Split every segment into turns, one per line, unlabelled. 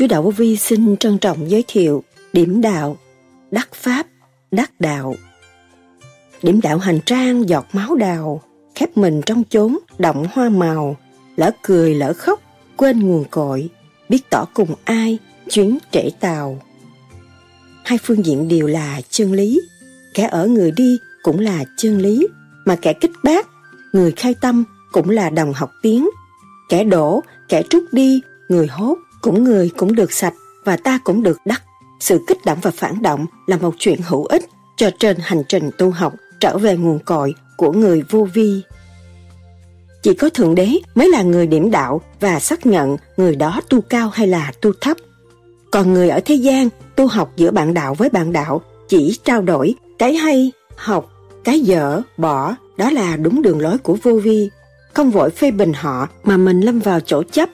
Sứ Đạo Vô Vi xin trân trọng giới thiệu Điểm Đạo, Đắc Pháp, Đắc Đạo. Điểm đạo hành trang giọt máu đào, khép mình trong chốn động hoa màu, lỡ cười lỡ khóc, quên nguồn cội, biết tỏ cùng ai, chuyến trễ tàu. Hai phương diện đều là chân lý, kẻ ở người đi cũng là chân lý, mà kẻ kích bác, người khai tâm cũng là đồng học tiếng. Kẻ đổ, kẻ trút đi, người hốt, cũng người cũng được sạch và ta cũng được đắc. Sự kích động và phản động là một chuyện hữu ích cho trên hành trình tu học trở về nguồn cội của người vô vi. Chỉ có Thượng Đế mới là người điểm đạo và xác nhận người đó tu cao hay là tu thấp. Còn người ở thế gian tu học giữa bạn đạo với bạn đạo chỉ trao đổi cái hay, học, cái dở, bỏ, đó là đúng đường lối của vô vi. Không vội phê bình họ mà mình lâm vào chỗ chấp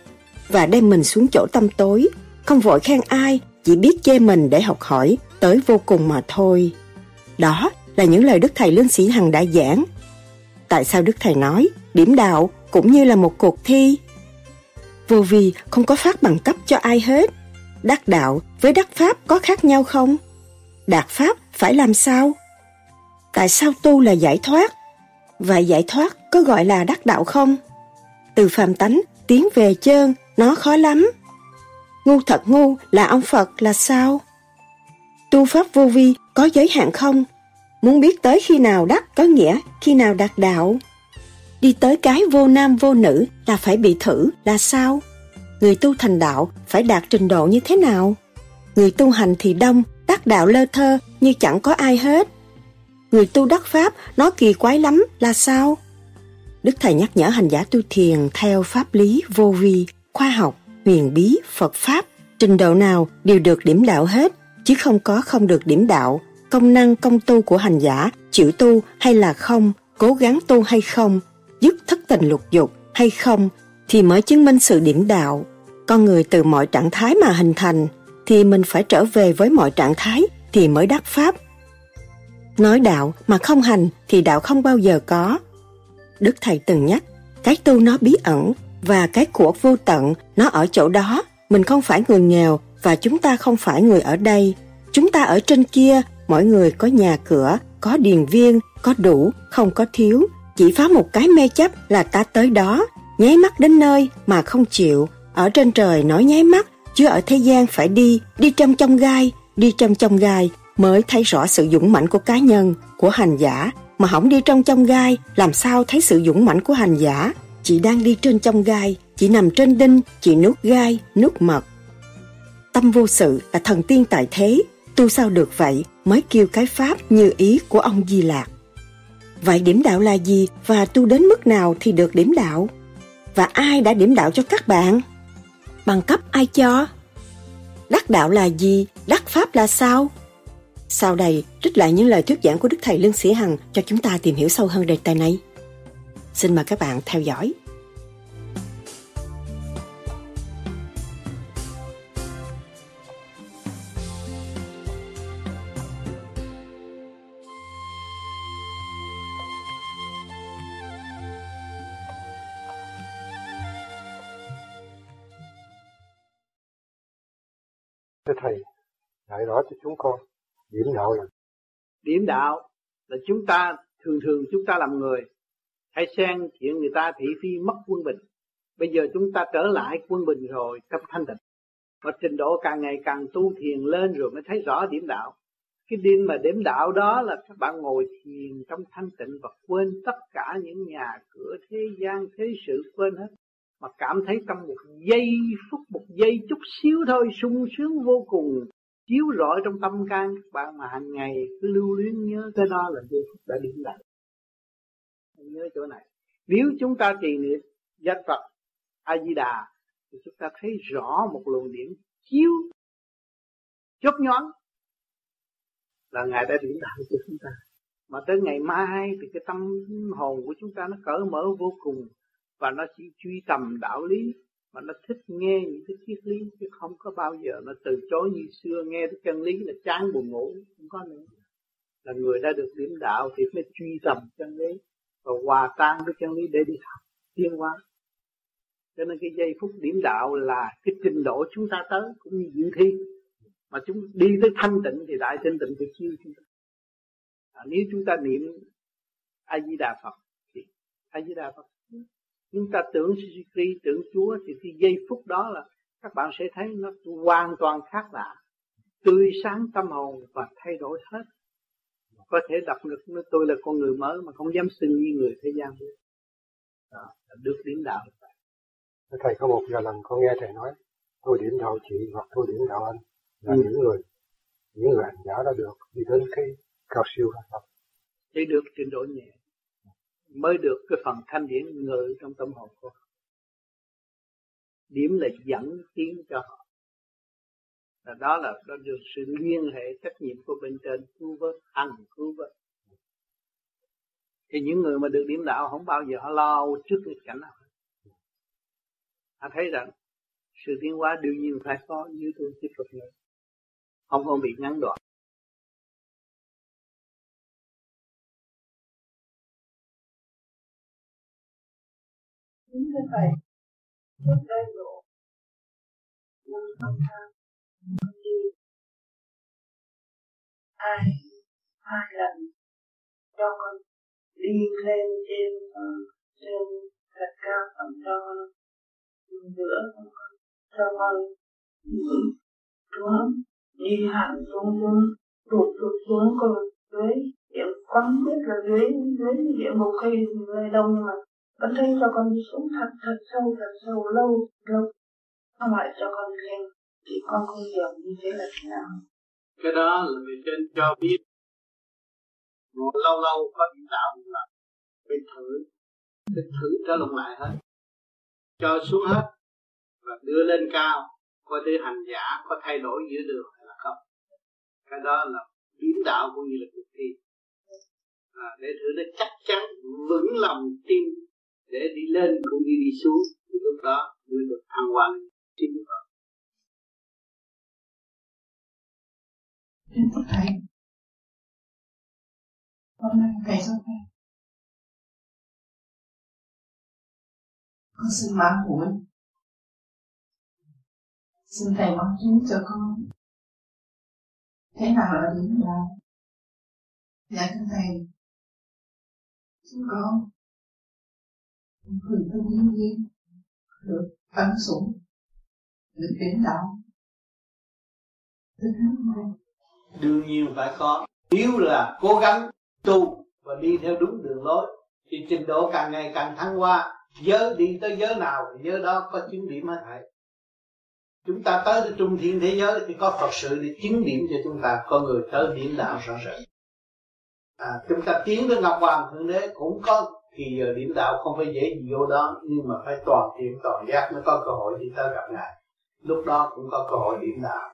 và đem mình xuống chỗ tâm tối. Không vội khen ai, chỉ biết chê mình để học hỏi tới vô cùng mà thôi. Đó là những lời Đức Thầy Lương Sĩ Hằng đã giảng. Tại sao Đức Thầy nói điểm đạo cũng như là một cuộc thi? Vô vi không có phát bằng cấp cho ai hết. Đắc đạo với đắc pháp có khác nhau không? Đạt pháp phải làm sao? Tại sao tu là giải thoát? Vậy giải thoát có gọi là đắc đạo không? Từ phàm tánh tiến về chơn, nó khó lắm. Ngu thật ngu là ông Phật là sao? Tu pháp vô vi có giới hạn không? Muốn biết tới khi nào đắc có nghĩa khi nào đạt đạo. Đi tới cái vô nam vô nữ là phải bị thử là sao? Người tu thành đạo phải đạt trình độ như thế nào? Người tu hành thì đông, đắc đạo lơ thơ như chẳng có ai hết. Người tu đắc pháp nó kỳ quái lắm là sao? Đức Thầy nhắc nhở hành giả tu thiền theo pháp lý vô vi, khoa học, huyền bí, Phật Pháp, trình độ nào đều được điểm đạo hết, chứ không có không được điểm đạo. Công năng công tu của hành giả, chịu tu hay là không, cố gắng tu hay không, dứt thất tình lục dục hay không, thì mới chứng minh sự điểm đạo. Con người từ mọi trạng thái mà hình thành, thì mình phải trở về với mọi trạng thái thì mới đắc Pháp. Nói đạo mà không hành thì đạo không bao giờ có. Đức Thầy từng nhắc, cái tu nó bí ẩn và cái của vô tận nó ở chỗ đó. Mình không phải người nghèo và chúng ta không phải người ở đây. Chúng ta ở trên kia, mỗi người có nhà cửa, có điền viên, có đủ, không có thiếu. Chỉ phá một cái mê chấp là ta tới đó, nháy mắt đến nơi mà không chịu. Ở trên trời nói nháy mắt, chứ ở thế gian phải đi, đi trong trong gai, đi trong trong gai mới thấy rõ sự dũng mãnh của cá nhân, của hành giả mà không đi trong trong gai, làm sao thấy sự dũng mãnh của hành giả? Chị đang đi trên trong gai, chị nằm trên đinh, chị nuốt gai, nuốt mật. Tâm vô sự là thần tiên tại thế, tu sao được vậy mới kêu cái pháp như ý của ông Di Lạc. Vậy điểm đạo là gì và tu đến mức nào thì được điểm đạo? Và ai đã điểm đạo cho các bạn? Bằng cấp ai cho? Đắc đạo là gì? Đắc pháp là sao? Sau đây, trích lại những lời thuyết giảng của Đức Thầy Lương Sĩ Hằng cho chúng ta tìm hiểu sâu hơn đề tài này. Xin mời các bạn theo dõi.
Thưa Thầy, dạy rõ cho chúng con điểm đạo là
điểm đạo là chúng ta thường thường chúng ta làm người hay xen chuyện người ta thị phi mất quân bình. Bây giờ chúng ta trở lại quân bình rồi, trong thanh tịnh. Và trình độ càng ngày càng tu thiền lên rồi mới thấy rõ điểm đạo. Cái điểm mà điểm đạo đó là các bạn ngồi thiền trong thanh tịnh và quên tất cả những nhà cửa thế gian, thế sự, quên hết. Mà cảm thấy trong một giây phút, một giây chút xíu thôi, sung sướng vô cùng, chiếu rọi trong tâm can. Các bạn mà hàng ngày cứ lưu luyến nhớ cái đó là giây phút đã điểm đạo nhớ chỗ này. Nếu chúng ta trì niệm danh Phật A Di Đà thì chúng ta thấy rõ một luồng điểm chiếu, chớp nhón là ngài đã điểm đạo cho chúng ta. Mà tới ngày mai thì cái tâm hồn của chúng ta nó cởi mở vô cùng và nó chỉ truy tầm đạo lý mà nó thích nghe những cái triết lý chứ không có bao giờ nó từ chối như xưa. Nghe cái chân lý là chán buồn ngủ, không có nữa. Là người đã được điểm đạo thì mới truy tầm chân lý và hòa tan với chân lý để đi học tiến hóa. Cho nên cái giây phút điểm đạo là cái trình độ chúng ta tới cũng như dự thi. Mà chúng đi tới thanh tịnh thì đại thanh tịnh được chiêu chúng ta. À, nếu chúng ta niệm a di đà phật thì a di đà phật. Chúng ta tưởng Sri tưởng Chúa thì cái giây phút đó là các bạn sẽ thấy nó hoàn toàn khác lạ tươi sáng tâm hồn và thay đổi hết có thể đọc được. Tôi là con người mới mà không dám xưng như người thế gian. Biết đó, được điểm đạo.
Thầy có một vài lần con nghe thầy nói tôi điểm đạo chị hoặc tôi điểm đạo anh là ừ. những người những người hành giả đã được đi đến cái cao siêu đó
để được trình độ nhẹ mới được cái phần thanh điển ngự trong tâm hồn của họ điểm là dẫn tiến cho họ và đó là đó được sự liên hệ trách nhiệm của bên trên cứu vớt ăn cứu vớt. Thì những người mà được điểm đạo không bao giờ họ lo trước cái cảnh nào họ thấy rằng sự tiến hóa đương nhiên phải có như tôi tiếp tục nữa không còn bị ngắn đoạn.
Kính thưa Thầy, trước đây độ năm năm tháng đi ai hai lần cho con đi lên trên ờ, trên gạch cao tầm cho giữa cho con xuống, đi hạ xuống xuống, tụt tụt xuống còn dưới điểm quán biết là dưới dưới địa ngục hay nơi đâu nhưng mà vẫn thấy cho con đi xuống thật thật sâu thật sâu, lâu lâu, không phải cho con lên thì con không hiểu như thế là thế nào.
Cái đó là người trên cho biết. Ngồi lâu lâu có điểm đạo là bị thử. Bị thử trở lộn lại hết. Cho xuống hết và đưa lên cao. Coi để hành giả có thay đổi giữa đường hay là không. Cái đó là biến đạo cũng như là cuộc thi. À, để thử nó chắc chắn vững lòng tin để đi lên cũng như đi xuống. Thì lúc đó mới được thăng hoa chính
Phật Thầy. Hôm nay ngày sau này Con xin mãn mũi Xin Thầy mong chứng cho con. Thế nào là điểm đạo Dạ thưa Thầy. Chúng con Người tu nhiên nhiên Được ấn sủng Được điểm đạo Từ tháng này.
Đương nhiên phải có. Nếu là cố gắng tu Và đi theo đúng đường lối Thì trình độ càng ngày càng thăng hoa. Giới đi tới giới nào Thì giới đó có chứng điểm hết thảy. Chúng ta tới cái trung thiên thế giới thì có Phật sự để chứng điểm cho chúng ta con người tới điểm đạo rõ rệt à, chúng ta tiến tới Ngọc Hoàng Thượng Đế cũng có thì giờ điểm đạo không phải dễ gì vô đó nhưng mà phải toàn thiện toàn giác mới có cơ hội đi tới gặp ngài. Lúc đó cũng có cơ hội điểm đạo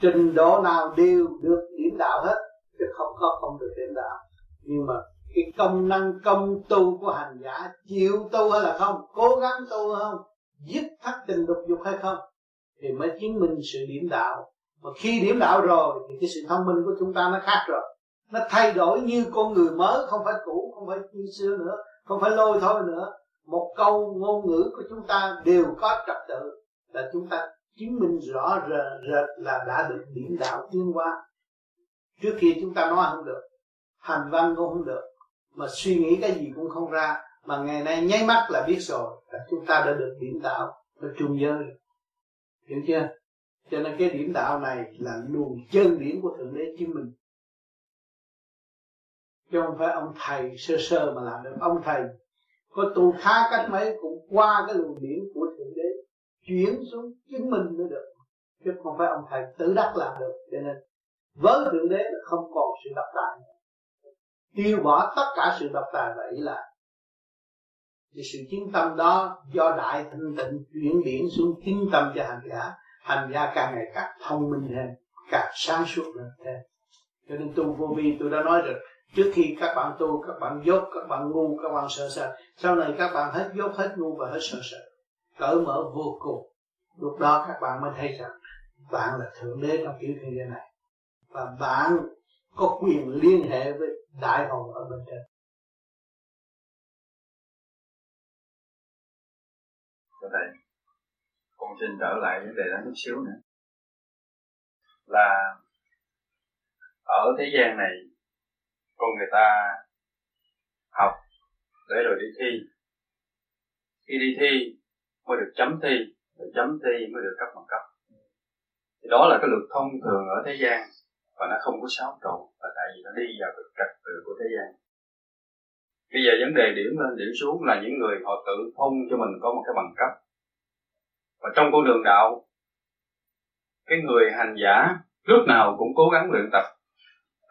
trình độ nào đều được điểm đạo hết, chứ không có không được điểm đạo. Nhưng mà cái công năng, công tu của hành giả chịu tu hay là không, cố gắng tu không, dứt thắt tình dục dục hay không, thì mới chứng minh sự điểm đạo. Mà khi điểm đạo rồi, thì cái sự thông minh của chúng ta nó khác rồi. Nó thay đổi như con người mới, không phải cũ, không phải như xưa nữa, không phải lôi thôi nữa. Một câu ngôn ngữ của chúng ta đều có trật tự, là chúng ta chứng minh rõ rệt là đã được điểm đạo tiến qua trước khi chúng ta nói không được, hành văn cũng không được, mà suy nghĩ cái gì cũng không ra. Mà ngày nay nháy mắt là biết rồi, là chúng ta đã được điểm đạo ở trung giới hiểu chưa? Cho nên cái điểm đạo này là luồng chân điển của thượng đế chứng minh. Chứ không phải ông thầy sơ sơ mà làm được. Ông thầy có tu khá cách mấy cũng qua cái luồng điển của chuyển xuống chứng minh mới được. Chứ không phải ông thầy tự đắc làm được. Cho nên, với thượng đế là không còn sự độc tài nữa. Tiêu bỏ tất cả sự độc tài vậy là thì sự chính tâm đó do đại thanh tịnh chuyển biển xuống chính tâm cho hành giả. Hành giả càng ngày càng thông minh hơn, càng sáng suốt hơn. Thêm cho nên tu vô vi, tôi đã nói rồi, trước khi các bạn tu, các bạn dốt, các bạn ngu, các bạn sợ sợ sau này các bạn hết dốt, hết ngu và hết sợ sợ cởi mở vô cùng. Lúc đó các bạn mới thấy rằng bạn là thượng đế trong tiểu thế địa này. Và bạn có quyền liên hệ với đại hồn ở bên trên.
Thầy con xin trở lại vấn đề đó chút xíu nữa. Là ở thế gian này, con người ta học để rồi đi thi. Khi đi thi mới được chấm thi rồi chấm thi mới được cấp bằng cấp. Thì đó là cái luật thông thường ở thế gian và nó không có xáo trộn, và tại vì nó đi vào cái trật tự của thế gian. Bây giờ vấn đề điểm lên, điểm xuống là những người họ tự thông cho mình có một cái bằng cấp. Và trong con đường đạo, cái người hành giả lúc nào cũng cố gắng luyện tập,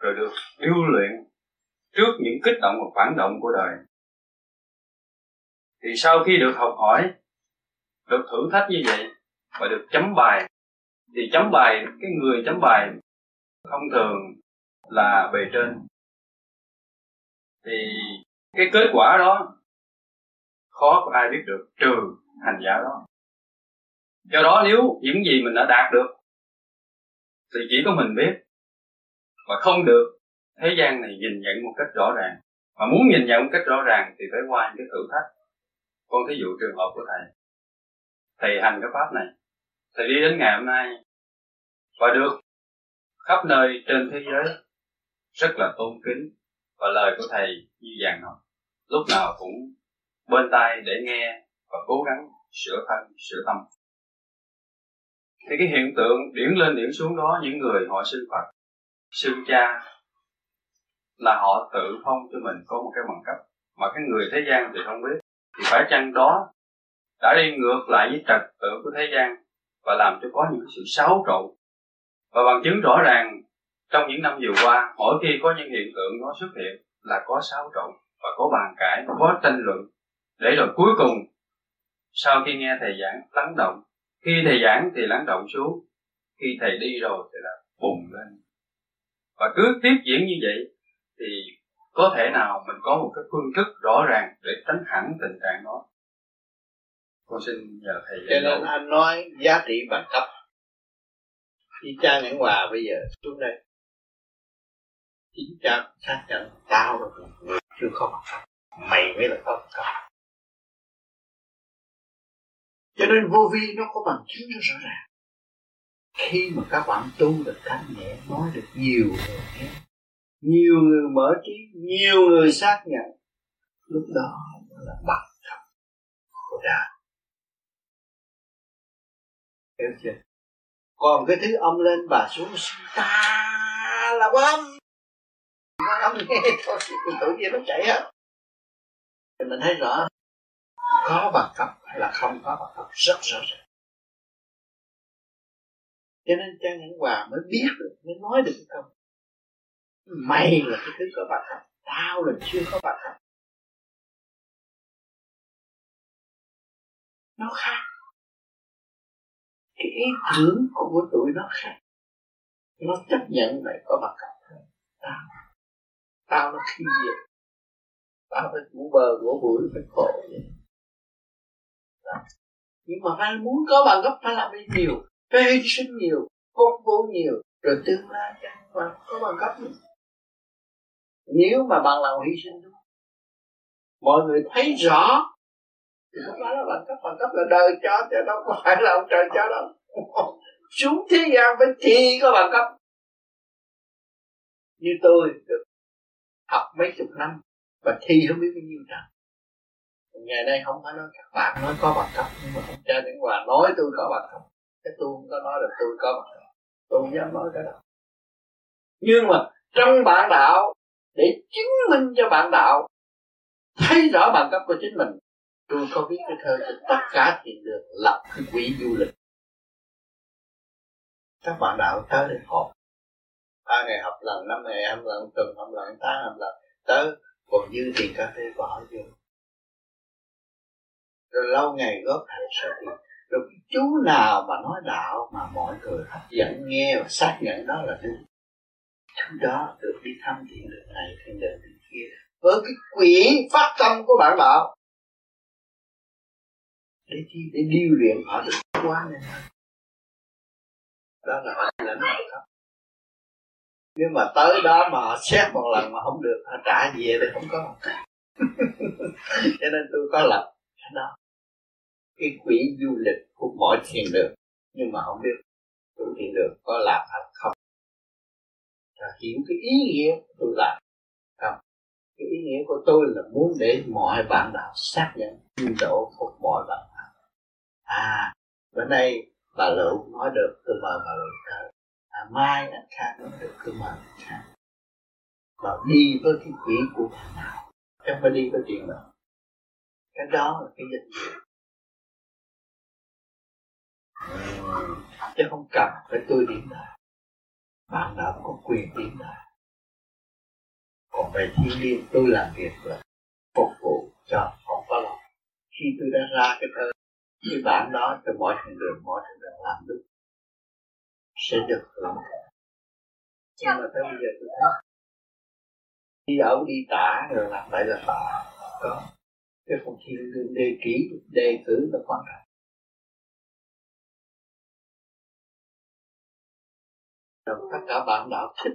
rồi được điêu luyện trước những kích động và phản động của đời. Thì sau khi được học hỏi được thử thách như vậy và được chấm bài. Thì chấm bài, cái người chấm bài thông thường là bề trên. Thì cái kết quả đó khó có ai biết được trừ hành giả đó. Do đó nếu những gì mình đã đạt được thì chỉ có mình biết. Và không được, thế gian này nhìn nhận một cách rõ ràng. Mà muốn nhìn nhận một cách rõ ràng thì phải qua những cái thử thách. Con thí dụ trường hợp của thầy thầy hành cái pháp này. Thầy đi đến ngày hôm nay và được khắp nơi trên thế giới rất là tôn kính và lời của thầy như vàng nói lúc nào cũng bên tai để nghe và cố gắng sửa thân, sửa tâm. Thì cái hiện tượng điển lên điển xuống đó, những người họ sinh phật sinh cha, là họ tự phong cho mình có một cái bằng cấp. Mà cái người thế gian thì không biết. Thì phải chăng đó đã đi ngược lại với trật tự của thế gian và làm cho có những sự xáo trộn. Và bằng chứng rõ ràng, trong những năm vừa qua, mỗi khi có những hiện tượng nó xuất hiện là có xáo trộn và có bàn cãi, có tranh luận. Để rồi cuối cùng, sau khi nghe thầy giảng lắng động, khi thầy giảng thì lắng động xuống, khi thầy đi rồi thì là bùng lên. Và cứ tiếp diễn như vậy thì có thể nào mình có một cái phương thức rõ ràng để tránh hẳn tình trạng đó? Con xin nhờ thầy
cho nên anh nói giá trị bằng cấp. Khi cha nhẫn hòa bây giờ xuống đây. Chính cha xác nhận tao là người chưa có bằng cấp. Mày mới là có bằng cấp. Cho nên vô vi nó có bằng chứng rất rõ ràng. Khi mà các bạn tu được thanh nhẹ nói được nhiều người nghe nhiều người mở trí nhiều người xác nhận lúc đó là bằng cấp của đạo hiểu chưa? Còn cái thứ âm lên bà xuống, ta là quan quan âm nghe thôi tự nhiên nó chạy á thì mình thấy rõ, có bằng cấp hay là không có bằng cấp, rất rõ ràng. Cho nên cha những hòa mới biết được, mới nói được không? mày là cái thứ có bằng cấp, tao là chưa có bằng cấp. Nó khác cái ý tưởng của tụi nó khác. Nó chấp nhận mày có bằng cấp hơn. Tao. Tao nó khi gì tao phải ngủ bờ, ngủ bụi, phải khổ vậy. Đó. nhưng mà phải muốn có bằng cấp phải làm đi nhiều phải hy sinh nhiều, công vô nhiều, rồi tương lai chẳng mà có bằng cấp nữa. Nếu mà bằng lòng hy sinh đúng mọi người thấy rõ không phải là bằng cấp bằng cấp là đời cho, chứ đâu có phải là ông trời cho đâu. Xuống thế gian phải thi có bằng cấp. Như tôi được học mấy chục năm và thi không biết bao nhiêu trận ngày nay không phải nói các bạn nói có bằng cấp, nhưng mà không cho những hòa nói tôi có bằng cấp. Cái tôi không có nói được tôi có bằng cấp. Tôi không dám nói cái đó. Nhưng mà trong bạn đạo, để chứng minh cho bạn đạo, thấy rõ bằng cấp của chính mình tôi có biết cái thơ cho tất cả thiền được lập cái quỹ du lịch. Các bạn đạo tới để họp. Ba ngày học lần, năm ngày học lần, tuần học lần tháng học lần. Tới còn dư tiền cà phê bỏ vô. Rồi lâu ngày góp thành số tiền rồi cái chú nào mà nói đạo mà mọi người hấp dẫn nghe và xác nhận đó là đúng. Chú đó được đi thăm thiện đường này thiện đường kia. Với cái quỹ phát tâm của bạn đạo để chi, để điêu luyện họ được quá nên đó là họ lãnh đạo thấp nếu mà tới đó mà họ xét một lần mà không được, họ trả về thì không có cho nên tôi có lập cái đó. Cái quỹ du lịch của mọi thiền đường, nhưng mà không biết chủ thiền đường có làm hay không. Là hiểu cái ý nghĩa của tôi làm không? Cái ý nghĩa của tôi là muốn để mọi bạn đạo xác nhận trình độ phục mọi bạn. đạo à bữa nay bà lựu nói được tôi mời bà lựu tới à, mai anh khác nói được tôi mời anh khác và đi với cái quỹ của bạn nào? Em phải đi với chuyện nào cái đó là cái danh dự. Chứ không cần phải tôi điểm lại bạn nào có quyền điểm lại còn về thiên liên tôi làm việc là phục vụ cho còn có lòng khi tôi đã ra cái thơ như bạn đó cho mọi thằng đường mọi thằng đường làm đúng sẽ được hưởng nhưng mà tới bây giờ tôi thấy đi ẩu đi tả rồi làm lại là tả. Có. Cái không thiên lương đề kỹ đề cử là quan trọng. Rồi tất cả bạn đạo thích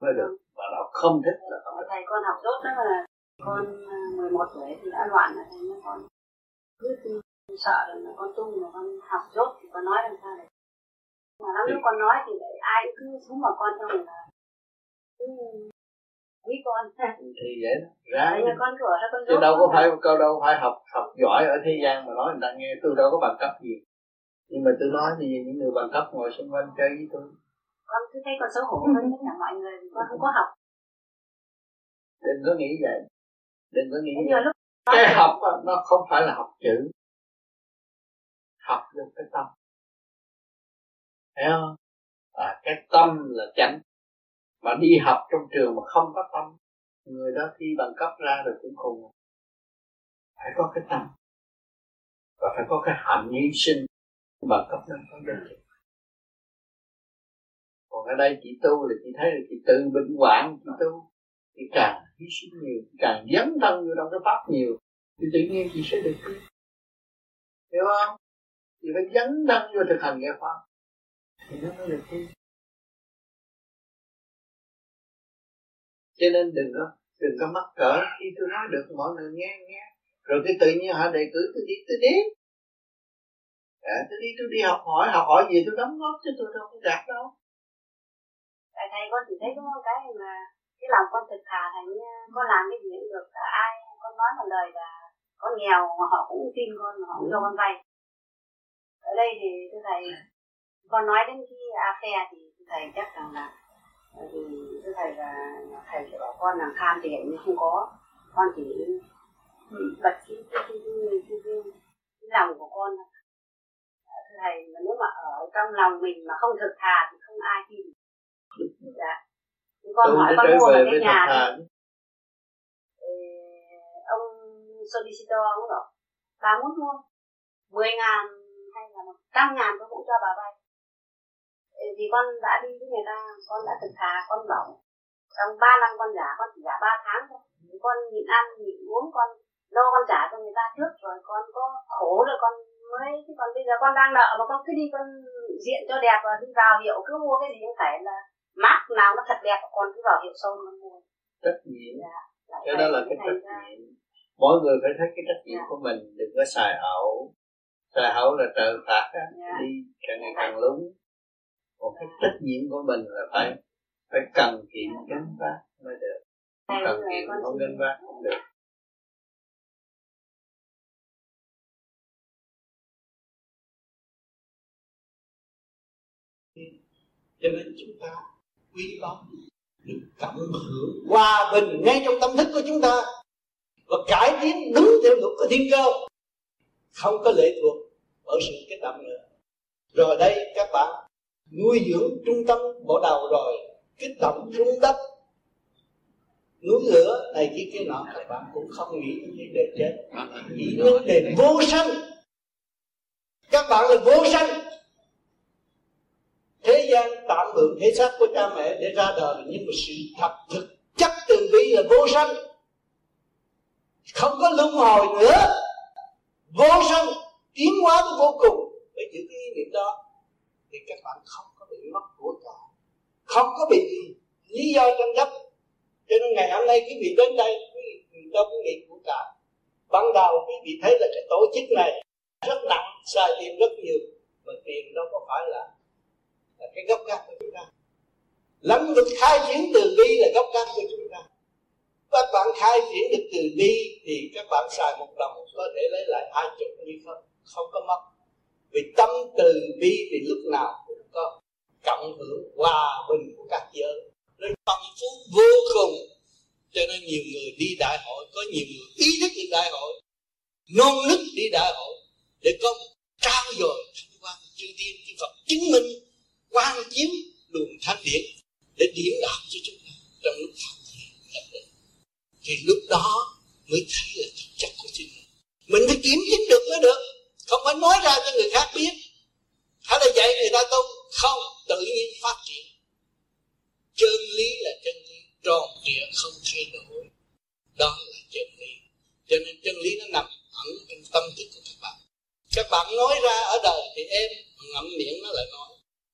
mới được. Và đạo không thích là không
thầy con học tốt đó là con à, 11 tuổi thì đã loạn rồi, thầy con. Cứ sợ là con tung mà con học dốt thì con nói làm sao đấy mà lắm lúc con nói thì lại ai cứ xuống vào con trong là cứ quý con.
Thì vậy đó. Ráng
Đấy, con cửa con
chứ đâu có phải câu đâu phải học học giỏi ở thế gian mà nói người ta nghe. Tôi đâu có bằng cấp gì. Nhưng mà tôi nói thì những người bằng cấp ngồi xung quanh chơi với tôi.
Con cứ thấy con xấu hổ hơn tất cả mọi người con không có học.
Đừng có nghĩ vậy. Đừng có nghĩ vậy. cái học đó, nó không phải là học chữ học được cái tâm. Thấy không? À, cái tâm là chánh. Mà đi học trong trường mà không có tâm người đó thi bằng cấp ra rồi cũng khùng. Phải có cái tâm. Và phải có cái hạnh hy sinh bằng cấp nó có được còn ở đây chị tu là chị thấy là chị tự bệnh hoạn chị tu chị càng hy sinh nhiều càng dấn thân vô trong cái pháp nhiều thì tự nhiên chị sẽ được hiểu không? Chị phải dấn thân vô thực hành cái pháp. Thì nó mới được tiến cho nên đừng có đừng có mắc cỡ. Khi tôi nói được mọi người nghe nghe. Rồi cái tự nhiên họ đề cử tôi đi tôi đi. À, tôi đi tôi đi học hỏi. Học hỏi gì tôi đóng góp chứ tôi đâu có gạt đâu.
Tại thầy con chỉ thấy có một cái là cái lòng con thực thà thành con làm cái gì cũng được. Cả ai con nói một lời là con nghèo mà họ cũng tin con mà họ cũng cho con vay ở đây thì thưa thầy con nói đến cái a phe thì thầy chắc rằng là thì thưa thầy là thầy sẽ bảo con là tham tiền nhưng không có. Con chỉ bật cái cái cái, cái, cái, cái, cái lòng của con thưa thầy mà nếu mà ở trong lòng mình mà không thực thà thì không ai tin. Dạ. Con hỏi con mua một cái nhà đi ông solicitor ông bảo bà muốn mua 10 ngàn là một trăm ngàn tôi cũng cho bà vay. Vì con đã đi với người ta con đã thực thà con bảo trong 3 năm con trả con chỉ trả 3 tháng thôi. Con nhịn ăn nhịn uống con lo con trả cho người ta trước rồi con có khổ rồi con mới chứ còn bây giờ con đang nợ mà con cứ đi con diện cho đẹp và đi vào hiệu cứ mua cái gì cũng phải là mát nào nó thật đẹp con cứ vào hiệu sâu con mua.
Trách nhiệm.
Dạ,
cái đó là cái trách nhiệm. Mỗi người phải thấy cái trách nhiệm dạ. của mình đừng có xài ẩu xài ẩu là trợ phạt á dạ. đi càng ngày càng lúng. Còn cái trách nhiệm của mình là phải phải cần kiệm gánh vác mới được. Không cần kiệm không gánh vác không được.
Cho nên chúng ta quý báu được cảm hưởng hòa bình ngay trong tâm thức của chúng ta và cải tiến đúng theo luật của thiên cơ không có lệ thuộc ở sự kích động nữa. Rồi đây, các bạn nuôi dưỡng trung tâm bộ đầu rồi, kích động rung đất núi lửa này kia kia nọ, các bạn cũng không nghĩ đến vấn đề chết. Nghĩ đến vấn đề vô sanh. Các bạn là vô sanh. Thế gian tạm mượn thế xác của cha mẹ để ra đời, nhưng mà sự thật thực chất từ bi là vô sanh. Không có luân hồi nữa vô sanh tiến hóa tới vô cùng. Để giữ cái ý niệm đó. Thì các bạn không có bị mất của cải không có bị lý do tranh chấp. Cho nên ngày hôm nay quý vị đến đây, quý vị đâu có nghĩ của cải ban đầu quý vị thấy là cái tổ chức này rất nặng xài tiền rất nhiều. Mà tiền đâu có phải là là cái gốc gác của chúng ta. Lắm được khai triển từ bi là gốc gác của chúng ta các bạn khai triển được từ bi thì các bạn xài một đồng, có thể lấy lại hai chục như không không có mất. Vì tâm từ bi thì lúc nào cũng có cộng hưởng hòa bình của các giới. Nên phong phú vô cùng, cho nên nhiều người đi đại hội, có nhiều người ý thức đi đại hội, nôn nức đi đại hội, để có trao dồi thanh quan chư tiên chư phật chứng minh, quan chiếu luồng thanh điển để điểm đạo cho chúng ta trong lúc phát thì lúc đó mới thấy là thực chất của chính mình. Mình phải kiểm chứng được mới được. Không phải nói ra cho người khác biết. Hay là dạy người ta tu. Không, tự nhiên phát triển. Chân lý là chân lý. Tròn trịa, không thay đổi. Đó là chân lý. Cho nên chân lý nó nằm ẩn trong tâm thức của các bạn. Các bạn nói ra ở đời thì em ngậm miệng nó lại nói.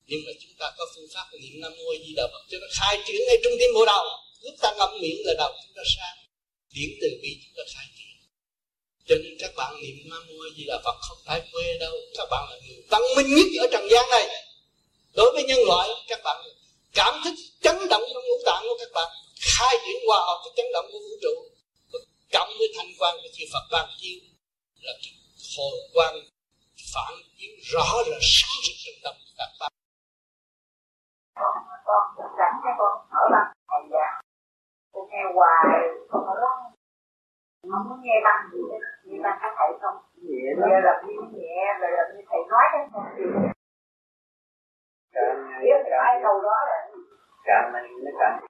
Nhưng mà chúng ta có phương pháp niệm nam mô di đà phật. Cho nó khai triển ngay trung tim bộ đầu. Lúc ta ngậm miệng là đầu chúng ta sang điển từ bi chúng ta khai triển cho nên các bạn niệm ma mua gì là phật không phải quê đâu. Các bạn là người văn minh nhất ở trần gian này. Đối với nhân loại, các bạn cảm thức chấn động trong ngũ tạng của các bạn. Khai triển hòa hợp với chấn động của vũ trụ. Cộng với thanh quan của chư Phật ban chiếu là cái hồi quan phản chiếu rõ là sáng rực trong tâm các bạn.
con sẵn cho con ở bằng thầy con nghe hoài con ở đó không muốn nghe bằng gì hết nghe bằng các thầy không? Nhẹ là là như nhẹ rồi là như thầy nói đó. Con chịu biết ai câu đó là
càng này nó càng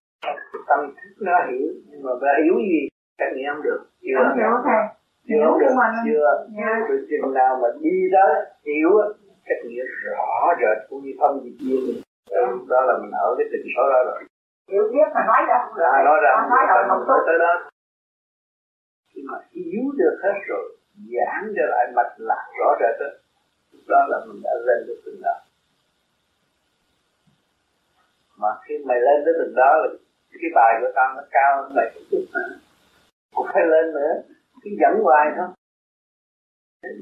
tâm thức nó hiểu nhưng mà phải hiểu gì trách nhiệm không được. Chưa?
Không hiểu thầy. Hiểu
được
mà
chưa?
dạ.
từ chừng nào mà đi tới hiểu á, trách nhiệm rõ rệt cũng như phân biệt đó, đó là mình ở cái tình số đó rồi
hiểu biết mà nói ra không được.
À, nói ra
Con nói rồi không tốt.
tới đó. Khi mà hiểu được hết rồi giảng cho lại mạch lạc rõ rệt đó đó là mình đã lên được từng đó. Mà khi mày lên tới từng đó là cái bài của tao nó cao hơn mày một chút cũng phải lên nữa cứ dẫn hoài thôi.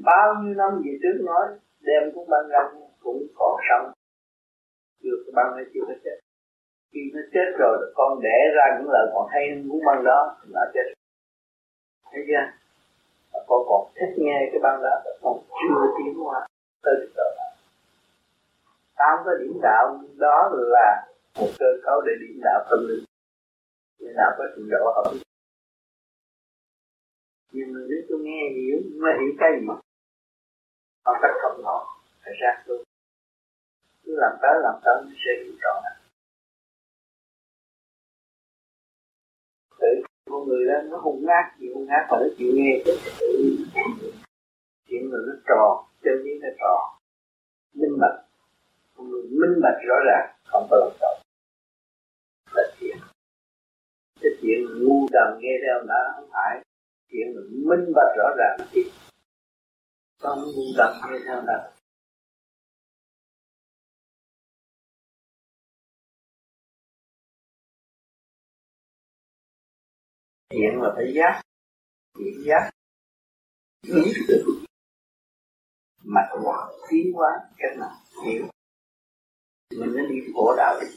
Bao nhiêu năm về trước nói đem cũng băng ra cũng còn sống. Cái băng nó chưa có chết khi nó chết rồi con đẻ ra những lời còn hay hơn cũng băng đó, thì nó chết. Thấy chưa? Và con còn thích nghe cái băng đó con chưa tiến hóa tới được đó tám cái điểm đạo đó là một cơ cấu để điểm đạo tâm linh. Để đạo có trình độ hợp nhưng mà nếu tôi nghe hiểu mà hiểu cái gì họ cách không họ phải ra tôi. Cứ làm tới làm tới sẽ hiểu rõ. ràng con người đó nó hung ác, chịu hung ác, phải nó chịu nghe chuyện người nó tròn chân lý nó tròn minh bạch. Con người minh bạch rõ ràng, không có lòng tội là chuyện. Cái chuyện ngu đần nghe theo đã, không phải. Chuyện mình minh bạch rõ ràng là chuyện. Không ngu đần nghe theo đã. Chuyện là phải giác, chuyện giác. Ý được mạch hóa tiến hóa cái nào, hiểu. Mình nên đi khổ đạo đi.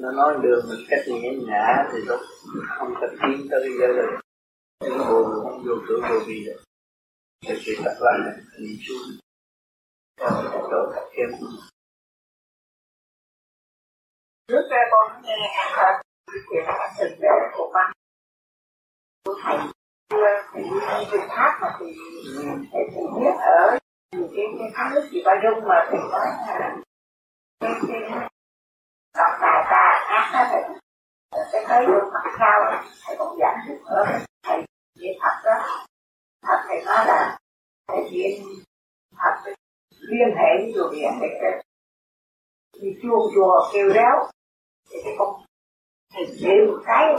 Nó nói đường mình cách nhẹ nhã thì nó không cần tiến tới cái giai đoạn những buồn không vô cửa vô vi được. Thì sự thật là nhìn xuống. Chỗ thật thêm
trước đây con nghe anh chuyện tình về của băng của thầy xưa thì đi rừng tháp mà thì thầy thì biết ở cái cái tháp nước chị ba dung mà thầy nói là cái cái đọc tài ta ác hết rồi cái tới đường mặt sau thầy còn giảng được hơn thầy chuyện thật đó. Thật thầy nói là thầy chuyện thật liên hệ với chùa điện để thì chuông chùa kêu réo thì cái con thầy niệm một cái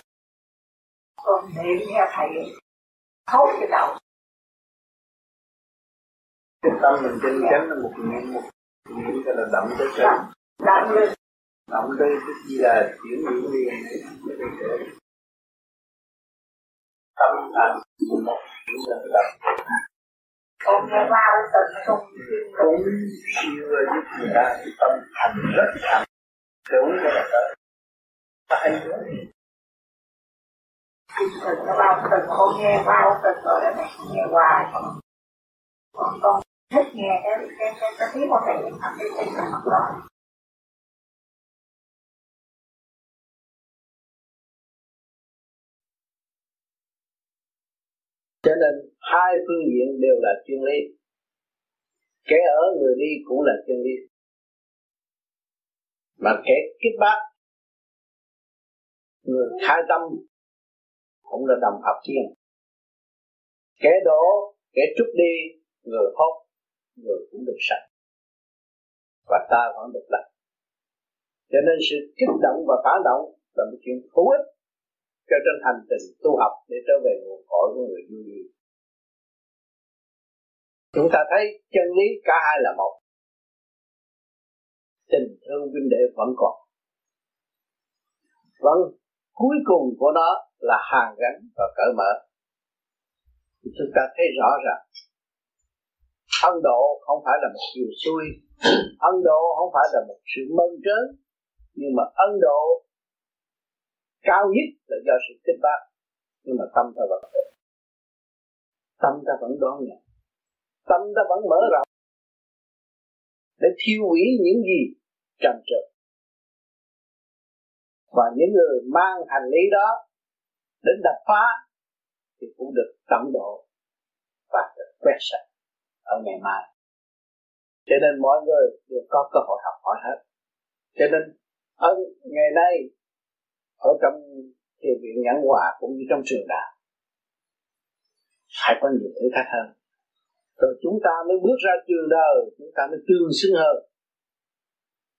con niệm theo thầy thấu cái đầu
cái tâm mình chân chánh là một niệm một niệm cái là động tới chân
động lên.
Động tới cái gì là chuyển chuyển liền
tâm thành một là
con nghe vào tận trong
cũng chưa giúp người ta tâm thành rất thành. Đúng là tới phải
tận nó bao tận con nghe bao tận rồi đó này nghe hoài còn con thích nghe cái cái cái cái tiếng của thầy học cái cái cái mặt rồi
cho nên hai phương diện đều là chân lý. Kẻ ở người đi cũng là chân lý. Mà kẻ kích bác người khai tâm cũng là đồng hợp thiên. Kẻ đổ, kẻ trút đi, người hốt, người cũng được sạch. Và ta vẫn được lành. Cho nên sự kích động và phản động là một chuyện hữu ích cho trên hành trình tu học để trở về nguồn cội của người du vui. Chúng ta thấy chân lý cả hai là một. Tình thương huynh đệ vẫn còn. Vẫn cuối cùng của nó là hàng gắn và cởi mở. Chúng ta thấy rõ ràng ân độ không phải là một điều xui ân độ không phải là một sự mơn trớn, nhưng mà ân độ cao nhất là do sự kết bác. Nhưng mà tâm ta vẫn tâm ta vẫn đón nhận. Tâm ta vẫn mở rộng để thiêu hủy những gì trần trượt và những người mang hành lý đó đến đập phá thì cũng được tẩm độ và được quét sạch ở ngày mai. Cho nên mọi người đều có cơ hội học hỏi hết. Cho nên ở ngày nay, ở trong thiền viện nhãn hòa cũng như trong trường đạo, phải có nhiều thử thách hơn. Rồi chúng ta mới bước ra trường đời, chúng ta mới tương xứng hơn,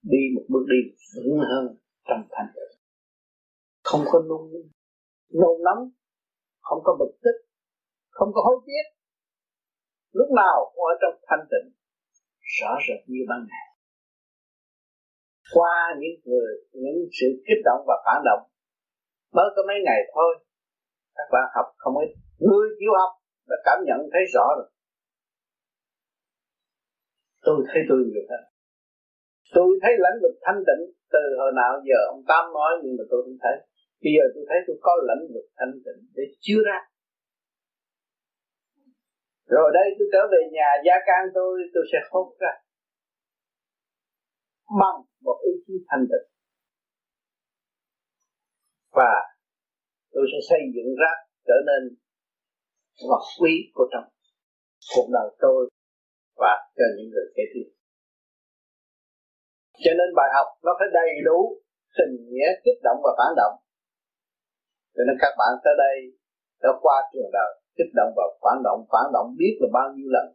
đi một bước đi vững hơn trong thành tựu không có nôn nôn nóng, không có bực tức, không có hối tiếc. Lúc nào cũng ở trong thanh tịnh, rõ rệt như ban ngày. Qua những người, những sự kích động và phản động, mới có mấy ngày thôi, các bạn học không ít. Người chịu học đã cảm nhận thấy rõ rồi. Tôi thấy tôi được hết. tôi thấy lãnh vực thanh tịnh từ hồi nào giờ ông Tam nói nhưng mà tôi không thấy bây giờ tôi thấy tôi có lãnh vực thanh tịnh để chưa ra. Rồi đây tôi trở về nhà gia can tôi tôi sẽ hốt ra. Bằng một ý chí thanh tịnh. Và tôi sẽ xây dựng ra trở nên vật quý của trong cuộc đời tôi và cho những người kế tiếp. Cho nên bài học nó phải đầy đủ tình nghĩa kích động và phản động cho nên các bạn tới đây, đã qua trường đời, kích động và phản động phản động biết là bao nhiêu lần.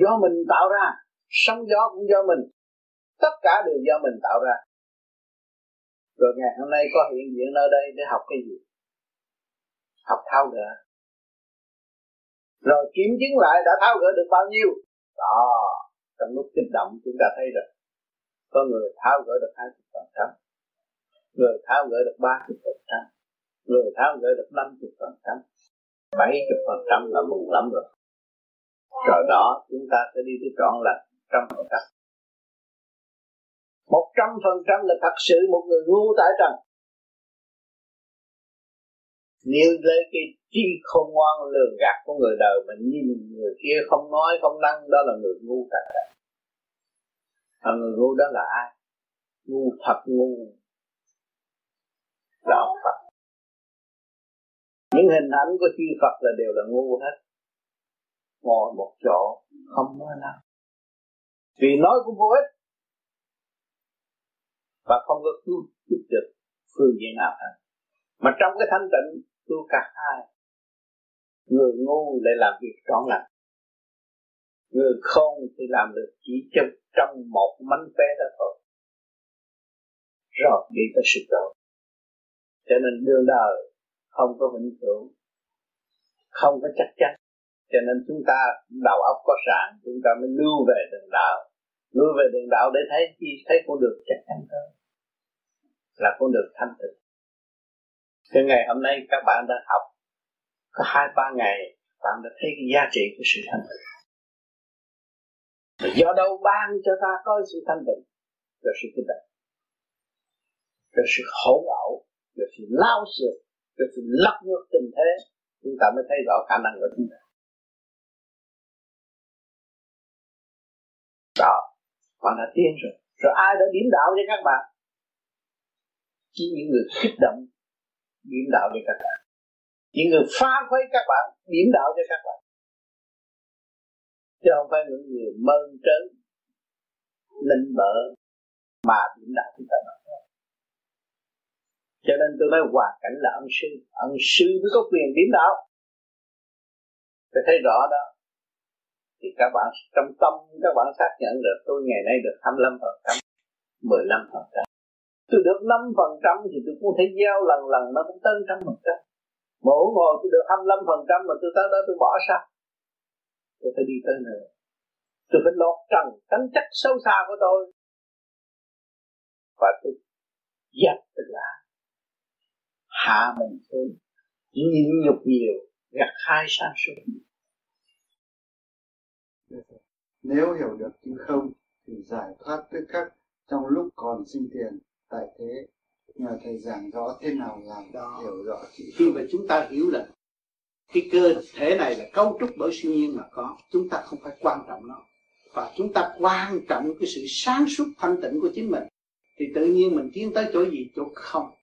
Do mình tạo ra, sóng gió cũng do mình. Tất cả đều do mình tạo ra. Rồi ngày hôm nay có hiện diện nơi đây để học cái gì? Học thao gỡ. Rồi kiểm chứng lại đã tháo gỡ được bao nhiêu? Đó, trong lúc kích động chúng ta thấy rồi. Có người tháo gỡ được hai phần trăm người tháo gỡ được ba phần trăm, người tháo gỡ được năm phần trăm, bảy phần trăm là mừng lắm rồi. Rồi đó, chúng ta sẽ đi tới trọn là trăm phần trăm. một trăm phần trăm là thật sự một người ngu tại trần. Nếu lấy cái trí không ngoan lường gạt của người đời mà nhìn người kia không nói, không năng đó là người ngu tại trần. Và người ngu đó là ai? Ngu thật ngu đạo Phật. Những hình ảnh của chư Phật là đều là ngu hết. Ngồi một chỗ, không nói năng. Vì nói cũng vô ích. Và không có cứu giúp được phương diện nào hết. Mà trong cái thanh tịnh tu cả hai, người ngu lại làm việc trọn lành. Người không thì làm được chỉ trong trong một mánh vé đó thôi. Rồi đi tới sự tội cho nên đương đời không có vĩnh cửu, không có chắc chắn. Cho nên chúng ta, đầu óc có sẵn, chúng ta mới lưu về đường đạo. Lưu về đường đạo để thấy, khi thấy con đường chắc chắn hơn, là con đường thanh tịnh. Cái ngày hôm nay các bạn đã học, có hai, ba ngày, bạn đã thấy cái giá trị của sự thanh tịnh. Do đâu ban cho ta có sự thanh tịnh? Rồi sự kích tịnh rồi sự hỗn ảo rồi sự lao xược rồi sự lắc ngược tình thế, chúng ta mới thấy rõ khả năng của chúng ta. Đó bạn đã tiến rồi. Rồi ai đã điểm đạo cho các bạn? Chỉ những người kích động điểm đạo cho các bạn. Những người phá khuấy các bạn điểm đạo cho các bạn. Chứ không phải những người mơn trớn linh bợ mà điểm đạo chúng ta nói cho nên tôi nói hoàn cảnh là ân sư. Ân sư mới có quyền điểm đạo. Tôi thấy rõ đó. Thì các bạn, trong tâm các bạn xác nhận được, tôi ngày nay được 25 phần trăm 15 phần trăm. Tôi được 5 phần trăm thì tôi cũng thể gieo lần lần nó cũng tới trăm phần trăm. Mỗi ngồi tôi được 25 phần trăm mà tôi tới đó tôi bỏ sao? Tôi phải đi tới nữa tôi phải lột trần tánh chất sâu xa của tôi. Và tôi dẹp từ lá hạ mình xuống nhịn nhục nhiều gặt hai sang suốt.
Nếu hiểu được chữ không thì giải thoát tất các trong lúc còn sinh tiền tại thế. Nhờ thầy giảng rõ thế nào làm đó. hiểu rõ chữ
khi mà chúng ta hiểu là cái cơ thể này là cấu trúc bởi siêu nhiên mà có chúng ta không phải quan trọng nó. Và chúng ta quan trọng cái sự sáng suốt thanh tịnh của chính mình. Thì tự nhiên mình tiến tới chỗ gì? Chỗ không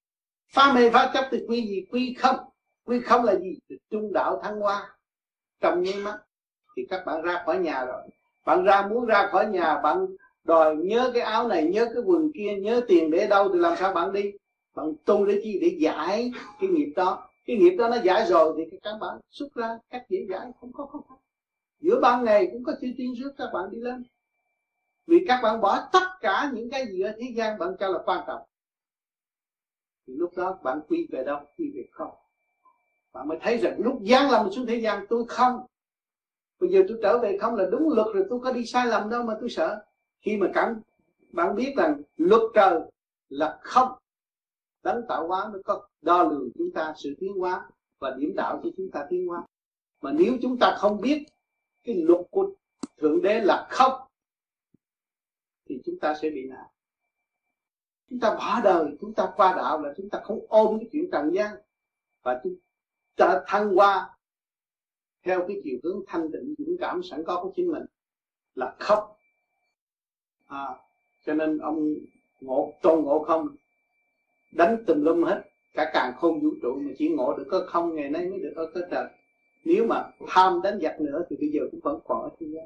phá mê phá chấp thì quy gì? Quy không. Quy không là gì? Trung đạo thăng hoa. Trong nháy mắt thì các bạn ra khỏi nhà rồi. Bạn ra muốn ra khỏi nhà, bạn đòi nhớ cái áo này, nhớ cái quần kia, nhớ tiền để đâu thì làm sao bạn đi? Bạn tu để chi? Để giải cái nghiệp đó. Cái nghiệp đó nó giải rồi thì các bạn xuất ra cách dễ giải không có không có giữa ban ngày cũng có chữ tiên rước các bạn đi lên. Vì các bạn bỏ tất cả những cái gì ở thế gian, bạn cho là quan trọng thì lúc đó bạn quy về đâu? Quy về không. Bạn mới thấy rằng lúc gian lầm xuống thế gian, tôi không. Bây giờ tôi trở về không là đúng luật rồi, tôi có đi sai lầm đâu mà tôi sợ. Khi mà cảm, bạn biết rằng luật trời là không. Đấng tạo hóa mới có đo lường chúng ta sự tiến hóa và điểm đạo cho chúng ta tiến hóa. Mà nếu chúng ta không biết cái luật của thượng đế là không, thì chúng ta sẽ bị nạn chúng ta bỏ đời chúng ta qua đạo là chúng ta không ôm cái chuyện trần gian. Và chúng ta thăng hoa theo cái chiều hướng thanh tịnh dũng cảm sẵn có của chính mình là khóc. À, cho nên ông ngộ tôn ngộ không? Đánh tùm lum hết cả càng không vũ trụ mà chỉ ngộ được có không ngày nay mới được ở cơ trời. Nếu mà tham đánh giặc nữa thì bây giờ cũng vẫn còn ở thế gian.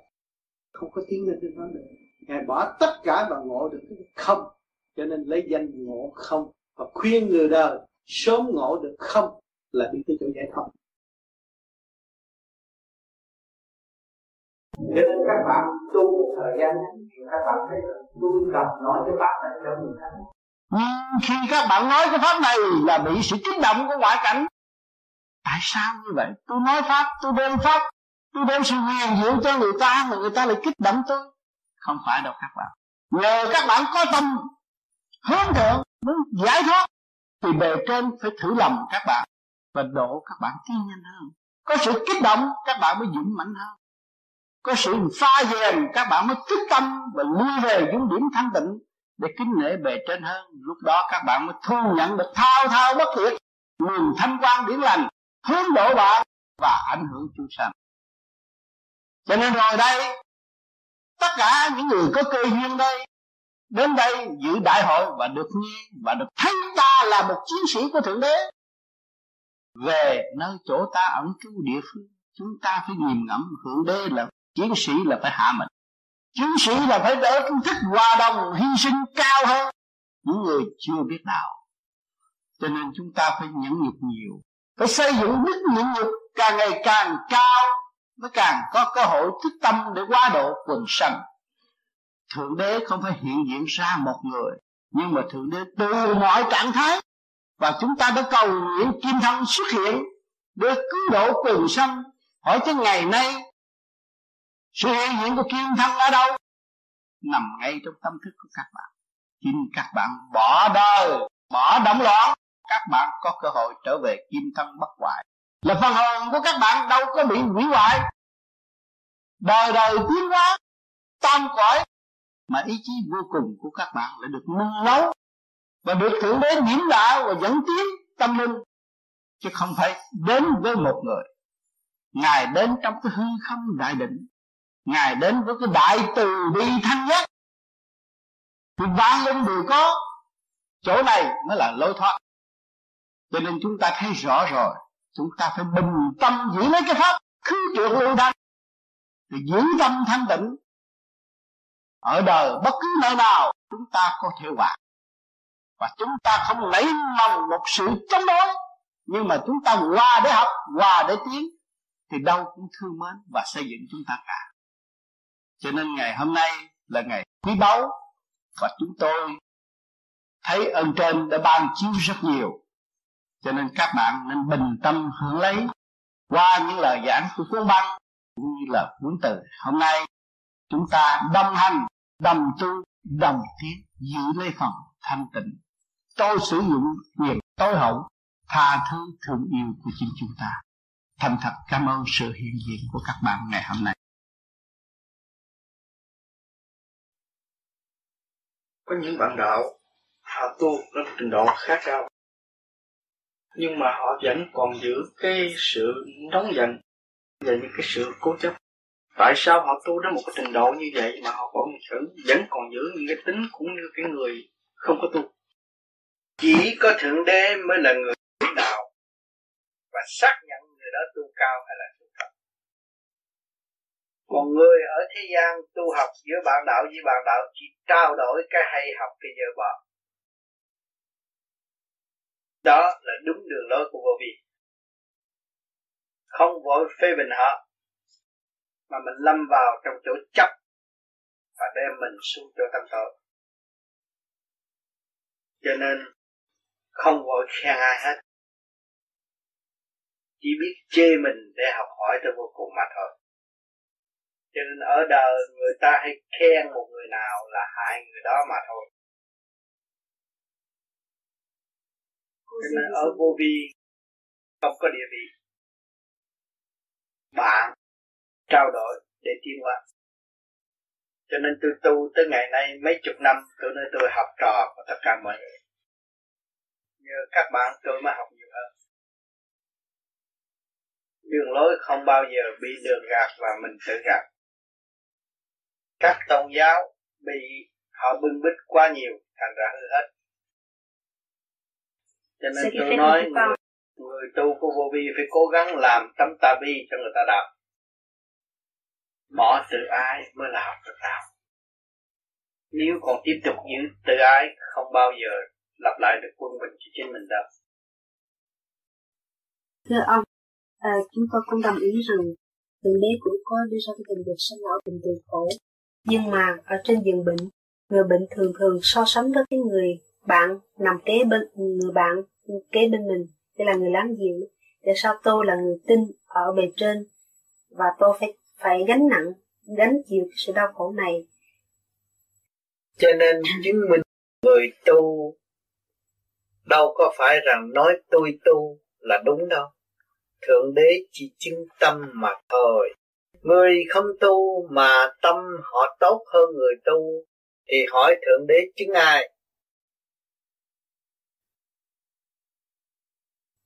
Không có tiến lên trên đó nữa. Ngài bỏ tất cả và ngộ được cái không cho nên lấy danh ngộ không và khuyên người đời sớm ngộ được không là đi tới chỗ giải thoát. Cho nên các bạn tu một thời gian các bạn thấy là tôi cần nói cái pháp này cho người khác khi các bạn nói cái pháp này là bị sự kích động của ngoại cảnh. Tại sao như vậy? Tôi nói pháp tôi đem pháp tôi đem sự huyền diệu cho người ta mà người ta lại kích động tôi. Không phải đâu các bạn. Nhờ các bạn có tâm hướng thượng muốn giải thoát, thì bề trên phải thử lòng các bạn và độ các bạn tiến nhanh hơn. Có sự kích động, các bạn mới dũng mạnh hơn. Có sự pha dèn các bạn mới thức tâm và lui về những điểm thanh tịnh để kính nể bề trên hơn. Lúc đó các bạn mới thu nhận được thao thao bất tuyệt nguồn thanh quan điển lành, hướng độ bạn và ảnh hưởng chúng sanh. Cho nên rồi đây, tất cả những người có cơ duyên đây đến đây dự đại hội và được nghe và được thấy ta là một chiến sĩ của thượng đế. Về nơi chỗ ta ẩn trú địa phương, chúng ta phải nghiền ngẫm thượng đế là chiến sĩ là phải hạ mình. Chiến sĩ là phải đỡ kiến thức hòa đồng, hy sinh cao hơn những người chưa biết đạo cho nên chúng ta phải nhẫn nhục nhiều, phải xây dựng đức nhẫn nhục càng ngày càng cao, mới càng có cơ hội thức tâm để qua độ quần sanh thượng đế không phải hiện diện ra một người, nhưng mà thượng đế từ mọi trạng thái, và chúng ta đã cầu nguyện kim thân xuất hiện để cứu độ quần sanh. Hỏi tới ngày nay, sự hiện diện của kim thân ở đâu? Nằm ngay trong tâm thức của các bạn. Khi các bạn bỏ đời, bỏ động loạn,
các bạn có cơ hội trở về kim thân bất hoại. Là phần hồn của các bạn đâu có bị hủy hoại. Đời đời tiến hóa, tam cõi mà ý chí vô cùng của các bạn lại được nung nấu và được thượng đế điểm đạo và dẫn tiến tâm linh. Chứ không phải đến với một người. Ngài đến trong cái hư không đại định. Ngài đến với cái đại từ bi thanh nhất. Thì vạn linh đều có. Chỗ này mới là lối thoát. Cho nên chúng ta thấy rõ rồi. Chúng ta phải bình tâm giữ lấy cái pháp. Khứ trượng lưu thanh thì giữ tâm thanh tịnh ở đời bất cứ nơi nào, chúng ta có thể hòa. Và chúng ta không nảy lòng một sự chống đối, nhưng mà chúng ta hòa để học, hòa để tiến, thì đâu cũng thương mến và xây dựng chúng ta cả. Cho nên ngày hôm nay là ngày quý báu, và chúng tôi thấy ơn trên đã ban chiếu rất nhiều. Cho nên các bạn nên bình tâm hưởng lấy qua những lời giảng của cuốn băng, cũng như là cuốn từ. Hôm nay chúng ta đồng hành đồng tu, đồng tiến giữ lấy phần thanh tịnh. Tôi sử dụng quyền tối hậu, tha thứ thương yêu của chính chúng ta. Thành thật cảm ơn sự hiện diện của các bạn ngày hôm nay.
Có những bạn đạo, họ tu rất trình độ khác cao. Nhưng mà họ vẫn còn giữ cái sự nóng giận và những cái sự cố chấp. Tại sao họ tu đến một cái trình độ như vậy mà họ vẫn vẫn còn giữ những cái tính cũng như cái người không có tu. Chỉ có thượng đế mới là người lãnh đạo và xác nhận người đó tu cao hay là tu thấp. Còn người ở thế gian tu học giữa bạn đạo với bạn đạo chỉ trao đổi cái hay học cái dơ bỏ. Đó là đúng đường lối của vô vi. Không vội phê bình họ, mà mình lâm vào trong chỗ chấp và đem mình xuống chỗ tâm tội cho nên không vội khen ai hết. Chỉ biết chê mình để học hỏi cho vô cùng mà thôi. Cho nên ở đời người ta hay khen một người nào là hại người đó mà thôi. Cho nên ở vô vi không có địa vị. Bạn trao đổi để tiến hóa cho nên tôi tu tới ngày nay mấy chục năm tôi nói tôi học trò của tất cả mọi người. Nhờ các bạn tôi mới học nhiều hơn. Đường lối không bao giờ bị đường gạt và mình tự gạt. Các tôn giáo bị họ bưng bít quá nhiều thành ra hư hết. Cho nên tôi nói người, người tu của vô vi phải cố gắng làm tấm ta bi cho người ta đọc bỏ tự ái mới là học được đạo. Nếu còn tiếp tục giữ tự ái không bao giờ lặp lại được quân bình cho chính mình đâu.
Thưa ông à, chúng tôi cũng đồng ý rằng thượng đế cũng có đưa ra cái tình dục sinh lão bệnh từ khổ. Nhưng mà ở trên giường bệnh người bệnh thường thường so sánh với cái người bạn nằm kế bên người bạn kế bên mình đây là người láng giềng. Tại sao tôi là người tin ở bề trên và tôi phải phải gánh nặng gánh chịu cái sự đau khổ này.
Cho nên chứng minh người tu, đâu có phải rằng nói tôi tu là đúng đâu. Thượng đế chỉ chứng tâm mà thôi. Người không tu mà tâm họ tốt hơn người tu, thì hỏi thượng đế chứng ai?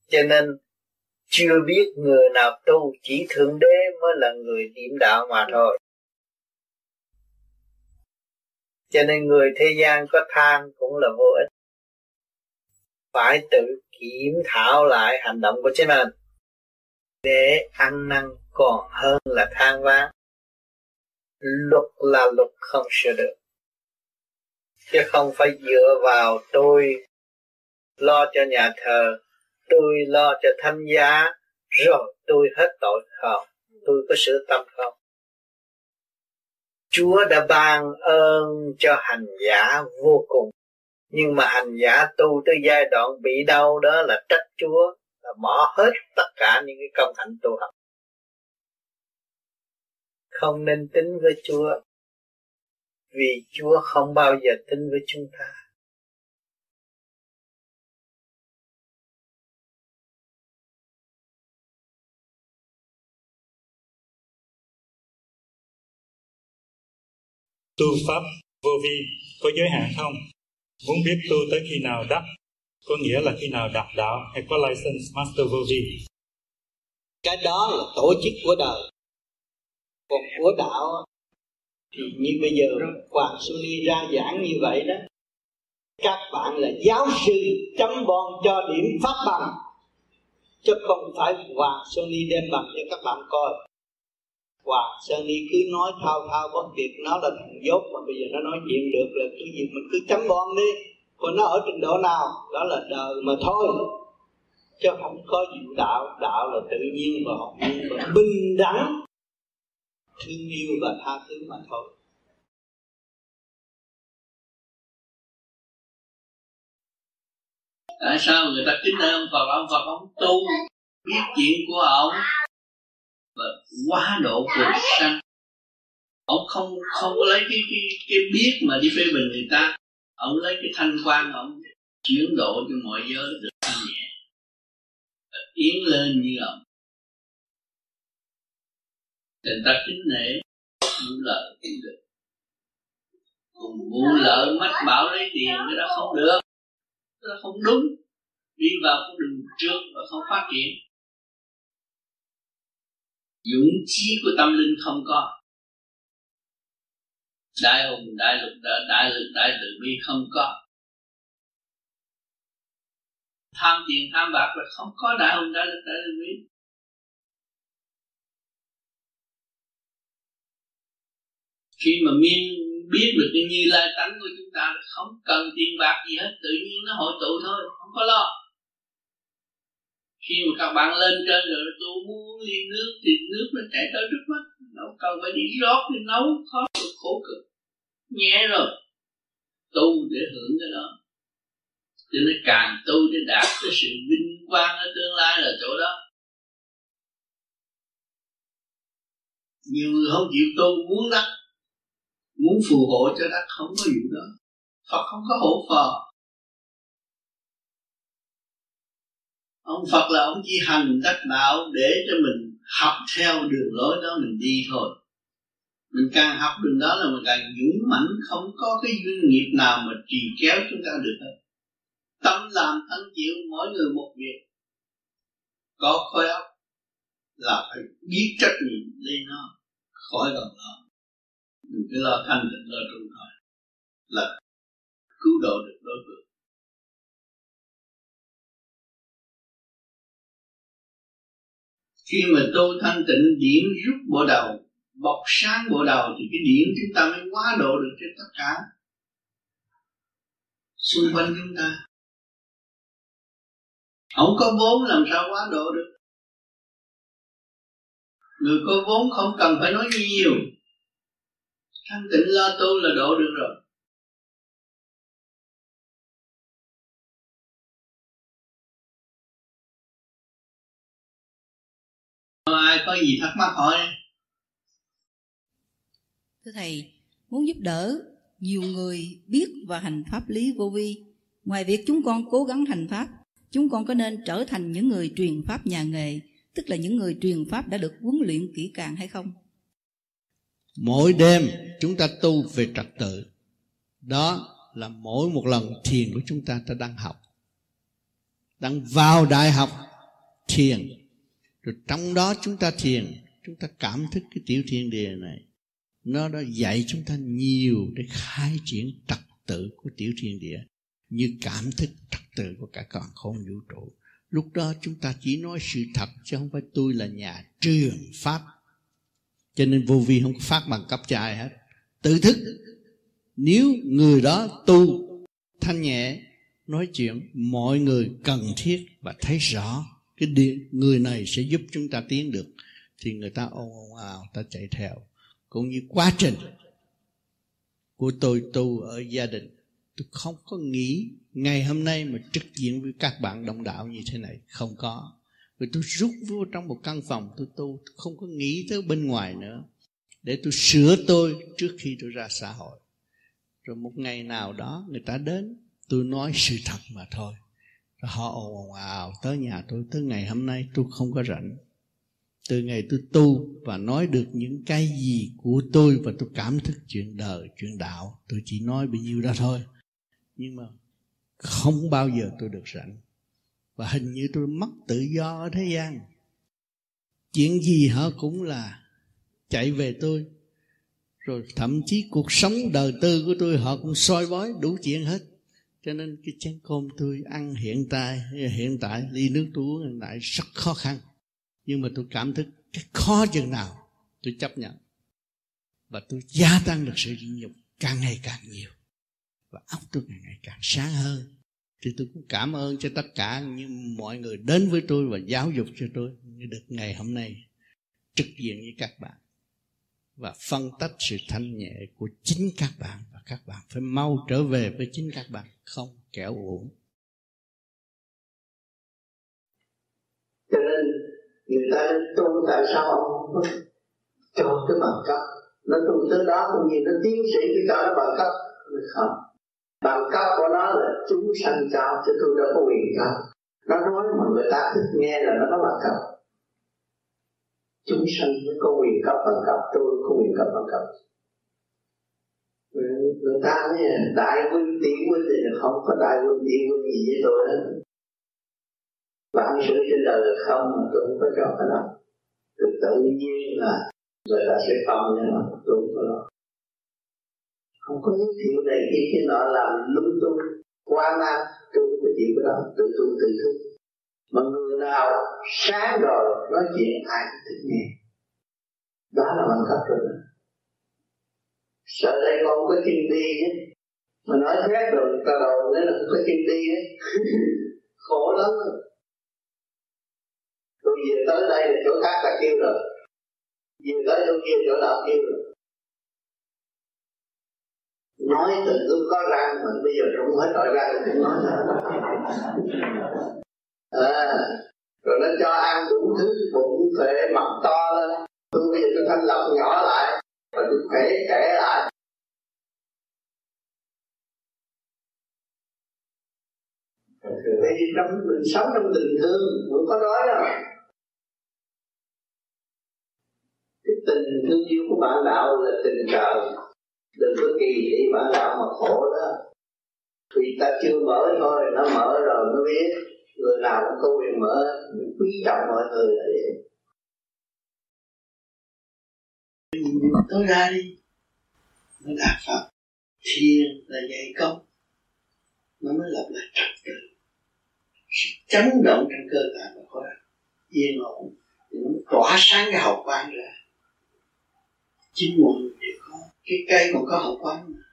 Cho nên chưa biết người nào tu, chỉ thượng đế mới là người điểm đạo mà thôi. Cho nên người thế gian có than cũng là vô ích. Phải tự kiểm thảo lại hành động của chính mình. Để ăn năn còn hơn là than vãn. Luật là luật không sửa được. Chứ không phải dựa vào tôi lo cho nhà thờ tôi lo cho thanh giá rồi tôi hết tội không? Tôi có sửa tâm không? Chúa đã ban ơn cho hành giả vô cùng. Nhưng mà hành giả tu tới giai đoạn bị đau đó là trách Chúa, là bỏ hết tất cả những cái công hạnh tu học. Không nên tính với Chúa, vì Chúa không bao giờ tính với chúng ta.
Tu pháp vô vi có giới hạn không? Muốn biết tu tới khi nào đắc, có nghĩa là khi nào đạt đạo hay có license master vô vi?
Cái đó là tổ chức của đời. Còn của đạo, thì như bây giờ Hoàng Suni ra giảng như vậy đó, các bạn là giáo sư chấm bon cho điểm pháp bằng, chứ không phải Hoàng Sony đem bằng cho các bạn coi. Hoàng Y cứ nói thao thao bất tuyệt, nó là thằng dốt mà bây giờ nó nói chuyện được là cái gì, mình cứ chấm bon đi. Còn nó ở trình độ nào, đó là đời mà thôi. Chứ không có gì đạo đạo là tự nhiên và học nhiên và bình đẳng. Thương yêu và tha thứ mà thôi.
Tại sao người ta kính ơn ông Phật? Ông Phật ông tu. Biết chuyện của ông và quá độ cuộc sanh. Ông không không có lấy cái cái cái biết mà đi phê bình người ta. Ông lấy cái thanh quan ông chuyển độ cho mọi giới được thanh nhẹ. Và tiến lên như ông. Người ta kính nể vụ lợi cũng được. Còn vụ lợi mách bảo lấy tiền cái đó không được. Cái đó không đúng. Đi vào con đường trước và không phát triển dũng chí của tâm linh không có. Đại hùng đại lực đại, đại lực đại từ bi không có. Tham tiền tham bạc là không có đại hùng đại lực đại từ bi. Khi mà miên biết được cái như lai tánh của chúng ta không cần tiền bạc gì hết tự nhiên nó hội tụ thôi không có lo khi mà các bạn lên trên rồi tôi muốn ly nước thì nước nó chảy tới trước mắt. Đâu cần phải đi rót, đi nấu, khó cực, khổ cực. Nhẹ rồi. Tu để hưởng cái đó. Cho nên càng tu để đạt cái sự vinh quang ở tương lai là chỗ đó. Nhiều người không chịu tu, muốn đắc, muốn phù hộ cho đắc không có vụ đó. Phật không có hỗ phò. Ông Phật là ông chỉ hành đắc đạo để cho mình học theo đường lối đó mình đi thôi. Mình càng học đường đó là mình càng dũng mãnh, không có cái duyên nghiệp nào mà trì kéo chúng ta được hết. Tâm làm thân chịu mỗi người một việc. Có khối óc là phải biết trách nhiệm lên nó khỏi gần đó. Đừng cứ lo thanh tịnh lo trung thôi là cứu độ được đối tượng. Khi mà tu thanh tịnh, điểm rút bộ đầu, bọc sáng bộ đầu, thì cái điểm chúng ta mới quá độ được trên tất cả xung quanh chúng ta. Không có vốn làm sao quá độ được. Người có vốn không cần phải nói nhiều. Thanh tịnh lo tu là độ được rồi. Ai có gì thắc mắc hỏi.
Thưa thầy muốn giúp đỡ nhiều người biết và hành pháp lý vô vi ngoài việc chúng con cố gắng hành pháp chúng con có nên trở thành những người truyền pháp nhà nghề tức là những người truyền pháp đã được huấn luyện kỹ càng hay không?
Mỗi đêm chúng ta tu về trật tự. Đó là mỗi một lần thiền của chúng ta ta đang học. Đang vào đại học thiền rồi trong đó chúng ta thiền, chúng ta cảm thức cái tiểu thiên địa này. Nó đã dạy chúng ta nhiều để khai triển trật tự của tiểu thiên địa, như cảm thức trật tự của cả con khôn vũ trụ. Lúc đó chúng ta chỉ nói sự thật chứ không phải tôi là nhà trường pháp. Cho nên vô vi không phát bằng cấp cho ai hết. Tự thức. Nếu người đó tu, thanh nhẹ, nói chuyện, mọi người cần thiết và thấy rõ cái điện người này sẽ giúp chúng ta tiến được. Thì người ta ồn ồn ào ta chạy theo. Cũng như quá trình của tôi tu ở gia đình, tôi không có nghĩ ngày hôm nay mà trực diện với các bạn đồng đạo như thế này. Không có. Rồi tôi rút vô trong một căn phòng tôi tu, tôi không có nghĩ tới bên ngoài nữa. Để tôi sửa tôi trước khi tôi ra xã hội. Rồi một ngày nào đó người ta đến, tôi nói sự thật mà thôi họ ồn ồn ào tới nhà tôi, tới ngày hôm nay tôi không có rảnh. Từ ngày tôi tu và nói được những cái gì của tôi và tôi cảm thức chuyện đời, chuyện đạo, tôi chỉ nói bao nhiêu đó thôi. Nhưng mà không bao giờ tôi được rảnh. Và hình như tôi mất tự do ở thế gian. Chuyện gì họ cũng là chạy về tôi. Rồi thậm chí cuộc sống đời tư của tôi họ cũng soi bói đủ chuyện hết cho nên cái chén cơm tôi ăn hiện tại hiện tại ly nước tôi uống hiện tại rất khó khăn. Nhưng mà tôi cảm thức cái khó chừng nào tôi chấp nhận. Và tôi gia tăng được sự nhịn nhục càng ngày càng nhiều. Và óc tôi càng ngày càng sáng hơn. Thì tôi cũng cảm ơn cho tất cả những mọi người đến với tôi và giáo dục cho tôi được ngày hôm nay trực diện với các bạn. Và phân tách sự thanh nhẹ của chính các bạn và các bạn. Phải mau trở về với chính các bạn, không kẻo uổng.
Cho nên, người ta tu tại sao không cho cái bằng cấp? Nó tu tới đó cũng như nó tiến sĩ cái cho nó bằng cấp. Không. Bằng cấp của nó là chúng sanh cho chứ tôi đâu có quyền cao. Nó nói mà người ta thích nghe là nó có bằng cấp. Chúng sanh mới có quyền cấp bằng cấp, tôi có quyền cấp bằng cấp người, ta nói đại quân tỷ quân thì không có đại quân tỷ quân gì với tôi hết. Bản sự trên đời là không mà tôi không có cho cái đó. Tự tự nhiên là người ta sẽ không nhưng mà tôi không có đó không có giới thiệu này kia kia nọ làm lung tung qua nam tôi không có chịu cái đó. Tự tu tự thức. Mà người nào sáng rồi nói chuyện ai cũng thích nghe. Đó là bằng cấp rồi đó sợ đây con có chân đi ấy. mà nói khác rồi ta đầu đấy là có chân đi ấy khổ lắm rồi tôi về tới đây là chỗ khác là kêu rồi. Về tới chỗ kia chỗ nào kêu rồi. Nói từ lúc có răng mà bây giờ không hết tội răng cũng nói à, rồi nó cho ăn đủ thứ bụng phệ mặt to lên. Tôi bây giờ tôi thanh lọc nhỏ lại và tôi kể kể lại. Tại vì trong mình sống trong tình thương cũng có nói đâu. Cái tình thương yêu của bạn đạo là tình trời. Đừng có kỳ thị bạn đạo mà khổ đó. Vì ta chưa mở thôi, nó mở rồi mới biết. Người nào cũng có quyền mở, mình quý trọng mọi người là vậy. Tôi ra đi. Nó đạt pháp thiền là dạy công. Nó mới lập lại trật tự chấn động trong cơ thể và khối yên ổn. Thì nó tỏa sáng cái hậu quang ra. Chính mọi người đều có cái cây còn có hậu quang mà.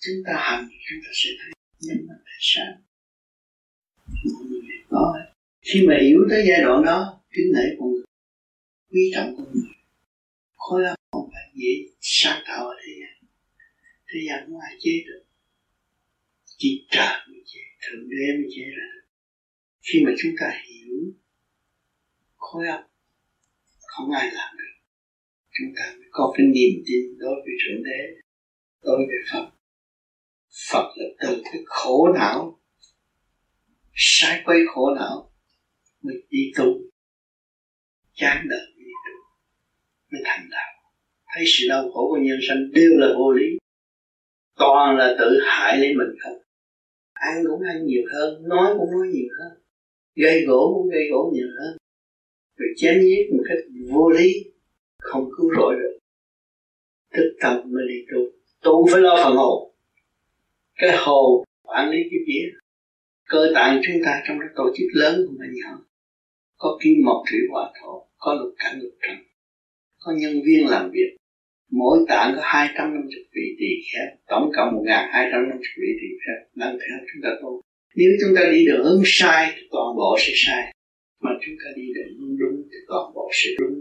Chúng ta hành, chúng ta sẽ thấy nhân mà tại sáng mọi người đều có. Khi mà hiểu tới giai đoạn đó, kính nể con người. Quý trọng con người. Khối óc không phải dễ sáng tạo ở thế gian. Thế gian không ai chế được. Chỉ trời mới chế thượng đế mới chế ra khi mà chúng ta hiểu khối óc, không ai làm được, chúng ta mới có cái niềm tin đối với thượng đế, đối với phật. Phật là từ cái khổ não, sai quấy khổ não, mới đi tu, chán đời đi tu, mới thành đạo. Thấy sự đau khổ của nhân sinh đều là vô lý, toàn là tự hại lấy mình không ăn cũng ăn nhiều hơn, nói cũng nói nhiều hơn. Gây gỗ cũng gây gỗ nhiều hơn. Rồi chém giết một cách vô lý, không cứu rỗi được. Thức tâm mới đi tu tu phải lo phần hồn. Cái hồn quản lý cái vía. Cơ tạng chúng ta trong cái tổ chức lớn của mình nhỏ. Có kim mộc thủy hỏa thổ, có lục cảnh lục trần. Có nhân viên làm việc mỗi tạng có 250 vị tỳ kheo, tổng cộng 1250 vị tỳ kheo. Đang theo chúng ta tu. Nếu chúng ta đi đường hướng sai thì toàn bộ sẽ sai. Mà chúng ta đi đường hướng đúng thì toàn bộ sẽ đúng.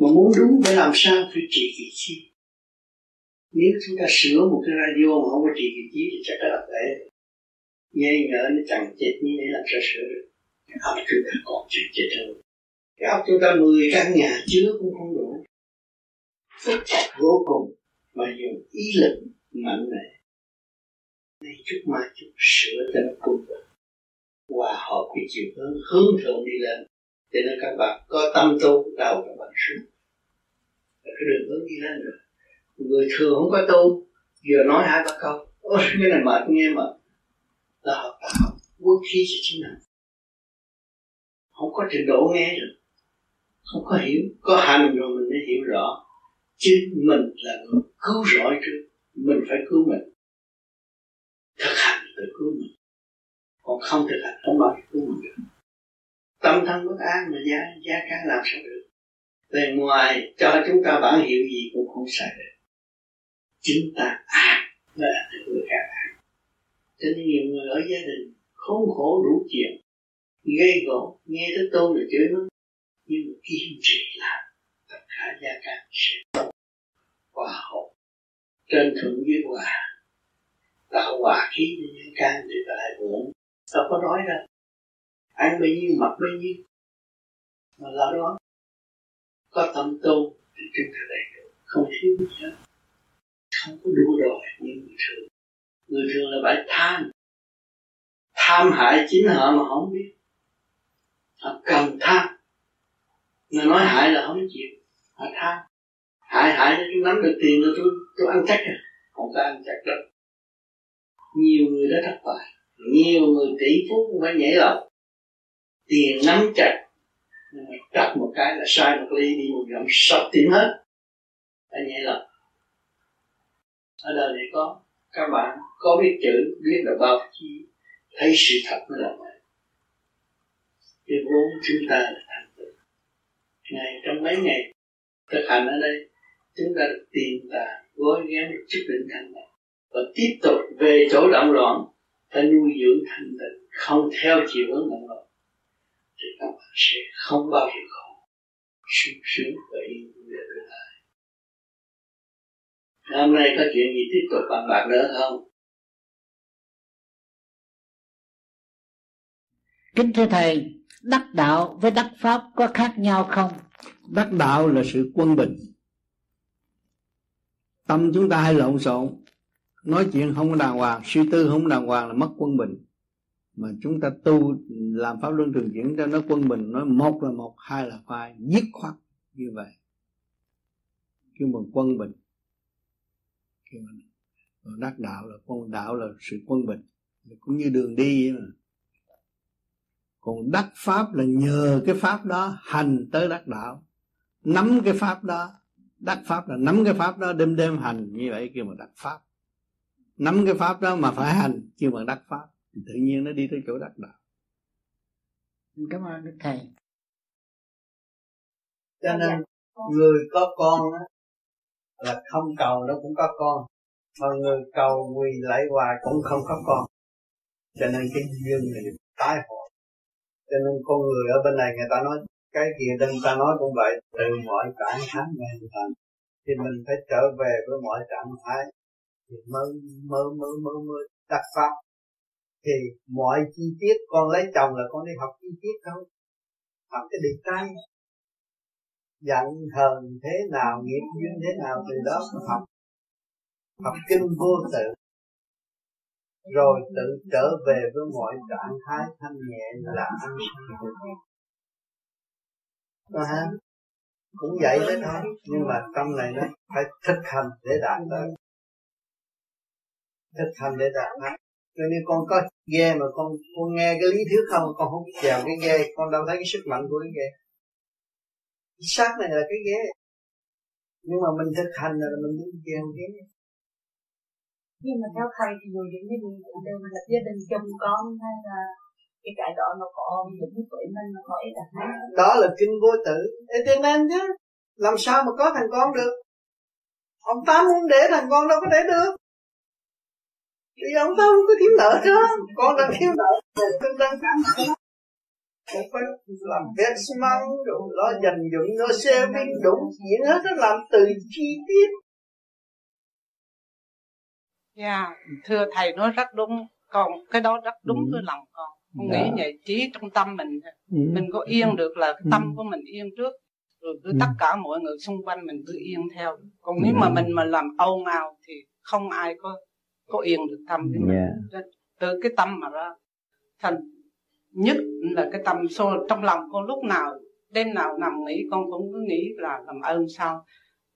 Mà muốn đúng phải làm sao? Phải trị kỳ chi. Nếu chúng ta sửa một cái radio mà không có trị kỳ chi thì chắc là phải dây nhớ nó chẳng chết như thế làm sao sửa được. Cái óc chúng ta còn chẳng chết hơn. Cái óc chúng ta 10 căn nhà chứa cũng không đủ phức tạp vô cùng mà dùng ý lực mạnh mẽ. Nay chút mai chút sửa tâm cung cùng hòa hợp cái chiều hướng hướng thượng đi lên. Cho nên các bạn có tâm tu đầu các bạn xuống cái đường hướng đi lên rồi. Người thường không có tu vừa nói hai ba câu. Ôi, cái này mệt nghe mà. Là họ tạo vũ khí cho chính mình. Không có trình độ nghe được không có hiểu. Có hành rồi, mình mới hiểu rõ chính mình là người cứu rỗi trước mình phải cứu mình. Thực hành tự cứu mình. Còn không thực hành, không bao giờ cứu mình được. Tâm thân bất an mà giá giá cả làm sao được? Bề ngoài, cho chúng ta bản hiệu gì cũng không sai được. Chúng ta an mới ảnh người khác an. Cho nên nhiều người ở gia đình khốn khổ đủ chuyện, gây gỗ nghe tới tôn là chửi nó nhưng mà kiên trì làm, tất cả gia cảnh sẽ tốt hòa hợp trên thượng dưới hòa tạo hòa khí cho nhân can thì lại muốn đâu có nói đâu ăn bao nhiêu mặc bao nhiêu. Mà lo đó có tâm tu thì chúng ta đầy đủ không thiếu gì hết. Không có đủ đòi như người thường người thường là phải tham. Tham hại chính họ mà không biết. Họ cần tham. Người nói hại là không chịu, họ tham hại hại cho tôi nắm được tiền rồi tôi tôi ăn chắc à. Không có ăn chắc đâu. Nhiều người đã thất bại, nhiều người tỷ phú cũng phải nhảy lầu. Tiền nắm chặt, nhưng mà chặt một cái là sai một ly đi một dặm sập tiền hết. Phải nhảy lầu. Ở đời này có, các bạn có biết chữ, biết là bao chi, thấy sự thật mới là vậy. Cái vốn chúng ta là thành tựu. Ngày trong mấy ngày thực hành ở đây chúng ta được tìm tà gói ghém một chút định thanh tịnh và tiếp tục về chỗ động loạn ta nuôi dưỡng thanh tịnh không theo chiều hướng động loạn. Thì các bạn sẽ không bao giờ khổ. Sung sướng và yên vui ở lại hôm nay có chuyện gì tiếp tục bàn bạc nữa không?
Kính thưa thầy đắc đạo với đắc pháp có khác nhau không?
Đắc đạo là sự quân bình tâm chúng ta hay lộn xộn. Nói chuyện không đàng hoàng, suy tư không đàng hoàng là mất quân bình. Mà chúng ta tu làm pháp luân thường chuyển cho nó quân bình, nói một là một, hai là hai, dứt khoát như vậy. Kêu bằng quân bình. Kêu bằng đắc đạo là quân đạo là sự quân bình. Cũng như đường đi vậy mà. Còn đắc pháp là nhờ cái pháp đó hành tới đắc đạo, nắm cái pháp đó đắc pháp là nắm cái pháp đó đêm đêm hành như vậy kêu mà đắc pháp. Nắm cái pháp đó mà phải hành kêu mà đắc pháp. Thì tự nhiên nó đi tới chỗ đắc đạo.
Cảm ơn đức thầy.
Cho nên người có con á là không cầu nó cũng có con mà người cầu quỳ lại hoài cũng không có con. Cho nên cái duyên này tái hội. Cho nên con người ở bên này người ta nói cái kia đừng ta nói cũng vậy, từ mọi trạng thái men thành, thì mình phải trở về với mọi trạng thái. Thì mới mới mới mới mới đặt pháp. Thì mọi chi tiết, con lấy chồng là con đi học chi tiết không học cái định tay giận hờn thế nào, nghiệp duyên thế nào từ đó học. Học kinh vô tự. Rồi tự trở về với mọi trạng thái thanh nhẹ là an đó ha cũng vậy đấy thôi nhưng mà tâm này nó phải thực hành để đạt tới. Thực hành để đạt tới. Cho nên con có ghe mà con con nghe cái lý thuyết không, con không vào cái ghe, con đâu thấy cái sức mạnh của cái ghe. Xác này là cái ghe. Nhưng mà mình thực hành là mình đi chèo ghế
nhưng mà theo thầy thì người những cái gì đều là gia đình chồng con hay là cái cái đó nó có những cái tuổi mình nó có ít
đó là kinh vô tử. Nên chứ làm sao mà có thằng con được? Ông tám muốn để thằng con đâu có để được. Vì ông tám không có thiếu nợ đó con đang thiếu nợ con đang cảm không phải làm bét măng đủ lo dành dụng nó saving đủ diễn hết nó làm từ chi tiết.
Dạ, yeah, thưa thầy nói rất đúng, còn cái đó rất đúng ừ. với lòng con. Con dạ. nghĩ vậy chỉ trong tâm mình ừ. mình có yên được là cái tâm ừ. của mình yên trước, rồi cứ ừ. tất cả mọi người xung quanh mình cứ yên theo. Còn nếu mà mình mà làm âu ngao thì không ai có có yên được tâm của mình. Yeah. Từ cái tâm mà ra thành nhất là cái tâm sôi trong lòng con lúc nào đêm nào nằm nghĩ con cũng cứ nghĩ là làm ơn sao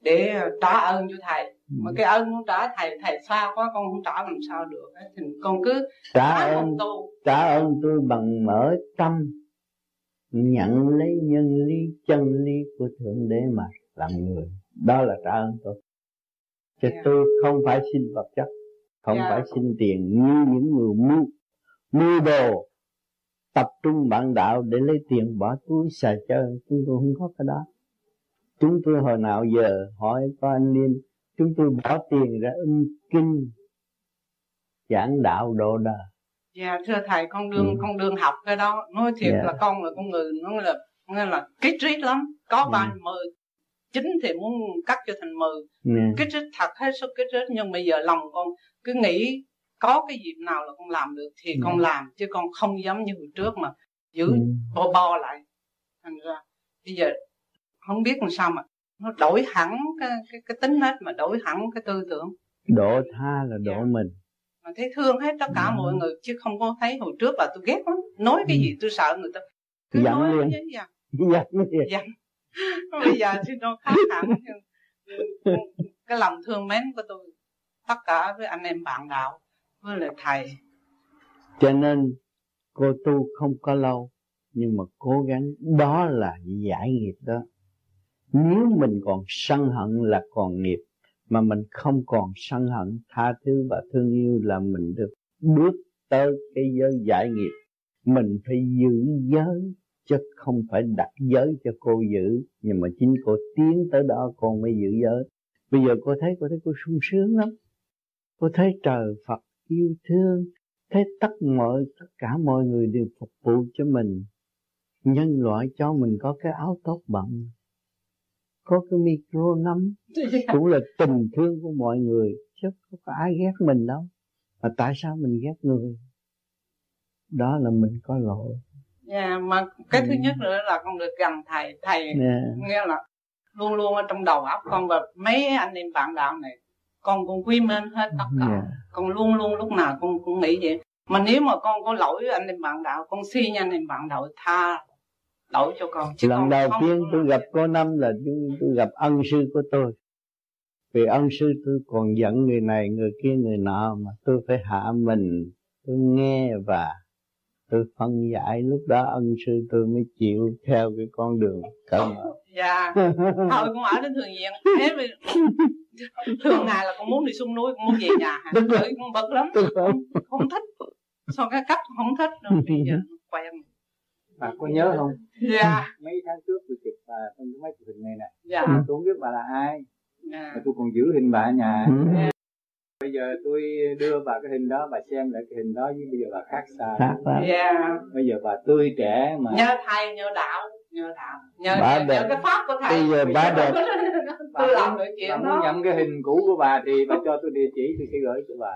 để trả ơn cho thầy. Mà cái ơn muốn trả thầy thầy xa quá con không trả làm sao được. Thì con cứ
trả ơn. tu. Trả ơn tôi bằng mở tâm nhận lấy nhân lý chân lý của thượng đế mà làm người. Đó là trả ơn tôi chứ yeah. tôi không phải xin vật chất không yeah. phải xin tiền như những người mưu. Mưu đồ tập trung bạn đạo để lấy tiền bỏ túi xài chơi. Chúng tôi không có cái đó chúng tôi hồi nào giờ hỏi có anh Liêm chúng tôi bỏ tiền ra in kinh giảng đạo độ đời
dạ thưa thầy con đương ừ. con đương học cái đó nói thiệt yeah. Dạ. là con là con người nó là nghe là kích rít lắm có yeah. bao mười chính thì muốn cắt cho thành mười yeah. kích rít thật hết sức kích rít nhưng bây giờ lòng con cứ nghĩ có cái dịp nào là con làm được thì yeah. con làm chứ con không dám như hồi trước mà giữ ừ. bo bo lại thành ra bây giờ không biết làm sao mà nó đổi hẳn cái cái, cái tính hết mà đổi hẳn cái tư tưởng.
Độ tha là độ yeah. mình.
Mà thấy thương hết tất cả ừ. mọi người chứ không có thấy hồi trước là tôi ghét lắm. Nói cái ừ. gì tôi sợ người ta.
Cứ giận nói liền.
giận
giận
giận bây giờ thì nó khác hẳn cái lòng thương mến của tôi tất cả với anh em bạn đạo với lại thầy.
Cho nên cô tu không có lâu nhưng mà cố gắng đó là giải nghiệp đó nếu mình còn sân hận là còn nghiệp, mà mình không còn sân hận, tha thứ và thương yêu là mình được bước tới cái giới giải nghiệp. Mình phải giữ giới, chứ không phải đặt giới cho cô giữ. Nhưng mà chính cô tiến tới đó con mới giữ giới. Bây giờ cô thấy cô thấy cô sung sướng lắm. Cô thấy trời Phật yêu thương, thấy tất mọi, tất cả mọi người đều phục vụ cho mình. Nhân loại cho mình có cái áo tốt bận có cái micro nắm cũng là tình thương của mọi người chứ không có ai ghét mình đâu mà tại sao mình ghét người đó là mình có lỗi
dạ yeah, mà cái ừ. thứ nhất nữa là con được gần thầy thầy yeah. Dạ. nghe là luôn luôn ở trong đầu óc con và mấy anh em bạn đạo này con cũng quý mến hết tất cả yeah. Dạ. con luôn luôn lúc nào con cũng nghĩ vậy mà nếu mà con có lỗi với anh em bạn đạo con xin anh em bạn đạo tha lỗi cho con.
Chứ lần con đầu tiên tôi gặp cô năm là tôi, tôi gặp ân sư của tôi. Vì ân sư tôi còn giận người này người kia người nọ mà tôi phải hạ mình tôi nghe và tôi phân giải. Lúc đó ân sư tôi mới chịu theo cái con đường cởi mở
dạ thôi con ở đến thường diện thế mà thường ngày là con muốn đi xuống núi con muốn về nhà. Hả con bực lắm. Không, không thích. Sao cái cách không thích rồi bây giờ quen
bà có nhớ không?
Dạ.
Mấy tháng trước tôi chụp bà trong cái máy chụp hình này nè.
Dạ.
Tôi không biết bà là ai. Dạ. mà tôi còn giữ hình bà ở nhà. Dạ. bây giờ tôi đưa bà cái hình đó bà xem lại cái hình đó với bây giờ bà khác xa.
Khác lắm
dạ.
Bây giờ bà tươi trẻ mà.
Nhớ thầy nhớ đạo nhờ đạo. Nhờ, bà nhờ, nhờ cái pháp của thầy.
Bây giờ bà đẹp.
Tôi làm được chuyện
bà muốn nhận cái hình cũ của bà thì bà cho tôi địa chỉ tôi sẽ gửi cho bà.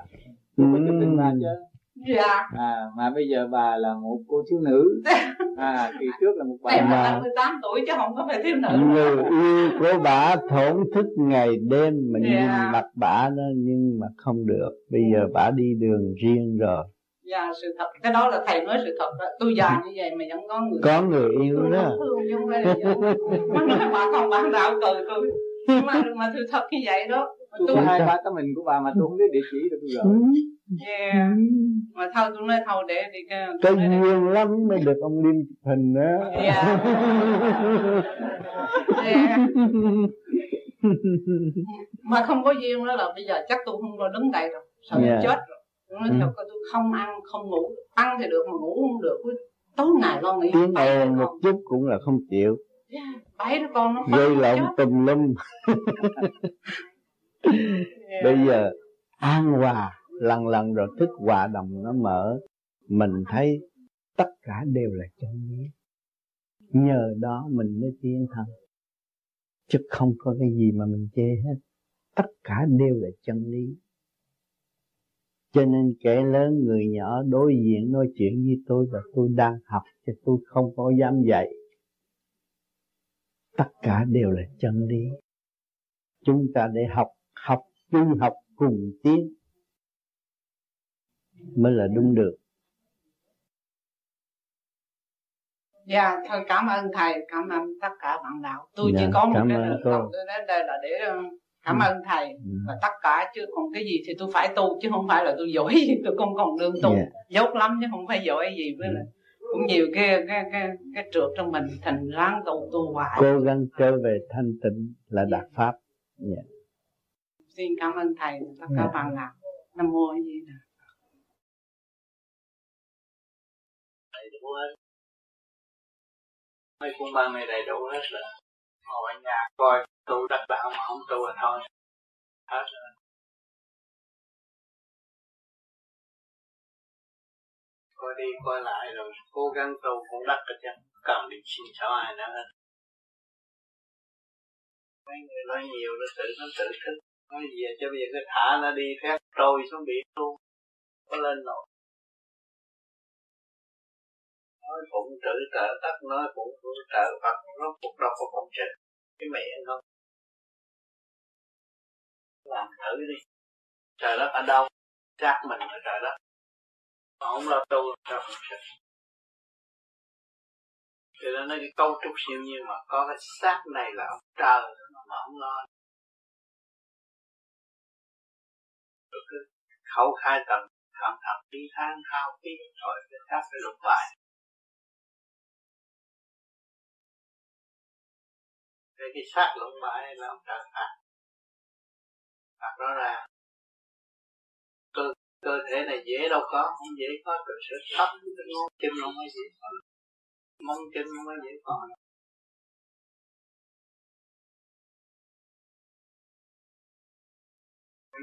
Tôi có chụp hình bà chứ
dạ.
À mà bây giờ bà là một cô thiếu nữ. À kỳ trước là một bà
em là 18 tuổi chứ không có phải thiếu nữ.
Người yêu của bà thổn thức ngày đêm mà yeah. nhìn mặt bà đó nhưng mà không được. Bây giờ bà đi đường riêng rồi.
Dạ sự thật. Cái đó là thầy nói sự thật đó. Tôi già như vậy mà vẫn có người
có người yêu
tôi
đó.
thương chứ không phải là bà còn bán đạo cười tôi nhưng mà mà sự thật như vậy đó
tôi, tôi hai ba tấm hình của bà mà tôi không biết địa chỉ được tôi gửi
yeah mà thôi tôi nói thôi để đi cái
cái duyên lắm mới được ông Liêm chụp hình đó
yeah. yeah. mà không có duyên đó là bây giờ chắc tôi không có đứng đây rồi sợ yeah. chết rồi tôi nói ừ. thật tôi không ăn không ngủ ăn thì được mà ngủ không được tối ngày lo nghĩ
tiếng ồn một chút cũng là không chịu
yeah. bảy đứa con nó
gây lộn tùm lum. bây giờ an hòa lần lần rồi thức hòa đồng nó mở mình thấy tất cả đều là chân lý. Nhờ đó mình mới tiến thân. Chứ không có cái gì mà mình chê hết. Tất cả đều là chân lý. Cho nên kẻ lớn người nhỏ đối diện nói chuyện với tôi và tôi đang học cho tôi không có dám dạy. Tất cả đều là chân lý. Chúng ta để học chung học cùng tiến. Mới là đúng được.
Dạ thôi cảm ơn thầy cảm ơn tất cả bạn đạo. Tôi
dạ,
chỉ có một cái lời tôi đến đây là để ờ, cảm
Ừ.
ơn thầy. Và tất cả chứ còn cái gì thì tôi phải tu chứ không phải là tôi giỏi gì tôi không còn đường tu.
Dạ.
dốt lắm chứ không phải giỏi gì với lại cũng nhiều cái cái cái cái trượt trong mình thành ráng tu tu hoài.
Cố gắng trở về thanh tịnh là đạt pháp. Dạ.
Xin cảm ơn thầy và tất cả
Dạ.
bạn đạo nam mô a di đà
đầy đủ hết. Mấy cuốn băng này đầy đủ hết rồi. Ngồi ở nhà coi tu đắc đạo mà không tu là thôi. Hết rồi. Coi đi coi lại rồi cố gắng tu cũng đắc rồi chứ. Cần đi xin xỏ ai nữa. Hết mấy người nói nhiều nó tự nó tự thức nói gì cho bây giờ cứ thả nó đi, phép trôi xuống biển luôn. Có lên nổi. Nói phụng trữ trợ tất nói phụng trữ trợ Phật, nó cũng đâu có phụng trừ cái mẹ nó làm thử đi. Trời đất ở đâu? Xác mình ở trời đất. Mà không lo tu sao phụng sự. Cho nên nói cái câu trúc siêu nhiên mà có cái xác này là ông trời mà không lo. Khẩu khai tầm thầm thầm đi than khao tiếng rồi người ta phải lục lại. Thế cái xác lụng bại là ông trời phạt. Phạt rõ ràng cơ cơ thể này dễ đâu có, không dễ có từ sự thấp tới ngón chân không mới dễ có mong chân không mới dễ có.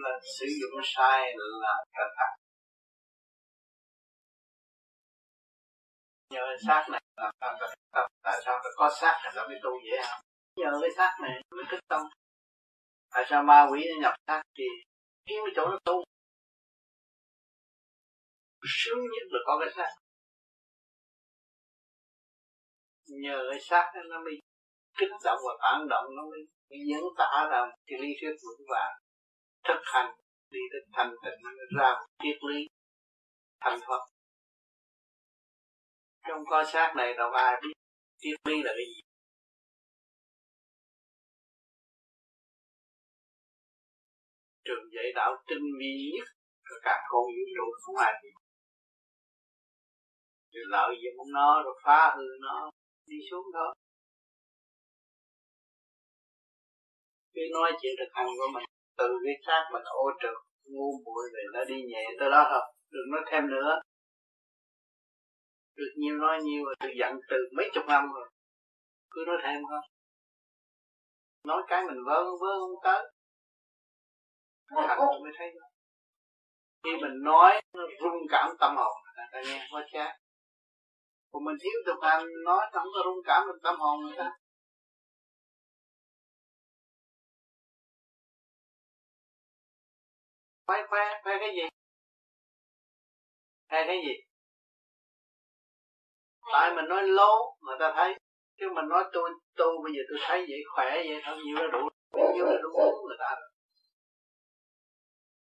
Là sử dụng sai là trời phạt nhờ cái xác này là ta ta- ta- tại sao? Phải có xác thì nó mới tu dễ không nhờ cái xác này mới thức tâm. Tại sao ma quỷ nó nhập xác thì kiếm cái chỗ nó tu? Sướng nhất là có cái xác. Nhờ cái xác nó mới kích động và phản động nó mới, dẫn diễn tả ra một cái lý thuyết vững vàng thực hành, đi đến thành tịnh ra triết lý, thành thoát trong coi xác này đâu ai biết triết lý là cái gì? Trường dạy đạo tinh vi nhất rồi cả con vũ trụ không ai biết rồi lợi dụng nó, rồi phá hư nó, đi xuống thôi cứ nói chuyện thực hành của mình từ cái khác mình ô trực ngu muội về nó đi nhẹ tới đó thôi, đừng nói thêm nữa. Được nhiều nói nhiều rồi từ giận từ mấy chục năm rồi, cứ nói thêm thôi. Nói cái mình vớ vớ không tới. Thành mới thấy đó. khi mình nói, nó rung cảm tâm hồn. Người ta nghe quá chát còn mình thiếu thực hành nói không có rung cảm được tâm hồn người ta. Khoe khoe khoe cái gì? Khoe cái gì? Tại mình nói lố người ta thấy chứ mình nói tôi tôi bây giờ tôi thấy vậy khỏe vậy thôi nhiều nó đủ nhiều nó đủ uống người ta rồi.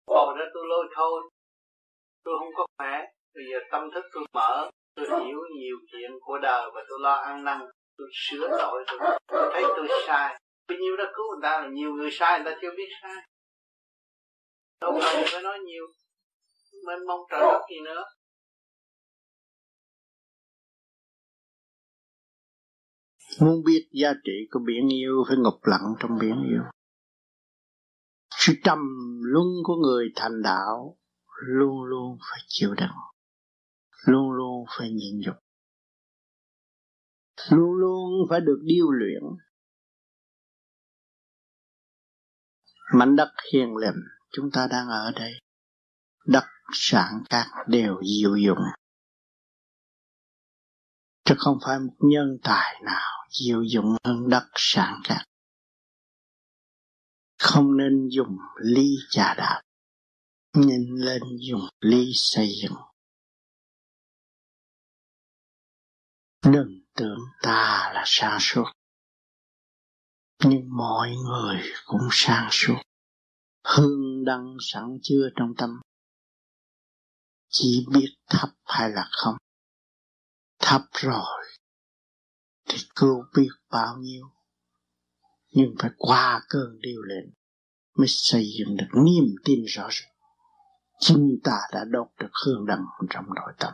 Còn đó tôi lôi thôi tôi không có khỏe bây giờ tâm thức tôi mở tôi hiểu nhiều chuyện của đời và tôi lo ăn năn tôi sửa tội tôi, tôi thấy tôi sai. Bao nhiêu đã cứu người ta là nhiều người sai người ta chưa biết sai đâu cần phải nói nhiều. Mênh mông trời đất gì nữa.
Muốn biết giá trị của biển yêu phải ngục lặng trong biển yêu. Sự trầm luân của người thành đạo luôn luôn phải chịu đựng, luôn luôn phải nhịn nhục, luôn luôn phải được điêu luyện. Mảnh đất hiền lành chúng ta đang ở đây, đất sản cát đều diệu dụng chứ không phải một nhân tài nào diệu dụng hơn đất sản cát. Không nên dùng ly trà đạp, nên lên dùng ly xây dựng. Đừng tưởng ta là sáng suốt, nhưng mọi người cũng sáng suốt. Hương đăng sẵn chưa trong tâm, chỉ biết thấp hay là không? Thấp rồi thì cứu biết bao nhiêu. Nhưng phải qua cơn điều lệnh mới xây dựng được niềm tin rõ ràng. Chúng ta đã đốt được hương đằng trong nội tâm.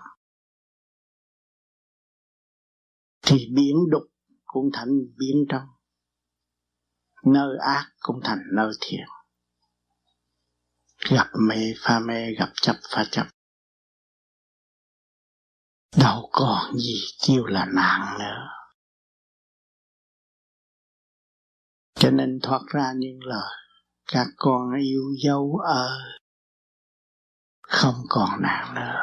Thì biến đục cũng thành biến trong. Nơi ác cũng thành nơi thiện gặp mê, pha mê, gặp chấp, pha chấp. Đâu còn gì kêu là nạn nữa. Cho nên thoát ra những lời, các con yêu dấu ơi không còn nạn nữa.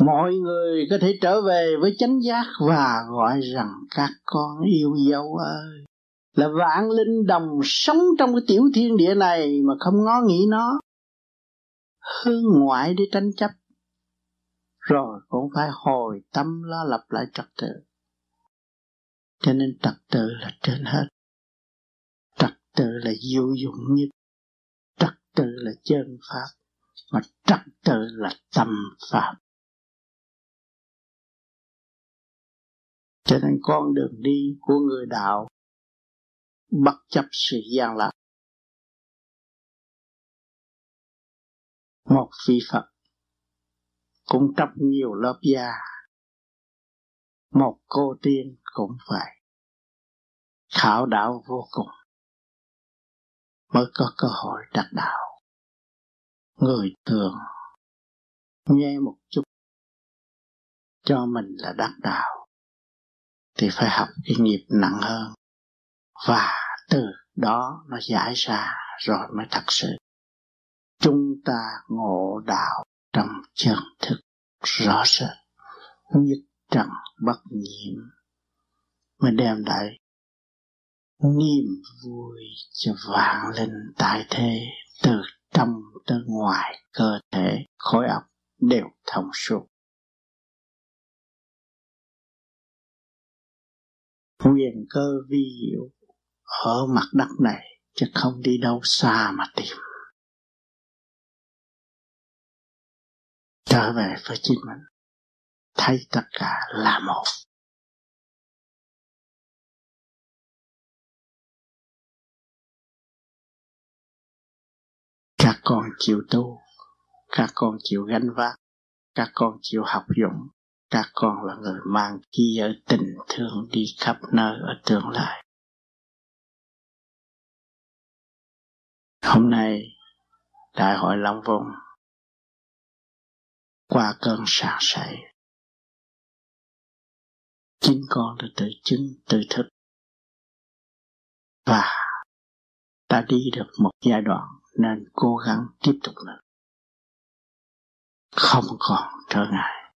Mọi người có thể trở về với chánh giác và gọi rằng các con yêu dấu ơi là vạn linh đồng sống trong cái tiểu thiên địa này mà không ngó nghĩ nó. Hướng ngoại để tranh chấp. Rồi cũng phải hồi tâm lo lập lại trật tự. Cho nên trật tự là trên hết. Trật tự là vô dụng nhất. Trật tự là chân pháp. Mà trật tự là tâm pháp. Cho nên con đường đi của người đạo bất chấp sự gian lạc một vị phật cũng trong nhiều lớp da. Một cô tiên cũng phải khảo đạo vô cùng. Mới có cơ hội đạt đạo. Người thường nghe một chút cho mình là đắc đạo, thì phải học cái nghiệp nặng hơn và từ đó nó giải ra rồi mới thật sự. Chúng ta ngộ đạo trong chân thực rõ rệt nhất trần bất nhiễm. Mới đem lại niềm vui cho vạn linh tại thế, từ trong tới ngoài cơ thể, khối óc đều thông suốt. Quyền cơ vi diệu ở mặt đất này, chứ không đi đâu xa mà tìm. Trở về với chính mình, thấy tất cả là một. Các con chịu tu, các con chịu gánh vác, các con chịu học dụng các con là người mang chi ở tình thương đi khắp nơi ở tương lai. Hôm nay, đại hội long vùng qua cơn sạc sảy chính con đã tự chứng, tự thức. Và ta đi được một giai đoạn nên cố gắng tiếp tục nữa. Không còn trở ngại.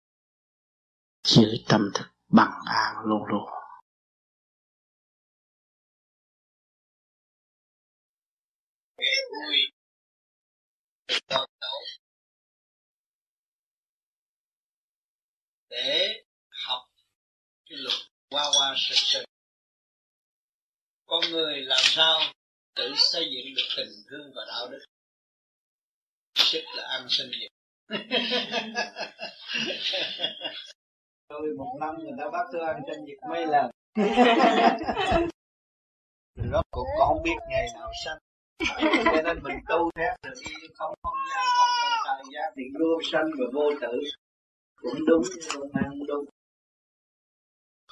Giữ tâm thức bằng an luôn luôn.
Vui. Để học cái luật qua qua sự sự con người làm sao tự xây dựng được tình thương và đạo đức? Sức là an sinh nghiệp
rồi một năm người ta bắt tôi ăn sinh nhật mấy lần. Rốt cuộc con không biết ngày nào sanh cho nên mình tu theo được không không gian, không không thời gian, thì vô sanh và vô tử cũng đúng, nhưng cũng không đúng.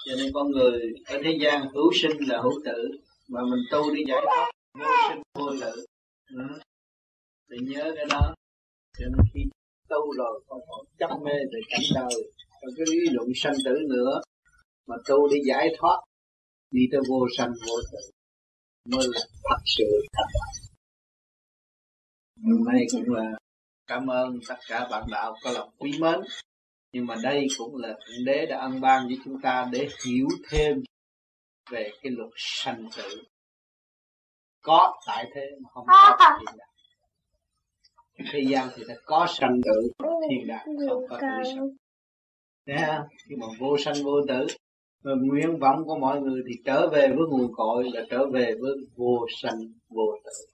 Cho nên con người ở thế gian hữu sinh là hữu tử, mà mình tu đi giải thoát, vô sinh, vô tử. Ừ. thì nhớ cái đó. Cho nên khi tu rồi, con còn chấp mê về cảnh đời còn cái lý luận sanh tử nữa, mà tu đi giải thoát, đi tới vô sanh, vô tử mới là thật sự thật. Hôm nay cũng là cảm ơn tất cả bạn đạo có lòng quý mến. Nhưng mà đây cũng là thượng đế đã ân ban với chúng ta để hiểu thêm về cái luật sanh tử. Có tại thế mà không có thiên đàng. Thế gian thì ta có sanh tử thiên đàng không có tử sanh. Thấy không? Nhưng mà vô sanh vô tử mà nguyện vọng của mọi người thì trở về với nguồn cội là trở về với vô sanh vô tử.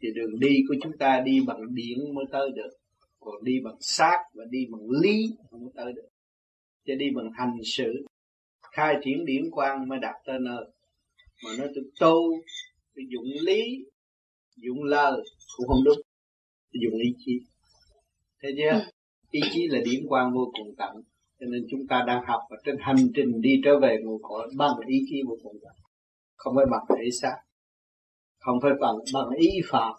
Thì đường đi của chúng ta đi bằng điện mới tới được. Còn đi bằng xác và đi bằng lý không tới được. Chứ đi bằng hành xử khai triển điển quang mới đạt tới nơi. Mà nó tôi tu tôi dụng lý dụng lời cũng không đúng. Tôi dùng ý chí. Thấy chưa? Ừ. ý chí là điển quang vô cùng tận cho nên chúng ta đang học và trên hành trình đi trở về nguồn cội bằng ý chí một cùng tận không phải bằng thể xác. Không phải bằng bằng ý phạm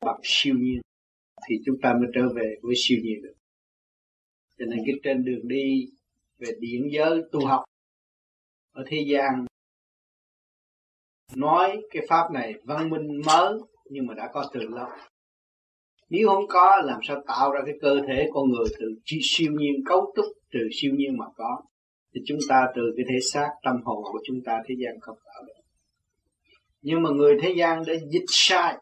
bằng siêu nhiên. Thì chúng ta mới trở về với siêu nhiên được. Cho nên cái trên đường đi về điện giới tu học ở thế gian, nói cái pháp này văn minh mới nhưng mà đã có từ lâu nếu không có, làm sao tạo ra cái cơ thể con người từ siêu nhiên, cấu trúc từ siêu nhiên mà có? Thì chúng ta từ cái thể xác tâm hồn của chúng ta, thế gian không tạo được. Nhưng mà người thế gian đã dịch sai,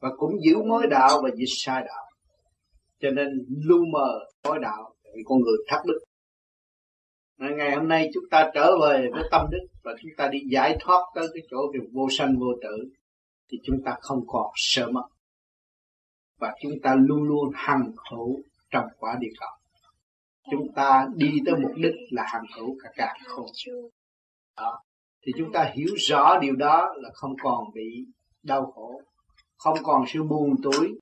và cũng giữ mối đạo và dịch sai đạo. Cho nên lu mờ mối đạo, thì con người thắt đức ngày hôm nay chúng ta trở về với tâm đức, và chúng ta đi giải thoát tới cái chỗ việc vô sanh vô tử, thì chúng ta không còn sợ mất và chúng ta luôn luôn hằng hữu trong quả địa cầu. Chúng ta đi tới mục đích là hằng hữu cả cả không đó. Thì chúng ta hiểu rõ điều đó là không còn bị đau khổ, không còn sự buồn tuổi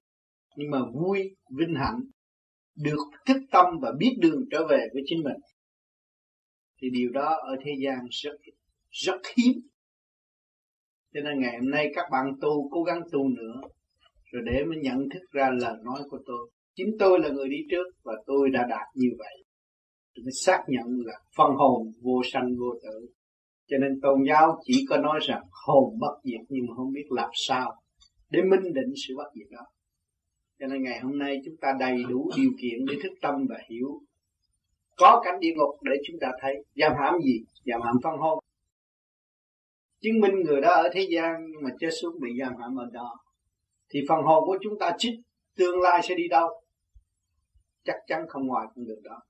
nhưng mà vui, vinh hạnh, được thức tâm và biết đường trở về với chính mình. Thì điều đó ở thế gian rất rất hiếm. Cho nên ngày hôm nay các bạn tu cố gắng tu nữa rồi để mới nhận thức ra lời nói của tôi. Chính tôi là người đi trước và tôi đã đạt như vậy. Tôi mới xác nhận là phân hồn vô sanh vô tử. Cho nên tôn giáo chỉ có nói rằng hồn bất diệt nhưng mà không biết làm sao để minh định sự bất diệt đó. Cho nên ngày hôm nay chúng ta đầy đủ điều kiện để thức tâm và hiểu. Có cảnh địa ngục để chúng ta thấy. Giam hãm gì? Giam hãm phân hồn. Chứng minh người đó ở thế gian nhưng mà chết xuống bị giam hãm ở đó thì phần hồn của chúng ta chính tương lai sẽ đi đâu? Chắc chắn không ngoài con đường đó.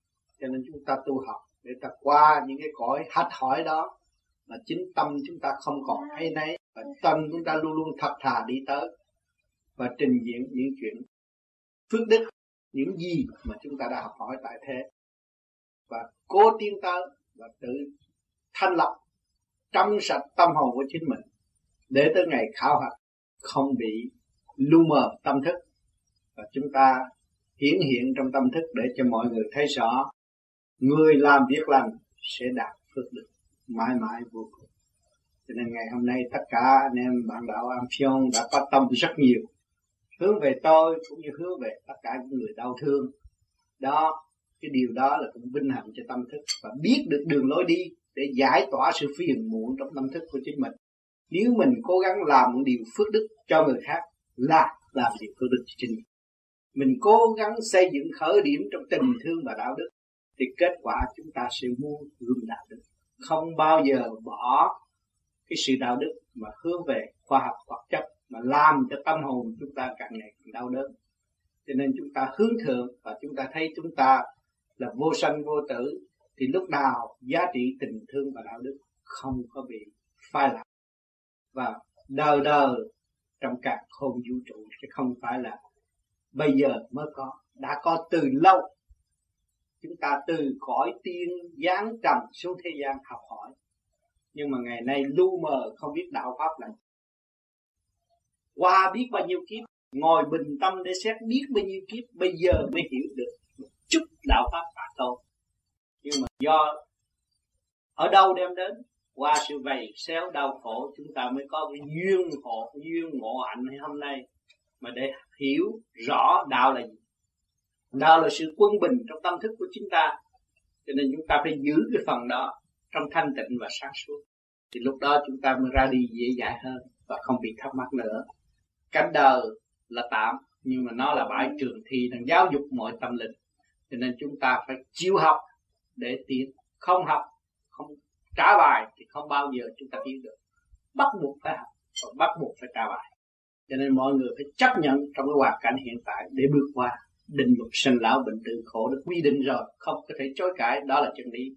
Cho nên chúng ta tu học để ta qua những cái cõi hạch hỏi đó mà chính tâm chúng ta không còn hay nấy và tâm chúng ta luôn luôn thật thà đi tới và trình diễn những chuyện phước đức những gì mà chúng ta đã học hỏi tại thế. Và cố tiến tới và tự thanh lập trong sạch tâm hồn của chính mình để tới ngày khảo hạch không bị lu mờ tâm thức. Và chúng ta hiển hiện trong tâm thức để cho mọi người thấy rõ người làm việc lành sẽ đạt phước đức mãi mãi vô cùng. Cho nên ngày hôm nay tất cả anh em bạn đạo Am Phion đã có tâm rất nhiều, hướng về tôi cũng như hướng về tất cả những người đau thương. Đó, cái điều đó là cũng vinh hạnh cho tâm thức và biết được đường lối đi để giải tỏa sự phiền muộn trong tâm thức của chính mình. Nếu mình cố gắng làm một điều phước đức cho người khác là làm việc của đức chính mình mình cố gắng xây dựng khởi điểm trong tình thương và đạo đức, thì kết quả chúng ta sẽ mua gương đạo đức. Không bao giờ bỏ cái sự đạo đức mà hướng về khoa học vật chất, mà làm cho tâm hồn chúng ta càng ngày càng đau đớn. Cho nên chúng ta hướng thượng và chúng ta thấy chúng ta là vô sanh, vô tử, thì lúc nào giá trị tình thương và đạo đức không có bị phai lạc. Và đời đời trong cả không vũ trụ, chứ không phải là bây giờ mới có, đã có từ lâu. Chúng ta từ cõi tiên giáng trầm xuống thế gian học hỏi. Nhưng mà ngày nay lu mờ, không biết đạo pháp là qua biết bao nhiêu kiếp, ngồi bình tâm để xét biết bao nhiêu kiếp, bây giờ mới hiểu được một chút đạo pháp phạt thôi nhưng mà do ở đâu đem đến? Qua sự vầy xéo đau khổ, chúng ta mới có cái duyên hộ duyên ngộ hạnh hôm nay. Mà để hiểu rõ đạo là gì. Đạo là sự quân bình trong tâm thức của chúng ta. Cho nên chúng ta phải giữ cái phần đó trong thanh tịnh và sáng suốt. Thì lúc đó chúng ta mới ra đi dễ dãi hơn và không bị thắc mắc nữa. Cánh đời là tạm, nhưng mà nó là bãi trường thi đang giáo dục mọi tâm linh. Cho nên chúng ta phải chịu học để tiến. Không học, không trả bài thì không bao giờ chúng ta tiến được. Bắt buộc phải học và bắt buộc phải trả bài. Cho nên mọi người phải chấp nhận trong cái hoàn cảnh hiện tại để bước qua định luật sinh lão bệnh tử khổ được quy định rồi, không có thể chối cãi, đó là chân lý.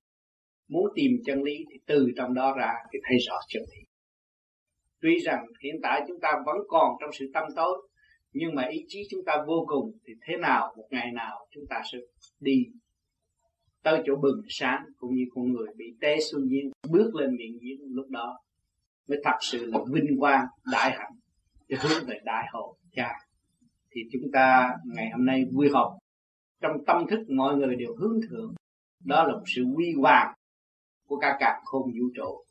Muốn tìm chân lý thì từ trong đó ra thì thấy rõ chân lý. Tuy rằng hiện tại chúng ta vẫn còn trong sự tâm tối, nhưng mà ý chí chúng ta vô cùng thì thế nào, một ngày nào chúng ta sẽ đi tới chỗ bừng sáng cũng như con người bị té xuân nhiên bước lên miệng giếng lúc đó mới thật sự là vinh quang, đại hạnh để hướng về đại hội cha. Thì chúng ta ngày hôm nay vui họp, trong tâm thức mọi người đều hướng thượng, đó là một sự quy hoàng của cả cả khôn vũ trụ.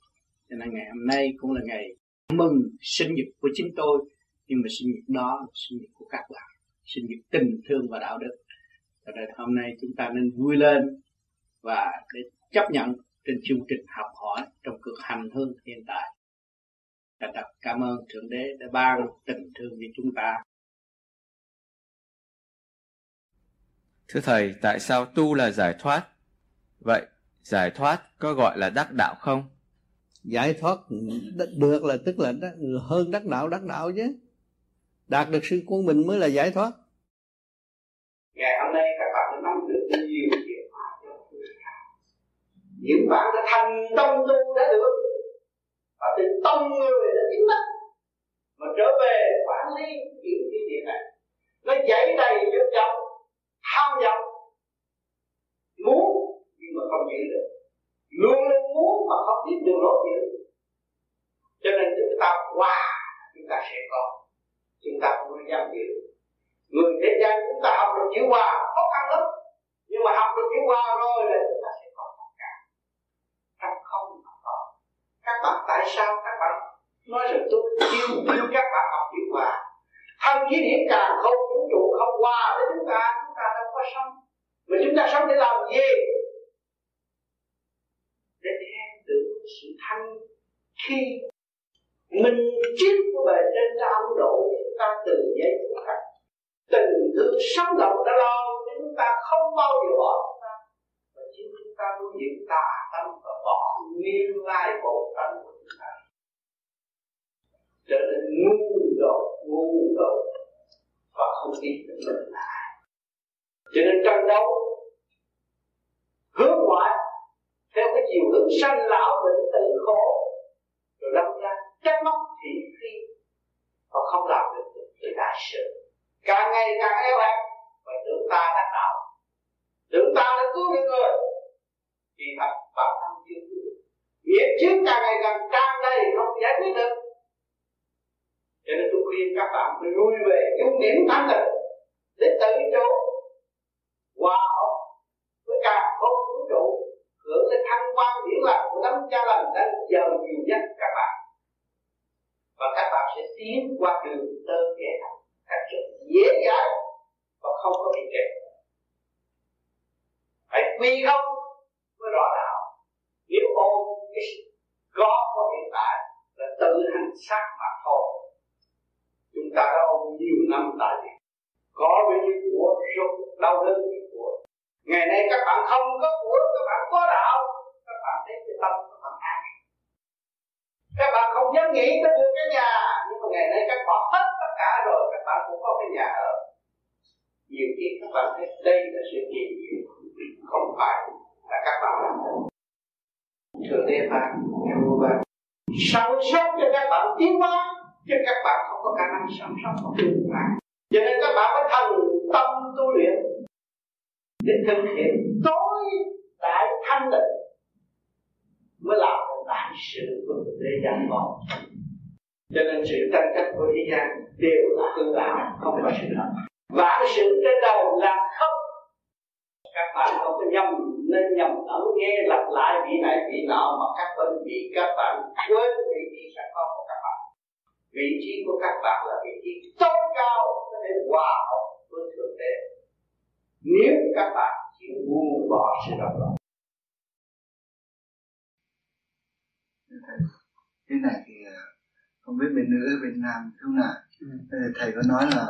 Cho nên ngày hôm nay cũng là ngày mừng sinh nhật của chính tôi, nhưng mà sinh nhật đó là sinh nhật của các bạn, sinh nhật tình thương và đạo đức. Cho nên hôm nay chúng ta nên vui lên và để chấp nhận trên chương trình học hỏi trong cuộc hành hương hiện tại Thật thật cảm ơn Thượng Đế đã ban tình thương cho chúng ta.
Thưa Thầy, tại sao tu là giải thoát? Vậy, giải thoát có gọi là đắc đạo không?
Giải thoát được là tức là hơn đắc đạo đắc đạo chứ. Đạt được sự quân bình mới là giải thoát.
Ngày hôm nay các bạn đã nắm được nhiều chuyện những bạn đã thành tâm tu đã được. Và từ tâm người đã chính thức mà trở về quản lý những cái địa này. Nó dậy đầy dục vọng tham vọng, muốn nhưng mà không giữ được. Luôn luôn muốn mà không biết đường lối giữ. Cho nên chúng ta hòa chúng ta sẽ có. Chúng ta không có dám giữ. Người thế gian chúng ta học được chữ hòa, khó khăn lắm. Nhưng mà học được chữ hòa rồi là chúng ta sẽ có tất cả trong không có các bạn tại sao các bạn nói rằng tôi yêu yêu các bạn học chữ hòa? Thân khí điểm càng không, vũ trụ không qua với chúng ta chúng ta đâu có sống. Mà chúng ta sống để làm gì? Để theo tưởng sự thanh khi mình triết của bề trên ta âm độ, chúng ta từ giây chúng ta. Tình thương sống động đã lo chúng ta không bao giờ bỏ chúng ta. Và chính chúng ta nuôi dưỡng tà tâm bỏ nguyên lai bộ tâm của chúng ta. Trở nên ngu đột ngu đột và không biết được mình là cho nên tranh đấu hướng ngoại, theo cái chiều hướng sanh lão bệnh tử khổ, rồi đâm ra trách móc thị phi và không làm được cái đại sự càng ngày càng eo hẹp và tưởng ta đã tạo. Tưởng ta đã cứu được người, thì thật, bản thân chưa cứu nghiệp trước càng ngày càng càng đầy không giải quyết được. Cho nên tôi khuyên các bạn lui về dung điểm thanh tịnh để tự chỗ hòa hợp với cả không vũ trụ, hưởng cái thăng quan điển lành của đấng cha lành đang giờ nhiều nhất các bạn. Và các bạn sẽ tiến qua đường tơ kẻ thành cách dễ dàng và không có bị kẹt. Phải quy không mới rõ đạo nếu ôm cái có của hiện tại là tự hành sát mà thôi. Chúng ta đã ôm nhiều năm tại vì có bao nhiêu của rốt, đau đớn của. Ngày nay các bạn không có của, các bạn có đạo. Các bạn thấy cái tâm các bạn an các bạn không dám nghĩ tới được cái nhà. Nhưng mà ngày nay các bạn hết tất cả rồi, các bạn cũng có cái nhà ở. Nhiều khi các bạn thấy đây là sự kỳ diệu không phải là các bạn làm được thượng đế phán vua ban săn sóc cho các bạn tiến hóa chứ các bạn không có khả năng sống sót một tương phản cho nên các bạn phải thành tâm tu luyện để thực hiện tối đại thanh tịnh mới làm được đại sự của thế gian một cho nên sự tranh chấp của thế gian đều là hư ảo, không có sự thật. Và sự trên đầu là không các bạn không có nhầm nên nhầm lẫn nghe lặp lại vị này vị nọ mà các bên vị các bạn quên vị trí sẵn có của các bạn. Vị trí của các bạn là vị trí tối cao có thể hòa hợp với thượng đế. Nếu các bạn chịu buông bỏ sự độc lập
cái này thì à, không biết bên nữ bên nam thế nào. Ừ. thầy có nói là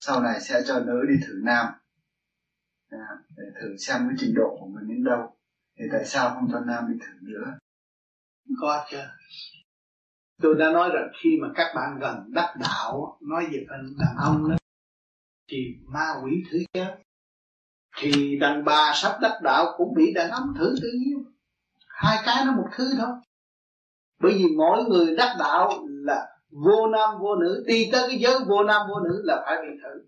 sau này sẽ cho nữ đi thử nam à, để thử xem cái trình độ của mình đến đâu. Thì tại sao không cho nam đi thử nữa?
Có chứ. Tôi đã nói rằng khi mà các bạn gần đắc đạo nói về phần đàn ông đó thì ma quỷ thứ nhất, thì đàn bà sắp đắc đạo cũng bị đàn ông thử tự nhiên. Hai cái nó một thứ thôi. Bởi vì mỗi người đắc đạo là vô nam vô nữ đi tới cái giới vô nam vô nữ là phải bị thử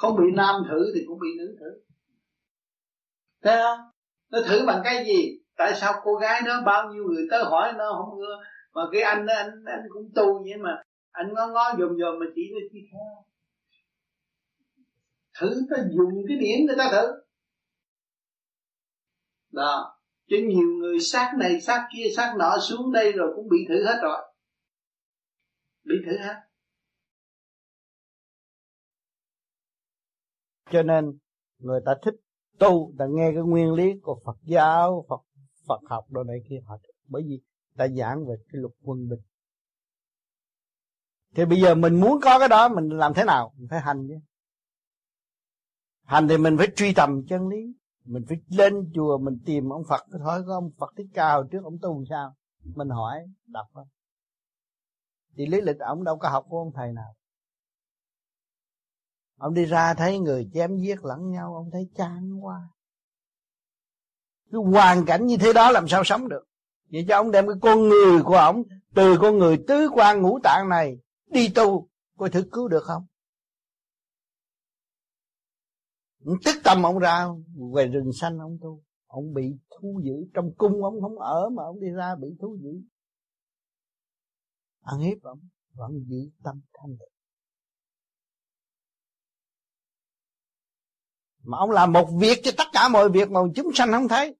không bị nam thử thì cũng bị nữ thử. Thấy không? Nó thử bằng cái gì? Tại sao cô gái đó bao nhiêu người tới hỏi nó không ưa mà cái anh đó, anh anh cũng tu vậy mà. Anh ngó ngó dòm dòm mà chỉ nó chỉ theo thử ta dùng cái điểm người ta thử. Đó. Chứ nhiều người sát này sát kia sát nọ xuống đây rồi cũng bị thử hết rồi. Bị thử hết.
Cho nên người ta thích tu, ta nghe cái nguyên lý của Phật giáo, Phật Phật học đồ này kia, họ bởi vì ta giảng về cái luật quân bình. Thì bây giờ mình muốn có cái đó, mình làm thế nào? Mình phải hành chứ. Hành thì mình phải truy tầm chân lý. Mình phải lên chùa, mình tìm ông Phật. Hỏi có ông Phật thích ca hồi trước, ông tu sao? Mình hỏi, đọc thôi. Thì lý lịch ông đâu có học của ông thầy nào ông đi ra thấy người chém giết lẫn nhau, ông thấy chán quá. Cái hoàn cảnh như thế đó làm sao sống được? Vậy cho ông đem cái con người của ông, từ con người tứ quan ngũ tạng này đi tu, coi thử cứu được không? Ông tức tâm ông ra, về rừng xanh ông tu. Ông bị thu giữ trong cung ông không ở mà ông đi ra bị thu giữ ăn hiếp ông, vẫn giữ tâm thanh tịnh. Mà ông làm một việc cho tất cả mọi việc mà chúng sanh không thấy.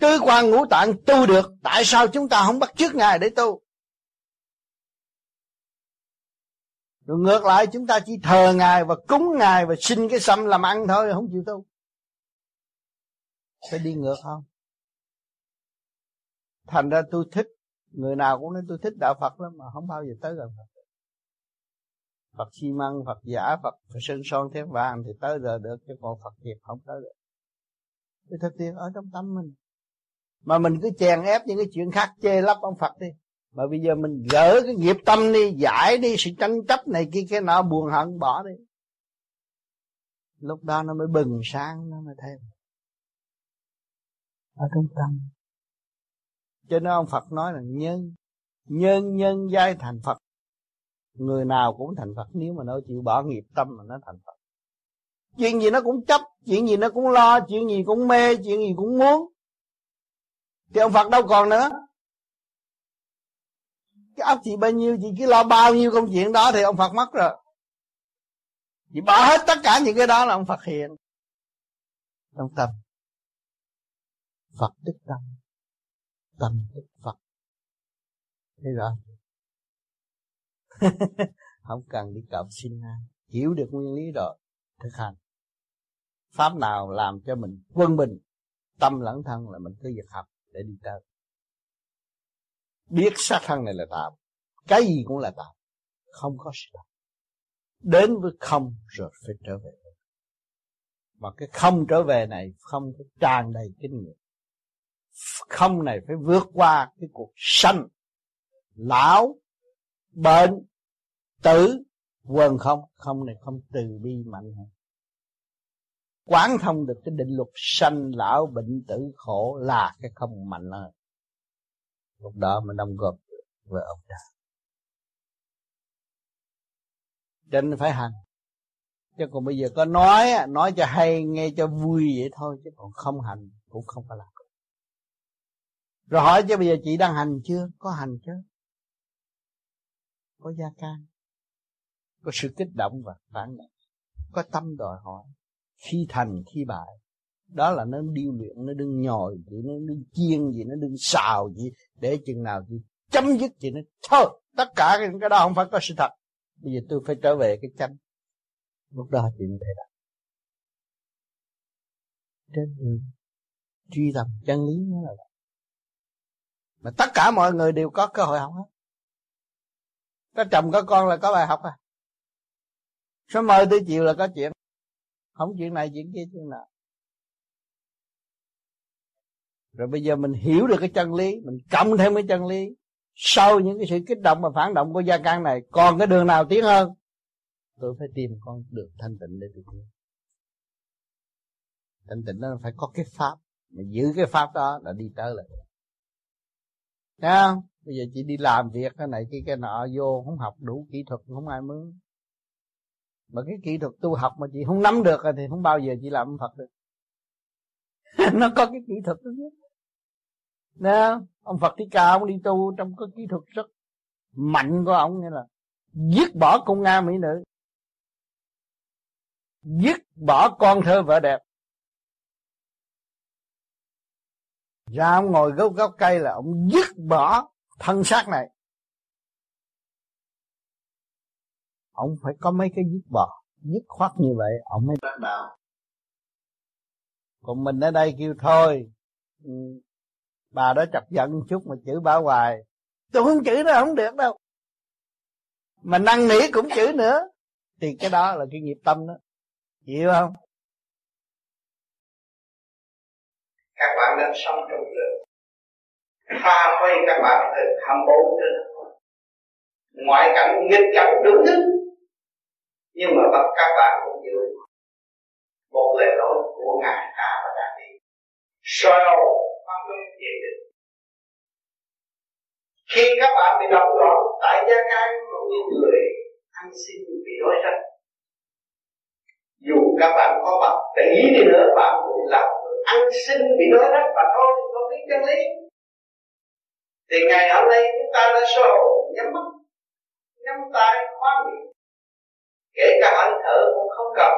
Tứ quan ngũ tạng tu được, tại sao chúng ta không bắt trước ngài để tu? Rồi ngược lại, chúng ta chỉ thờ ngài và cúng ngài và xin cái sâm làm ăn thôi, không chịu tu. Phải đi ngược không? Thành ra tôi thích, người nào cũng nói tôi thích đạo Phật lắm mà không bao giờ tới gần Phật. Phật xi măng, Phật giả, Phật sơn son thép vàng thì tới giờ được chứ còn Phật thiệt không tới được. Thì thực hiện ở trong tâm mình. Mà mình cứ chèn ép những cái chuyện khác chê lấp ông Phật đi. Mà bây giờ mình gỡ cái nghiệp tâm đi, giải đi sự tranh chấp này kia cái nọ buồn hận bỏ đi. Lúc đó nó mới bừng sáng, nó mới thêm. Ở trong tâm. Cho nên ông Phật nói là nhân, nhân nhân giai thành Phật người nào cũng thành Phật, nếu mà nó chịu bỏ nghiệp tâm mà nó thành Phật. Chuyện gì nó cũng chấp, chuyện gì nó cũng lo, chuyện gì cũng mê, chuyện gì cũng muốn. Thì ông Phật đâu còn nữa. Cái óc chị bao nhiêu, chị cứ lo bao nhiêu công chuyện đó thì ông Phật mất rồi. Chị bỏ hết tất cả những cái đó là ông Phật hiện. Trong tâm. Phật tức tâm. Tâm tức Phật. Thế rồi không cần đi cầu xin ai. Hiểu được nguyên lý rồi, thực hành. Pháp nào làm cho mình quân bình, tâm lẫn thân là mình cứ việc học để đi tới. Biết sát thân này là tạo. Cái gì cũng là tạo. Không có sự tạo đến với không rồi phải trở về. Mà cái không trở về này không có tràn đầy kinh nghiệm. Không này phải vượt qua cái cuộc sanh, lão, bệnh tử quần không không này không từ bi mạnh hơn quán thông được cái định luật sanh lão bệnh tử khổ là cái không mạnh hơn. Lúc đó mình đồng góp với ông trời nên phải hành. Chứ còn bây giờ có nói nói cho hay, nghe cho vui vậy thôi, chứ còn không hành, cũng không có làm rồi hỏi chứ bây giờ chị đang hành chưa? Có hành chưa có gia can? Có sự kích động và phản động có tâm đòi hỏi. Khi thành, khi bại. Đó là nó điêu luyện, nó đừng nhồi gì, nó đừng chiên gì, nó đừng xào gì. Để chừng nào gì chấm dứt gì nó thôi, tất cả cái đó không phải có sự thật. Bây giờ tôi phải trở về cái chánh. Lúc đó chuyện thế đó trên đường, truy tầm chân lý nó là vậy. Mà tất cả mọi người đều có cơ hội học hết. Có chồng, có con là có bài học à. Số mời tới chiều là có chuyện. Không chuyện này, chuyện kia, chuyện nào Rồi bây giờ mình hiểu được cái chân lý, Mình cộng thêm cái chân lý. Sau những cái sự kích động và phản động của gia can này, Còn cái đường nào tiến hơn? Tôi phải tìm con đường thanh tịnh để tôi tiến. Thanh tịnh nó phải có cái pháp. Mà giữ cái pháp đó là đi tới là Thấy không? Bây giờ chỉ đi làm việc cái này kia cái nọ vô, không học đủ kỹ thuật, không ai mướn mà cái kỹ thuật tu học mà chị không nắm được thì không bao giờ chị làm Phật được. Nó có cái kỹ thuật đó nè, ông Phật Thích Ca ông đi tu trong có kỹ thuật rất mạnh của ông nghĩa là giết bỏ con nga mỹ nữ. Giết bỏ con thơ vợ đẹp. Ra ông ngồi gốc gốc cây là ông dứt bỏ thân xác này. Ông phải có mấy cái dứt bỏ dứt khoát như vậy, ông mới đắc đạo còn mình ở đây kêu thôi. Ừ, bà đó chọc giận chút mà chữ bà hoài. Tôi không chữ nó không được đâu. Mà năn nỉ cũng chữ nữa. Thì cái đó là cái nghiệp tâm đó. Chịu không?
Các bạn đang sống trong rừng pha huy các bạn từ 24 đến ngoại cảnh nghịch cảnh đủ thứ nhưng mà bắt các bạn cũng giữ một lời nói của ngài ta và đã đi soi hồn pháp luân thiền định khi các bạn bị động loạn tại gia can cũng như người ăn xin bị đói rách dù các bạn có bằng tỷ đi nữa, bạn cũng là ăn xin bị đói rách và thôi không biết chân lý. Thì ngày hôm nay chúng ta đã soi nhắm mắt, nhắm tay khóa miệng kể cả anh thở cũng không cần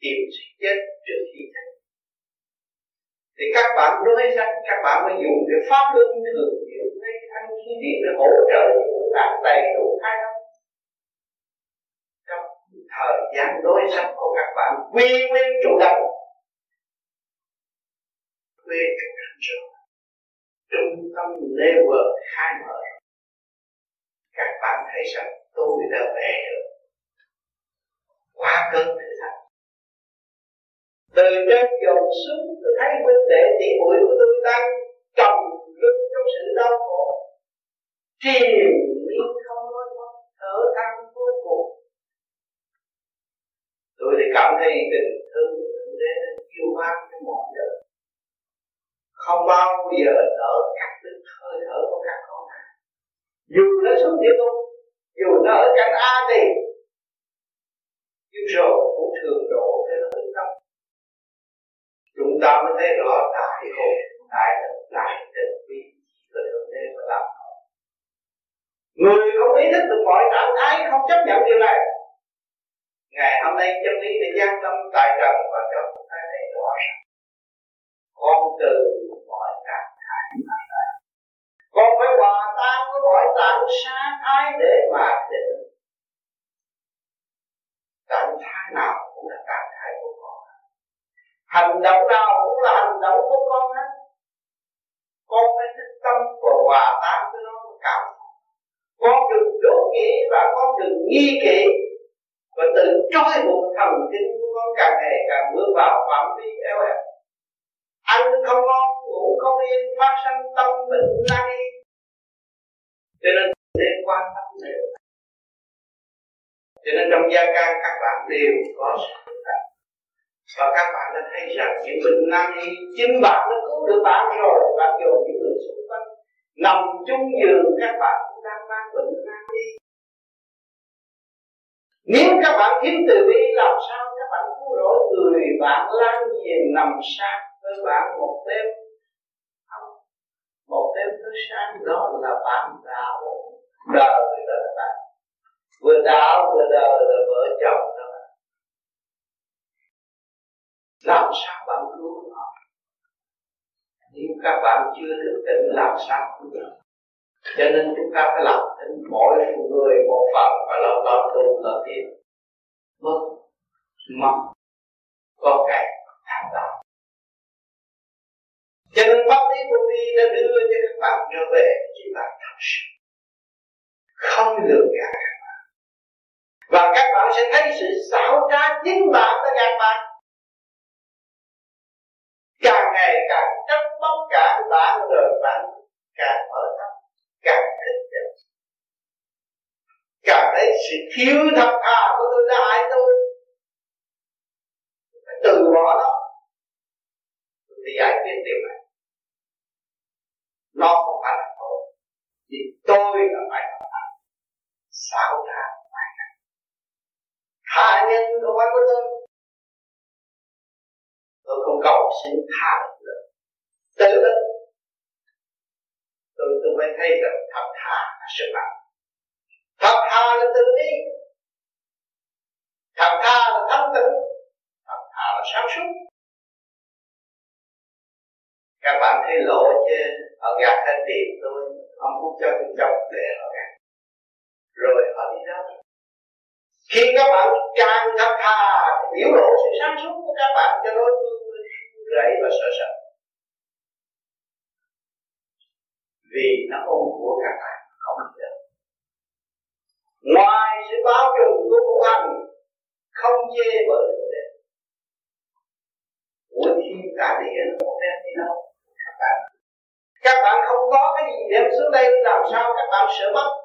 tìm sự chết trước khi chết. Thì các bạn nói rằng, các bạn mới dùng cái pháp luân thường chuyển ngay thanh khí điện để hỗ trợ những ngũ tạng đầy đủ khai thông trong thời gian đối sách của các bạn, quy nguyên chủ động. Quy chủ động. Rồi trung tâm level khai mở. Các bạn thấy rằng tôi đã về được qua cơn thử thách từ trên dòng xuống tôi thấy huynh đệ tỷ muội của tôi đang trầm lưng trong sự đau khổ. Triền miên không nói mất thở than vô cùng. Tôi thì cảm thấy tình thương của thượng đế yêu mang cho mọi người không bao giờ đỡ cắt đứt hơi thở của các con dù nó xuống địa ngục, dù nó ở cảnh a thì nhưng rồi cũng thường độ thế là tự tâm chúng ta mới thấy rõ tại hồn tại lực tại tình vi chỉ có thượng đế mà làm người không ý thức được mọi trạng thái, không chấp nhận điều này. Ngày hôm nay chân lý để gian tâm tại trần và cho chúng ta thấy rõ rằng con từ mọi trạng thái mà ra. Con phải hòa tan với mọi tạng sáng thái để mà định trạng thái nào cũng là trạng thái của con. Hành động nào cũng là hành động của con hết. Con phải thức tâm và hòa tan với nó một cảm con đừng đố kỵ và con đừng nghi kỵ. Và tự trói buộc thần kinh của con càng ngày càng bước vào phạm vi eo hẹp. Ăn không ngon, ngủ không yên, phát sinh tâm bệnh nan y. Cho nên nên quan tâm điều cho nên trong gia can các bạn đều có sự và các bạn đã thấy rằng những bệnh nan y chính bạn đã cứu được bạn rồi, bạn dù những người xung quanh. Nằm chung giường, các bạn cũng đang mang bệnh nan y. Nếu các bạn thiếu từ bi, làm sao các bạn cứu rỗi người bạn lan giềng nằm sát với bạn một đêm? Một đêm thức sáng, đó là bạn đạo đời đó là bạn vừa đạo, vừa đời là vợ chồng đó. Làm sao bạn cứu họ nếu các bạn chưa thức tỉnh làm sao cứu được cho nên chúng ta phải làm tỉnh mỗi người một phần và lo lo tu lo tiền mất mất có cái thành đạo cho nên pháp lý vô vi đã đưa cho các bạn trở về chỉ là thật sự. Không lừa gạt và các bạn sẽ thấy sự xảo trá chính bạn đã gạt bạn. Càng ngày càng trách móc cả bản người bạn, càng mở tâm càng thấy được càng thấy sự thiếu thật thà của tôi đã hại tôi. Phải từ bỏ nó. Phải giải quyết điều này. Nó không phải là tôi thì tôi là phải làm thành sao ra hạ nhân đồ quán của tôi tôi không cầu xin tha được tự lực tôi tôi mới
thấy rằng thật thà là sức mạnh thật thà là tự đi thật thà là thanh tịnh. Thật thà là sáng suốt. Các bạn thấy lộ chứ họ gạt hết tiền tôi không muốn cho tôi chọc để họ gạt. Rồi họ đi đâu? Khi các bạn càng thật thà biểu lộ sự sáng suốt của các bạn cho đối phương rẫy và sợ sợ vì nó ôm của các bạn, không được ngoài sự bao trùm của ngũ hành không chê bởi được của thiên cả địa nó không đem đi đâu các bạn các bạn không có cái gì đem xuống đây làm sao các bạn sợ mất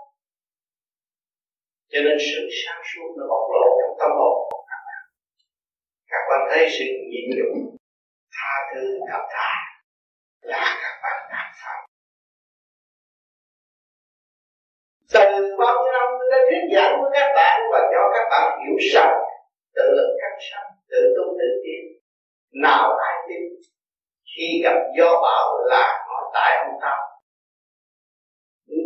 cho nên sự sáng suốt nó bộc lộ trong tâm hồn của các bạn. Các bạn thấy sự nhịn nhục, tha thứ cảm tha là các bạn đạt pháp từ bao nhiêu năm tôi đã thuyết giảng với các bạn và cho các bạn hiểu rằng tự lực căng sanh tự tu tự tiến. Nào ai tin khi gặp do bão là nó tại ông tâm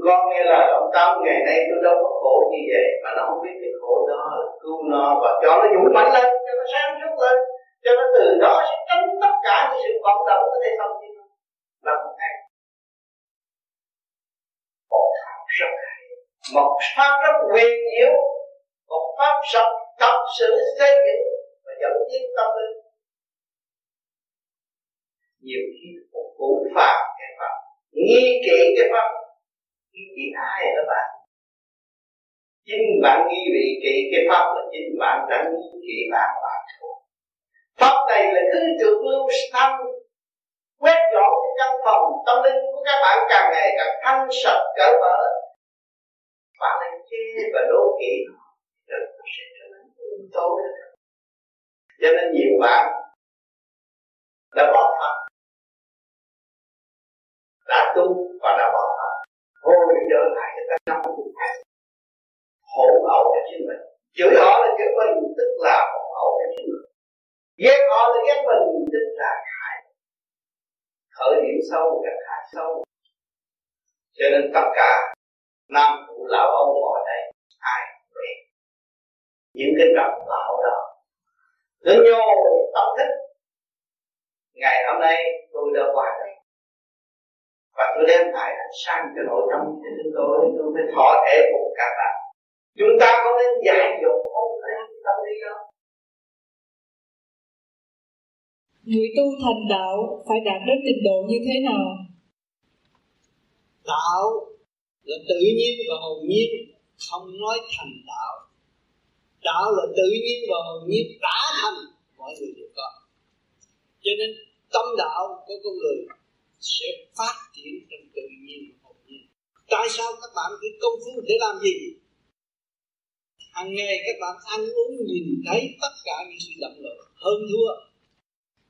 con nghe là động tâm ngày nay tôi đâu có khổ như vậy, mà nó không biết cái khổ đó, cứu nó và cho nó dũng mạnh lên, cho nó sáng suốt lên, cho nó từ đó sẽ tránh tất cả những sự vọng động có thể thông đi là một ngày. Một pháp rất hay một pháp rất quyền diệu một pháp sập tập sự xây dựng và dẫn tiến tâm linh. Nhiều khi cũng vụ cái pháp, nghi kỵ cái pháp nghi kỵ ai đó bạn? Chính bạn nghi vị kỵ cái pháp là chính bạn đã nghi kỵ bạn bạn thôi. Pháp này là cứ được lưu thanh quét dọn cái căn phòng tâm linh của các bạn càng ngày càng thanh sạch, cởi mở. Bạn lại chê và đố kỵ rồi nó sẽ trở nên tối cho nên nhiều bạn đã bỏ pháp đã tu và đã bỏ pháp hồi trở lại cái tâm năm của khác hỗn ẩu cho chính mình. Chửi họ là chửi mình tức là hỗn ẩu cho chính mình. Ghét họ là ghét mình tức là hại. Khởi điểm sâu gặt hại sâu. Cho nên tất cả nam phụ lão ông ngồi đây, ai biết. Những cái trọng lão đó nó nhô tâm thức. Ngày hôm nay tôi đã qua đây và tôi đem lại ánh sáng cho nội tâm cho chúng tôi. Tôi mới thọ thể cùng các bạn. Chúng ta có nên dạy dỗ ôn lên tâm đi không?
Người tu thành đạo phải đạt đến trình độ như thế nào?
Đạo là tự nhiên và hồn nhiên không nói thành đạo. Đạo là tự nhiên và hồn nhiên đã thành mọi người đều có. Cho nên tâm đạo của con người sẽ phát triển trong tự nhiên và hồn nhiên. Tại sao các bạn cứ công phu để làm gì? Hàng ngày các bạn ăn uống nhìn thấy tất cả những sự động loạn. Hơn thua,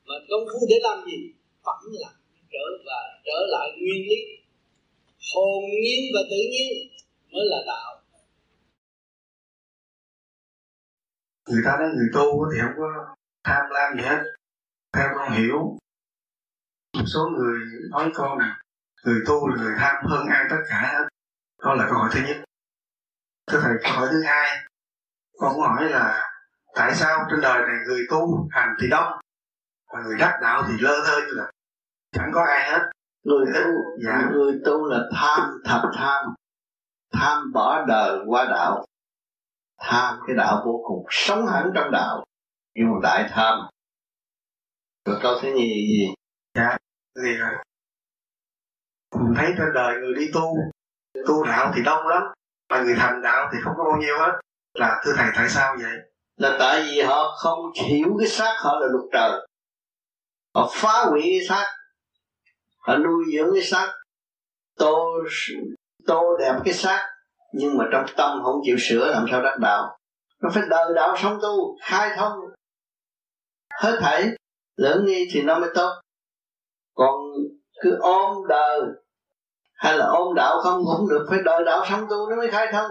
mà công phu để làm gì? Vẫn là trở và trở lại nguyên lý. Hồn nhiên và tự nhiên mới là đạo.
Người ta nói người tu thì không có tham lam gì hết. Theo con hiểu một số người nói con người tu là người tham hơn ai tất cả hết. Đó là câu hỏi thứ nhất. Thưa thầy câu hỏi thứ hai. Con muốn hỏi là tại sao trên đời này người tu hành thì đông mà người đắc đạo thì lơ thơ như là chẳng có ai hết.
Người tu dạ. người tu là tham thập tham. Tham bỏ đời qua đạo. Tham cái đạo vô cùng sống hẳn trong đạo. Nhưng mà đại tham. Rồi câu thứ nhì gì?
Dạ thì à, mình thấy trên đời người đi tu tu đạo thì đông lắm, mà người thành đạo thì không có bao nhiêu hết. Là, thưa thầy, tại sao vậy?
Là tại vì họ không hiểu cái xác họ là luật trời. Họ phá hủy cái xác, họ nuôi dưỡng cái xác. Tô tô đẹp cái xác, nhưng mà trong tâm không chịu sửa, làm sao đắc đạo? Nó phải đời đạo sống tu, khai thông. Hết thảy lớn nghi thì nó mới tốt còn cứ ôm đời hay là ôm đạo không cũng được phải đợi đạo sống tu nó mới khai thông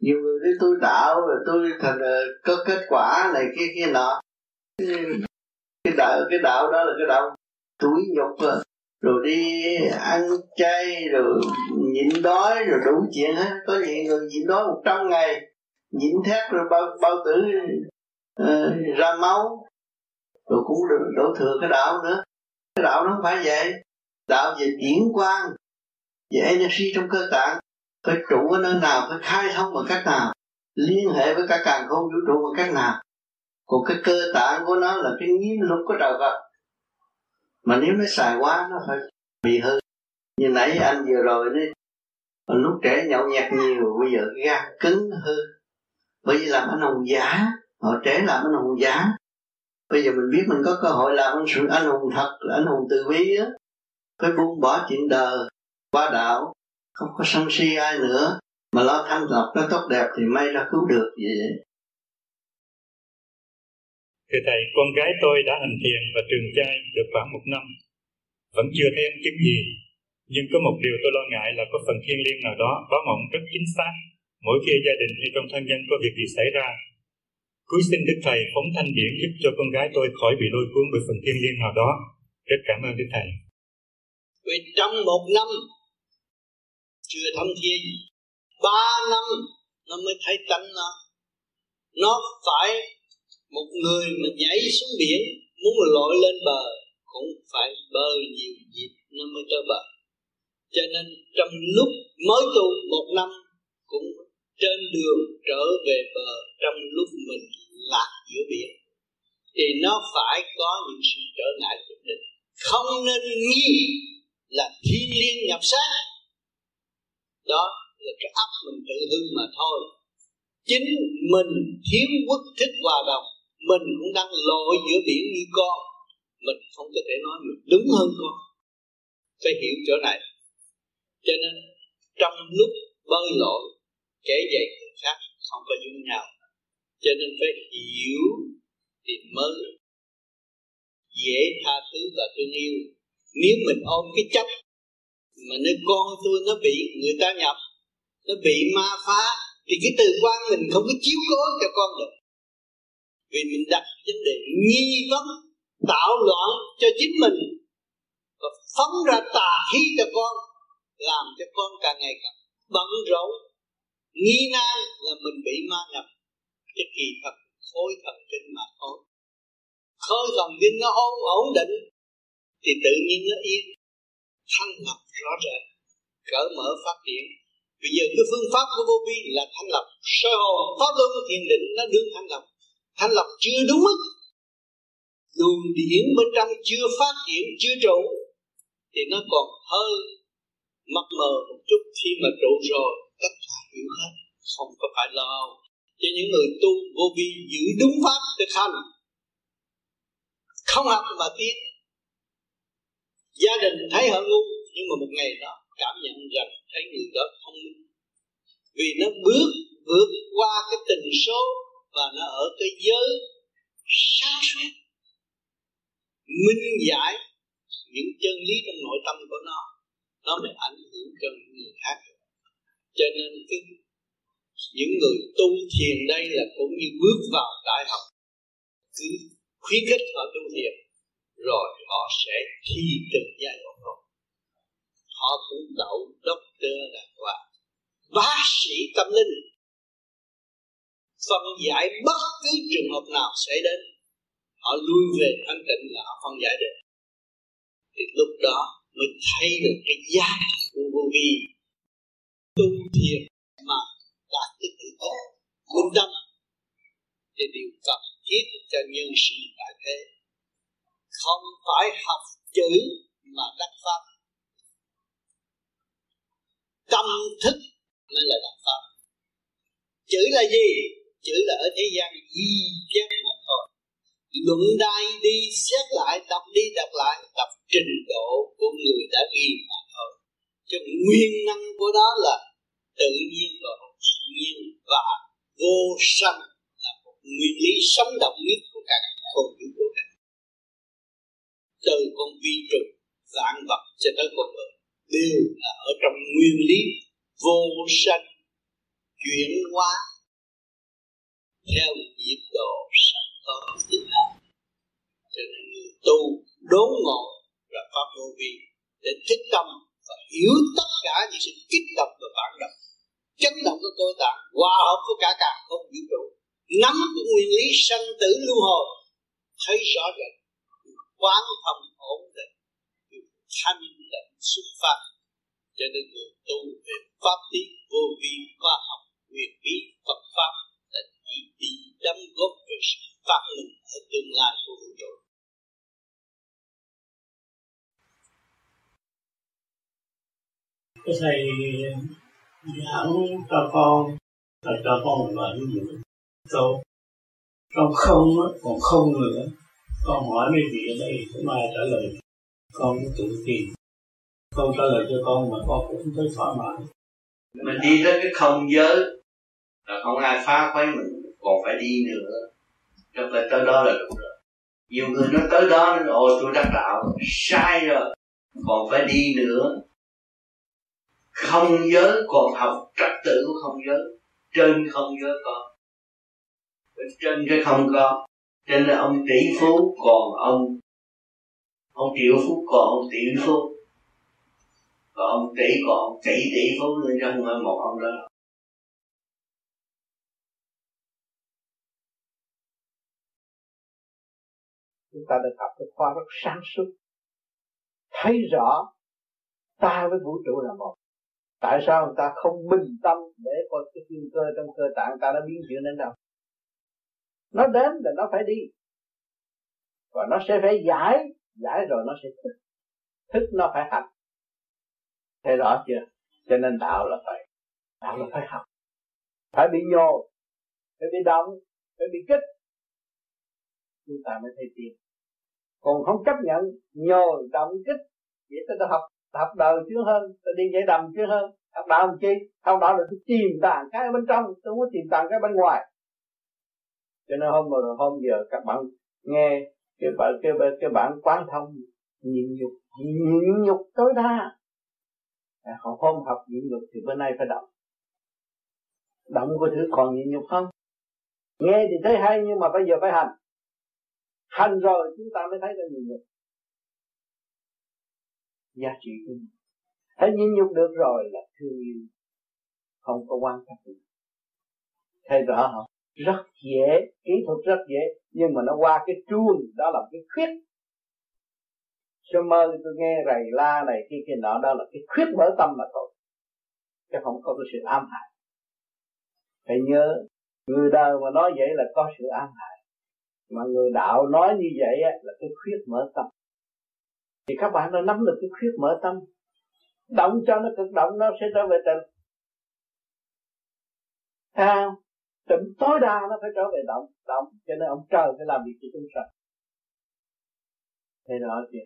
nhiều người đi tôi đạo rồi tôi thành ờ, có kết quả này kia kia nọ. Cái đạo cái đạo đó là cái đạo tuổi nhục rồi rồi đi ăn chay rồi nhịn đói rồi đủ chuyện hết. Có những người nhịn đói một trăm ngày nhịn thét rồi bao bao tử uh, ra máu. Rồi cũng được đổ thừa cái đạo nữa đạo nó không phải vậy. Đạo về chuyển quan về energy trong cơ tạng, phải trụ ở nơi nào, phải khai thông bằng cách nào, liên hệ với cả càng không vũ trụ bằng cách nào. Còn cái cơ tạng của nó là cái nghiêm luật của trời Phật. Mà nếu nó xài quá, nó phải bị hư. Như nãy anh vừa rồi đấy, lúc trẻ nhậu nhạt nhiều, bây giờ gan cứng hư. Bởi vì làm anh hùng giả họ trẻ làm anh hùng giả bây giờ mình biết mình có cơ hội làm sự anh hùng thật là anh hùng từ bi á phải buông bỏ chuyện đời qua đạo không có sân si ai nữa mà lo thanh lọc nó tốt đẹp thì may ra cứu được vậy
Thưa Thầy, con gái tôi đã hành thiền và trường trai được khoảng một năm. Vẫn chưa thấy ăn chứng gì. Nhưng có một điều tôi lo ngại là có phần thiên liêng nào đó báo mộng rất chính xác mỗi khi gia đình hay trong thân nhân có việc gì xảy ra. Cứ xin Đức Thầy, phóng thanh điển giúp cho con gái tôi khỏi bị lôi cuốn bởi phần thiên liêng nào đó. Rất cảm ơn Đức Thầy.
Vì trong một năm, chưa thâm thiên, ba năm nó mới thấy tánh nó nó phải một người mà nhảy xuống biển, muốn lội lên bờ, cũng phải bơi nhiều dịp nó mới tới bờ cho nên trong lúc mới tu một năm, cũng trên đường trở về bờ, trong lúc mình lạc giữa biển, thì nó phải có những sự trở ngại nhất định. Không nên nghi là thiên liêng nhập sát. Đó là cái ấp mình tự hư mà thôi. Chính mình thiếu quốc thích hòa đồng, mình cũng đang lội giữa biển như con. Mình không có thể nói mình đúng hơn con. Phải hiểu chỗ này. Cho nên, trong lúc bơi lội kể dạy người khác không có giống nhau cho nên phải hiểu thì mới dễ tha thứ và thương yêu. Nếu mình ôm cái chấp mà nơi con tôi nó bị người ta nhập, nó bị ma phá, thì cái từ quan mình không có chiếu cố cho con được. Vì mình đặt vấn đề nghi vấn, tạo loạn cho chính mình và phóng ra tà khí cho con, làm cho con càng ngày càng bận rộn nghi nan là mình bị ma nhập. Cái kỳ thật khối thần kinh mà thôi. Khối thần kinh nó ổn ổn định, thì tự nhiên nó yên. Thanh lập rõ rệt, cỡ mở phát triển bây giờ cái phương pháp của vô vi là thanh lập. Sơ hồn, pháp luân, thiền định, nó đương thanh lập. Thanh lập chưa đúng mức. Luồng điển bên trong chưa phát triển, chưa trụ, thì nó còn hơi mập mờ một chút. Khi mà trụ rồi tất cả hiểu hết không có phải lo cho những người tu vô vi giữ đúng pháp thực hành, không học mà tiến. Gia đình thấy họ ngu, nhưng mà một ngày đó cảm nhận rằng thấy người đó thông minh vì nó bước, vượt qua cái tình số và nó ở cái giới sáng suốt minh giải những chân lý trong nội tâm của nó. Nó mới ảnh hưởng cho những người khác cho nên cái, những người tu thiền đây là cũng như bước vào đại học. Cứ khuyến khích họ tu thiền, rồi họ sẽ thi từng giai đoạn một. Họ cũng đậu doctor là qua bác sĩ tâm linh. Phân giải bất cứ trường hợp nào xảy đến, họ lui về thanh tịnh là họ phân giải được. Thì lúc đó mới thấy được cái giá của vô vi tu thiền mà đạt được tự tôn minh tâm. Thì điều cần thiết cho nhân sinh tại thế. Không phải học chữ mà đắc pháp. Tâm thức mới là đắc pháp. Chữ là gì? Chữ là ở thế gian di chép mà thôi. Luận đai đi, xét lại, đọc đi, đọc lại, tập trình độ của người đã ghi mà cho nguyên năng của đó là tự nhiên và tự nhiên và vô sanh là một nguyên lý sống động nhất của cả không vũ trụ này từ con vi trùng, vạn vật cho tới con người đều là ở trong nguyên lý vô sanh, chuyển hóa. Theo nhịp độ sẵn có tự hành cho nên người tu đốn ngộ là pháp vô vi để thích tâm và hiểu tất cả những sự kích động và phản động. Chấn động của cơ tạng hòa hợp của cả càng không vũ trụ nắm cái nguyên lý sanh tử luân hồi, thấy rõ rệt quán thông ổn định thanh định xuất phát. Cho nên người tu về pháp lý vô vi khoa học quyền bí Phật pháp, là chỉ đi đâm góp về sự phát minh ở tương lai của vũ trụ.
Cái thầy giảng cho con là cho con một loại ví câu trong không còn không nữa. Con hỏi mấy vị ở đây không ai trả lời? Con cũng tự tìm. Con trả lời cho con mà con cũng thấy thỏa mãn.
Mình đi tới cái không giới, là không ai phá quấy mình, còn phải đi nữa. Cho phải tới đó là đủ rồi. Nhiều người nói tới đó nên ôi, tôi đã đạo sai rồi. Còn phải đi nữa không giới còn học trật tự của không giới trên không giới có. Trên cái không có. Trên là ông tỷ phú còn ông ông triệu phú còn ông tỷ phú. Còn ông tỷ còn ông tỷ tỷ phú nữa chứ không phải một ông đó.
Chúng ta được học cái khoa rất sáng suốt. Thấy rõ ta với vũ trụ là một tại sao người ta không bình tâm để coi cái thiên cơ, trong cơ tạng ta đã biến chuyển đến đâu? Nó đến là nó phải đi. Và nó sẽ phải giải giải rồi nó sẽ thức. Thức nó phải hành. Thấy rõ chưa? Cho nên đạo là phải, đạo là phải học. Phải bị nhô phải bị động, phải bị kích. Chúng ta mới thấy tiền còn không chấp nhận nhồi, động, kích, vậy tôi học học đời chưa hơn ta đi dạy đầm chưa hơn. Học đạo làm chi? Học đạo là tôi tìm tàng cái bên trong tôi muốn tìm tàng cái bên ngoài. Cho nên hôm rồi hôm giờ các bạn nghe cái bạn cái cái bạn quán thông nhịn nhục nhịn nhục tối đa. À, hôm học nhịn nhục thì bữa nay phải động. Động có thứ còn nhịn nhục không? Nghe thì thấy hay nhưng mà bây giờ phải hành. Hành rồi chúng ta mới thấy được nhịn nhục giá trị của mình. Thấy nhịn nhục được rồi là thương yêu, không có quan trọng thấy rõ không? Rất dễ, kỹ thuật rất dễ, nhưng mà nó qua cái chuông, đó là cái khuyết. Sơ mơ tôi nghe rầy la này kia kia nọ, đó là cái khuyết mở tâm mà thôi, chứ không có cái sự ám hại. Phải nhớ, người đời mà nói vậy là có sự ám hại. Mà người đạo nói như vậy là cái khuyết mở tâm thì các bạn đã nắm được cái khuyết mở tâm. Động cho nó cực động nó sẽ trở về tịnh. À, tịnh tối đa nó phải trở về động. Động cho nên ông trời phải làm việc cho chúng sanh. Thế đó chứ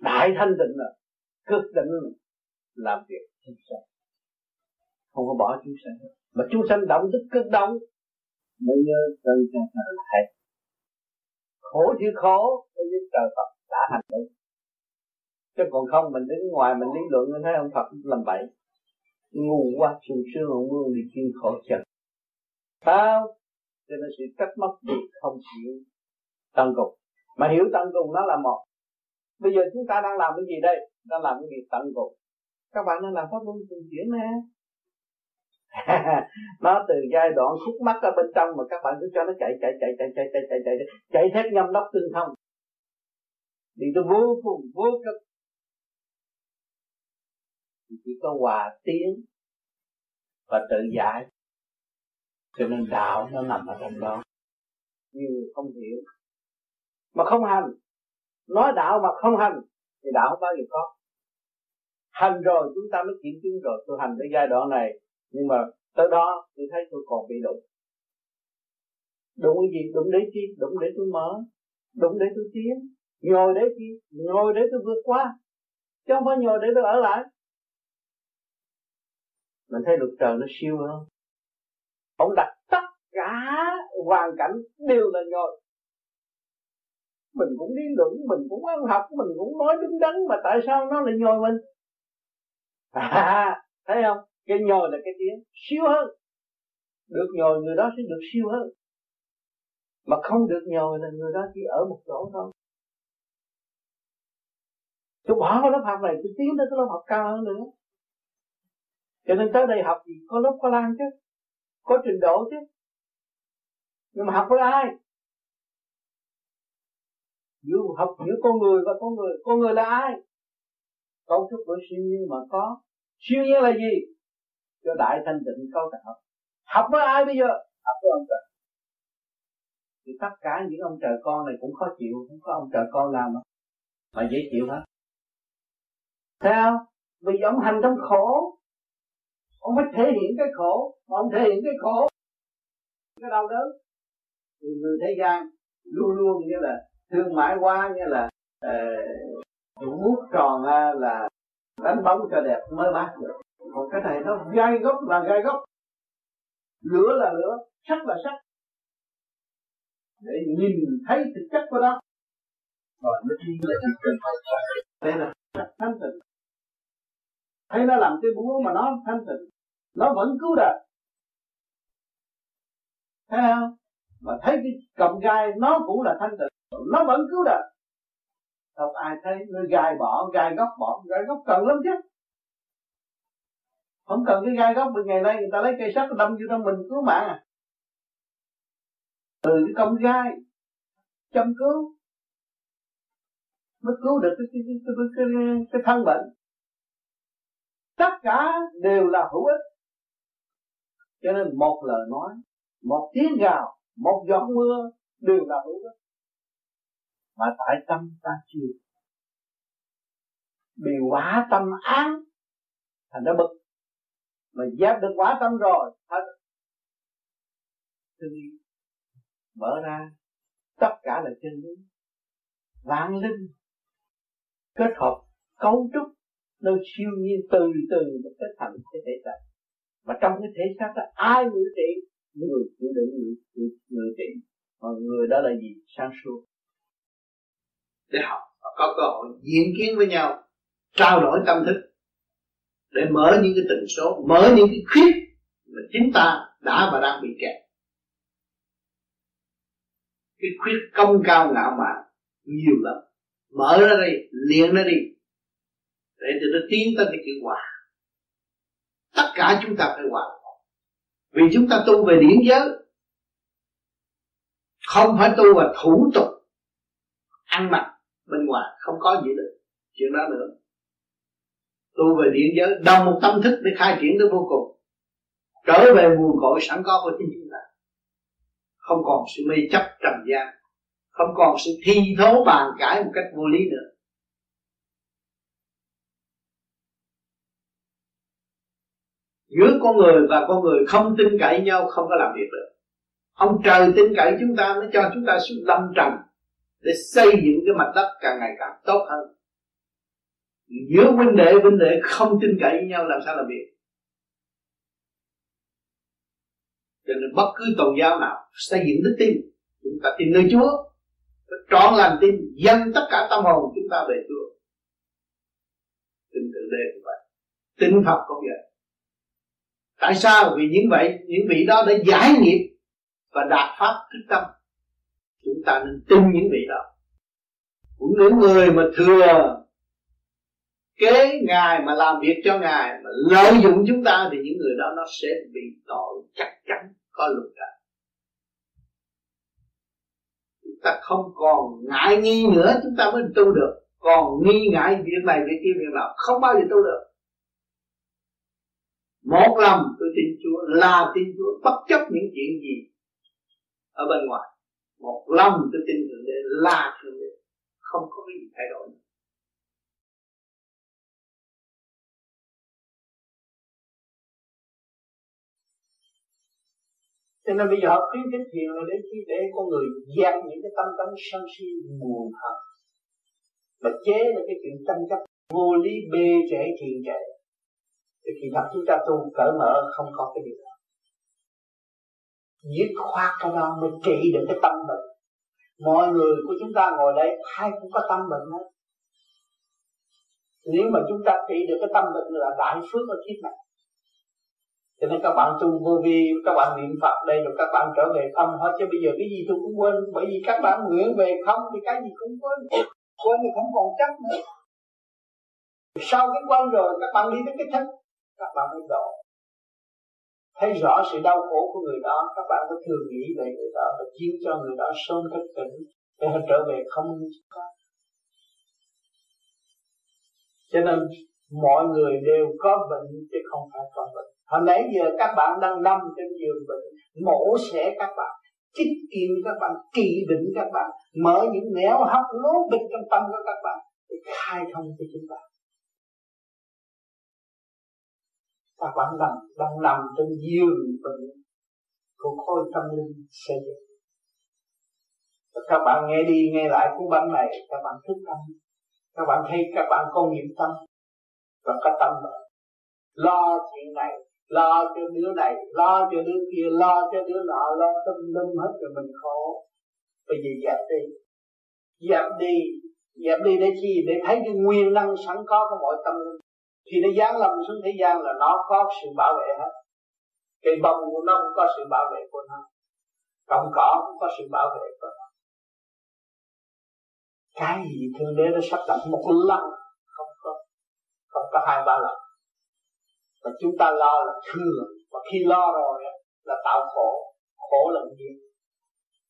đại thanh định là cực định làm việc chúng sanh. Không có bỏ chúng sanh. Mà chúng sanh động tức cực động mới nhớ chân chân là hay khổ chứ khổ cái trời Phật đã thành đúng chứ còn không mình đứng ngoài mình lý luận mình thấy ông Phật làm bậy ngu quá sung sướng ông luôn thì chuyên khổ chân sao cho nên sự trách móc việc không chịu tăng cùng mà hiểu tăng cùng nó là một bây giờ chúng ta đang làm cái gì đây đang làm cái việc tăng cùng các bạn đang làm pháp luân thường chuyển nè nó từ giai đoạn khúc mắc ở bên trong mà các bạn cứ cho nó chạy chạy chạy chạy chạy chạy chạy chạy chạy, chạy thét nhâm đốc tương thông đi tới vô cùng, vô cực. Thì chỉ có hòa tiến và tự giải. Cho nên đạo nó nằm ở trong đó. Nhiều người không hiểu. Mà không hành. Nói đạo mà không hành, thì đạo không bao giờ có. Hành rồi, chúng ta mới kiểm chứng rồi. Tôi hành tới giai đoạn này, nhưng mà tới đó, tôi thấy tôi còn bị đụng. Đụng cái gì? Đụng để chi? Đụng để tôi mở. Đụng để tôi tiến ngồi để chi? Ngồi để tôi vượt qua. Chứ không phải ngồi để tôi ở lại. Mình thấy luật trời nó siêu hơn. Ông đặt tất cả hoàn cảnh đều là nhồi mình cũng đi luận, mình cũng ăn học, mình cũng nói đứng đắn, mà tại sao nó lại nhồi mình? À thấy không? Cái nhồi là cái tiếng siêu hơn. Được nhồi, người đó sẽ được siêu hơn. Mà không được nhồi là người đó chỉ ở một chỗ thôi tôi bỏ cái lớp học này tôi tiến tới cái lớp học cao hơn nữa. Cho nên tới đây học thì có lớp có lan chứ có trình độ chứ. Nhưng mà học với ai? Giữa học giữa con người và con người. Con người là ai? Cấu trúc của siêu nhiên mà có. Siêu nhiên là gì? Cho đại thanh tịnh câu tạo. Học với ai bây giờ? Học với ông trời. Thì tất cả những ông trời con này cũng khó chịu không có ông trời con làm mà, mà dễ chịu hết thấy không vì ông hành trong khổ. Ông phải thể hiện cái khổ. Mà ông thể hiện cái khổ cái đau đớn. Thì người thế gian luôn luôn như là thương mãi quá như là ờ, uh, mút tròn à, là đánh bóng cho đẹp mới bát được. Còn cái này nó gai gốc là gai gốc lửa là lửa sắt là sắt. Để nhìn thấy thực chất của nó. Rồi nó đi là thực chất đây là thanh tịnh thấy nó làm cái búa mà nó thanh tịnh nó vẫn cứu đời. Thấy không? Mà thấy cái cầm gai nó cũng là thanh tịnh nó vẫn cứu đời. Không ai thấy nó gai bỏ gai góc bỏ gai góc cần lắm chứ. Không cần cái gai góc mà ngày nay người ta lấy cây sắt đâm vô trong mình cứu mạng à. Từ cái công gai châm cứu mới cứu được cái, cái, cái, cái, cái, cái thân bệnh tất cả đều là hữu ích. Cho nên một lời nói, một tiếng gào, một giọt mưa đều là hữu ích. Mà tại tâm ta chưa bị quả tâm án, thành ra bực. Mà giác được quả tâm rồi thật thì mở ra, tất cả là chân lý. Vạn linh kết hợp cấu trúc nơi siêu nhiên từ từ mà kết thành cái thể xác. Mà trong cái thể xác đó ai ngự trị? Người chịu đựng người, người, người trị. Mà người đó là gì? Sáng suốt.
Để học và có cơ hội diễn kiến với nhau trao đổi tâm thức để mở những cái tình số mở những cái khuyết mà chính ta đã và đang bị kẹt. Cái khuyết công cao ngạo mạn nhiều lắm. Mở ra đi liền ra đi để cho nó tiến tới cái chữ hòa tất cả chúng ta phải hòa vì chúng ta tu về điển giới. Không phải tu và thủ tục. Ăn mặc bên ngoài, không có gì được chuyện đó nữa. Tu về điển giới, đồng một tâm thức để khai triển tới vô cùng. Trở về nguồn cội sẵn có của chính chúng ta. Không còn sự mê chấp trần gian. Không còn sự thi thố bàn cãi một cách vô lý nữa. Giữa con người và con người không tin cậy nhau, không có làm việc được. Ông trời tin cậy chúng ta mới cho chúng ta xuống lâm trần để xây dựng cái mặt đất càng ngày càng tốt hơn. Giữa huynh đệ huynh đệ không tin cậy nhau làm sao làm việc? Cho nên bất cứ tôn giáo nào xây dựng đức tin, chúng ta tin nơi Chúa trọn lành tin, dâng tất cả tâm hồn chúng ta về Chúa. Tin tự đề cũng vậy. Tin Phật cũng vậy tại sao? Vì những vậy, những vị đó đã giải nghiệp và đạt pháp thức tâm. Chúng ta nên tin những vị đó. Cũng những người mà thừa kế ngài, mà làm việc cho ngài, mà lợi dụng chúng ta, thì những người đó nó sẽ bị tội chắc chắn, có luật cả chúng ta không còn ngại nghi nữa, chúng ta mới tu được. Còn nghi ngại việc này, việc kia, việc nào, không bao giờ tu được một lòng tôi tin Chúa là tin Chúa, bất chấp những chuyện gì ở bên ngoài. Một lòng tôi tin thượng đế là thượng đế, không có cái gì thay đổi. Nữa
cho nên bây giờ họ khuyến khích thiền là để khi để con người dẹp những cái tâm tánh sân si, buồn hận. Mà chế là cái chuyện tranh chấp, vô lý bê trễ thiền trệ thì khi thật chúng ta tu cởi mở, không có cái điều đó. Dứt khoát cái đó mới trị được cái tâm bệnh. Mọi người của chúng ta ngồi đây, ai cũng có tâm bệnh hết. Nếu mà chúng ta trị được cái tâm bệnh là đại phước ở kiếp này. Cho nên các bạn tu vô vi, các bạn niệm phật đây rồi các bạn trở về không hết. Chứ bây giờ cái gì tôi cũng quên, bởi vì các bạn nguyện về không thì cái gì cũng quên. Quên thì không còn chắc nữa. Sau cái quan rồi, các bạn đi đến cái thân các bạn mới độ thấy rõ sự đau khổ của người đó, các bạn có thường nghĩ về người đó và chiếu cho người đó sớm thức tỉnh để họ trở về không như chúng ta cho nên, mọi người đều có bệnh chứ không phải có bệnh. Hồi nãy giờ các bạn đang nằm trên giường bệnh, mổ xẻ các bạn, chích kim các bạn, kỳ định các bạn, mở những nẻo hấp lố bịch trong tâm của các bạn, để khai thông cho chúng ta các bạn nằm đang nằm trên giường bệnh của khối tâm linh, xây dựng. Các bạn nghe đi, nghe lại cuốn băng này, các bạn thức tâm. Các bạn thấy các bạn có nghiệp tâm và có tâm rồi lo chuyện này, lo cho đứa này, lo cho đứa kia, lo cho đứa nọ, lo tâm linh hết rồi mình khổ. Bây giờ dẹp đi. Dẹp đi. Dẹp đi để chi? Để thấy cái nguyên năng sẵn có của mọi tâm linh khi nó giáng lâm xuống thế gian là nó có sự bảo vệ hết. Cây bông của nó cũng có sự bảo vệ của nó. Cọng cỏ cũng có sự bảo vệ của nó. Cái gì thương đế nó sắp đặt một lần, không có không có hai ba lần. Mà chúng ta lo là thừa và khi lo rồi là tạo khổ. Khổ là nghiệp.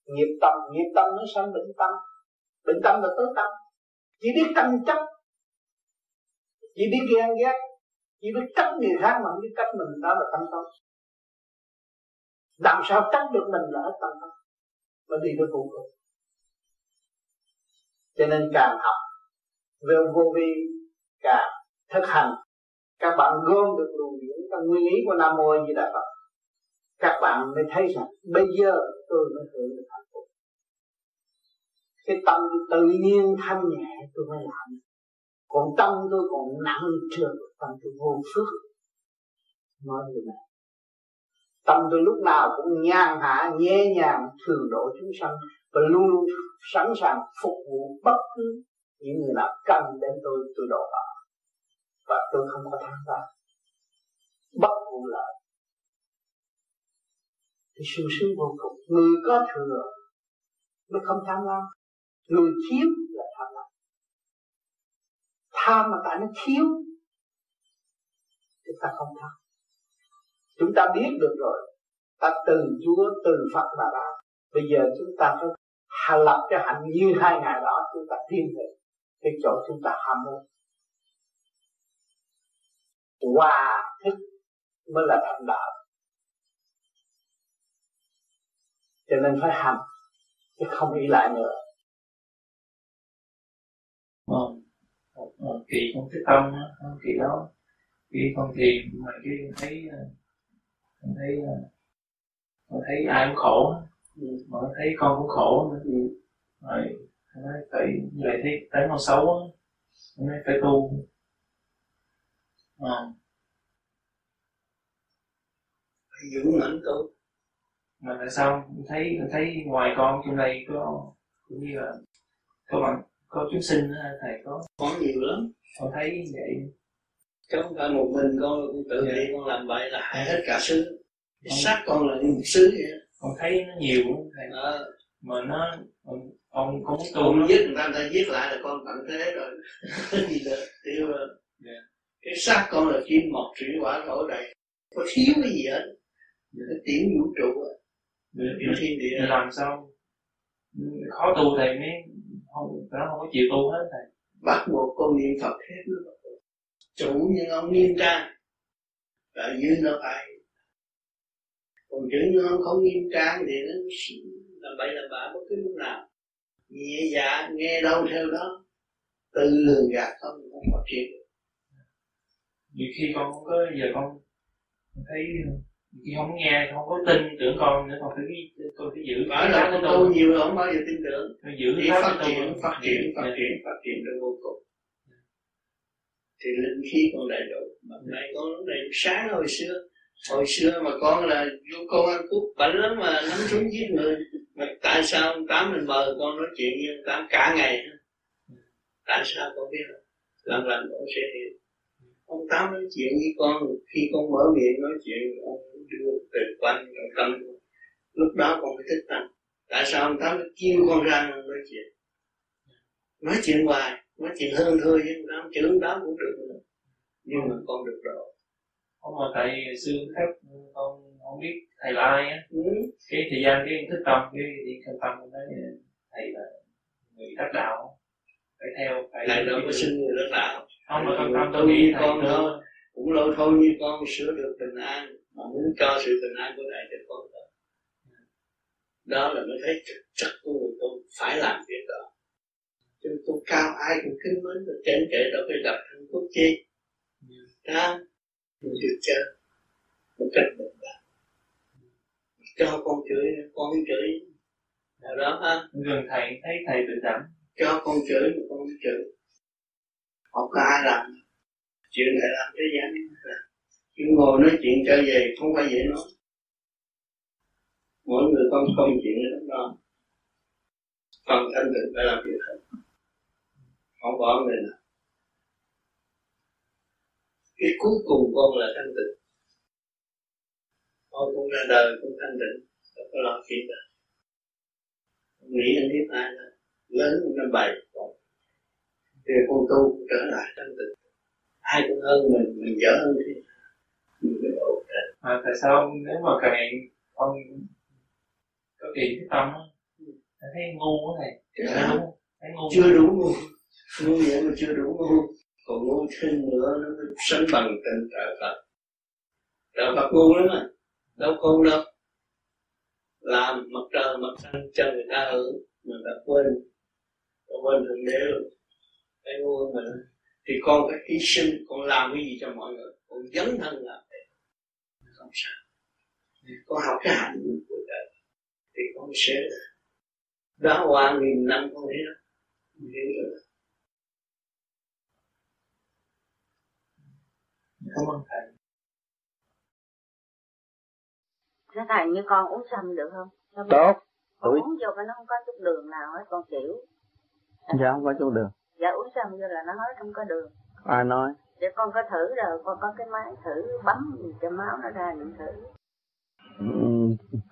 Nghiệp tâm nghiệp tâm nó sanh bệnh tâm. Bệnh tâm là tứ tâm. Chỉ biết tranh chấp chỉ biết ghen ghét, chỉ biết trách người khác mà không biết trách mình, đó là tâm tâm. Làm sao trách được mình là hết tâm tâm. Mà đi tới phụ cực cho nên càng học về vô vi, càng thực hành, các bạn gom được luồng điển trong nguyên lý của nam mô di đà phật, các bạn mới thấy rằng bây giờ tôi mới hưởng được hạnh phúc. Cái tâm tự nhiên thanh nhẹ tôi mới làm còn tâm tôi còn nặng trược tâm tôi vô phước. Nói như này tâm tôi lúc nào cũng nhàn hạ, nhẹ nhàng, thường độ chúng sanh, và luôn luôn sẵn sàng phục vụ bất cứ những người nào cần đến tôi tôi độ họ. Và tôi không có tham lam bất vụ lợi thì sung sướng vô cùng. Người có thừa mới không tham lam người thiếu là tham mà tại nó thiếu chúng ta không tham chúng ta biết được rồi. Ta từ Chúa, từ Phật mà ra. Bây giờ chúng ta phải hành lập cái hạnh như hai ngày đó, chúng ta thiên về. Cái chỗ chúng ta ham muốn. Hòa thức mới là thành đạo. Cho nên phải hành, chứ không nghĩ lại nữa.
Vâng kỳ con thích tâm kỳ đó. Kỳ con thiền mà cái thấy con thấy con thấy ai cũng khổ mà thấy con cũng khổ nữa. Rồi nói phải vậy thấy thấy con xấu nói phải tu. À.
dũng mãnh tu.
Mà tại sao? Thấy thấy ngoài con trong đây có cũng như là có bạn có chúng sinh thầy có
có nhiều lắm.
Con thấy vậy.
Chứ không phải một mình con cũng tự yeah. Dạ. con làm vậy là hại hết cả xứ. Sát con là như một xứ vậy
con thấy nó nhiều thầy. À. mà nó ông có
tu con giết người ta người ta giết lại là con tận thế rồi. Gì đó tiêu rồi yeah cái xác con là kim mộc thủy hỏa thổ đầy. Có thiếu cái gì hết. Cái tiểu vũ trụ
tiểu thiên địa. Làm sao? Khó tu thầy mới không nó không có chịu tu hết thầy.
Bắt buộc con niệm phật hết nữa chủ nhưng ông nghiêm trang. Là như nó phải. Còn chữ như ông không nghiêm trang thì nó làm bậy làm bạ bất cứ lúc nào. Nhẹ dạ nghe đâu theo đó. Từ lường gạt không không phát triển được.
Nhiều khi con có giờ con thấy khi không nghe không có tin tưởng con nữa con phải con phải giữ
phải là con tu nhiều rồi không bao giờ tin tưởng.
Phải giữ
thì phát triển phát triển phát triển phát triển được vô cùng. Thì linh khí còn đầy đủ. Mà nay con lúc này sáng hồi xưa. Hồi xưa mà con là vô công an cúc bệnh lắm mà nắm súng giết người. Mà tại sao ông tám mình mời con nói chuyện với ông tám cả ngày? Tại sao con biết lần lần con sẽ hiểu ông tám nói chuyện với con khi con mở miệng nói chuyện ông đưa từ quanh trong tâm. Lúc đó con phải thích tâm tại sao ông tám kêu con ra nói chuyện? Nói chuyện hoài nói chuyện hơn thôi chứ năm chữ đó cũng được nữa. Nhưng mà con được độ
không mà thầy xưa khác con không biết thầy là ai á.
Ừ.
cái thời gian cái thức tâm cái đi thân tâm nói thầy là người đắc đạo phải theo phải
thầy đâu có xin người đắc đạo
không mà con tâm
tôi
nghĩ
con
nữa
thôi. Cũng lâu thôi như con sửa được bình an. Mà muốn cho sự bình an của thầy cho con thôi. Đó là mới thấy thực chất của người tôi phải làm việc đó. Chứ tôi cao ai cũng kính mến và trên kệ đâu phải gặp thằng quốc chi. Đó mình được chơi. Một cách bình đẳng cho con chửi con chửi. Nào đó ha.
Gần thầy thấy thầy bình đẳng
cho con chửi mà con không chửi không có ai làm chuyện này làm thế gian cứ ngồi nói chuyện trở về không phải dễ nói. Mỗi người con công chuyện đó đó. Phần thanh tịnh phải làm việc hết không bỏ người nào. Cái cuối cùng con là thanh tịnh. Con cũng ra đời cũng thanh tịnh. Không có lo chuyện đó. Nghĩ anh biết ai đâu lớn năm bảy. Thì con tu trở lại thanh tịnh. Ai cũng hơn mình mình dở hơn thì mình mới ổn định.
À, tại sao nếu mà càng con có kỳ cái tâm á thấy ngu quá này thấy ngu
chưa đủ ngu. Ngu vậy mà chưa đủ ngu. Còn ngu thêm nữa nó mới sánh bằng tình trợ Phật. Trợ Phật ngu lắm à. Đâu không đâu. Làm mặt trời mặt trăng cho người ta hưởng mà ta quên ta quên thượng đế. Luôn cái ngu mà thì con phải hy sinh con làm cái gì cho mọi người? Con dấn thân làm không sao. Con học cái hạnh của đời thì con sẽ đó qua nghìn năm con hiểu hiểu rồi
cảm ơn thầy.
Thế thầy như con uống sâm được không? Sao
tốt
con
tuổi
uống vô mà nó không có chút đường nào hết con chịu
dạ không có chỗ đường.
Dạ uống sâm vô là nó nói không có đường.
Ai nói?
Để con có thử rồi con có cái máy thử bấm cho máu nó ra mình thử.
Ừ,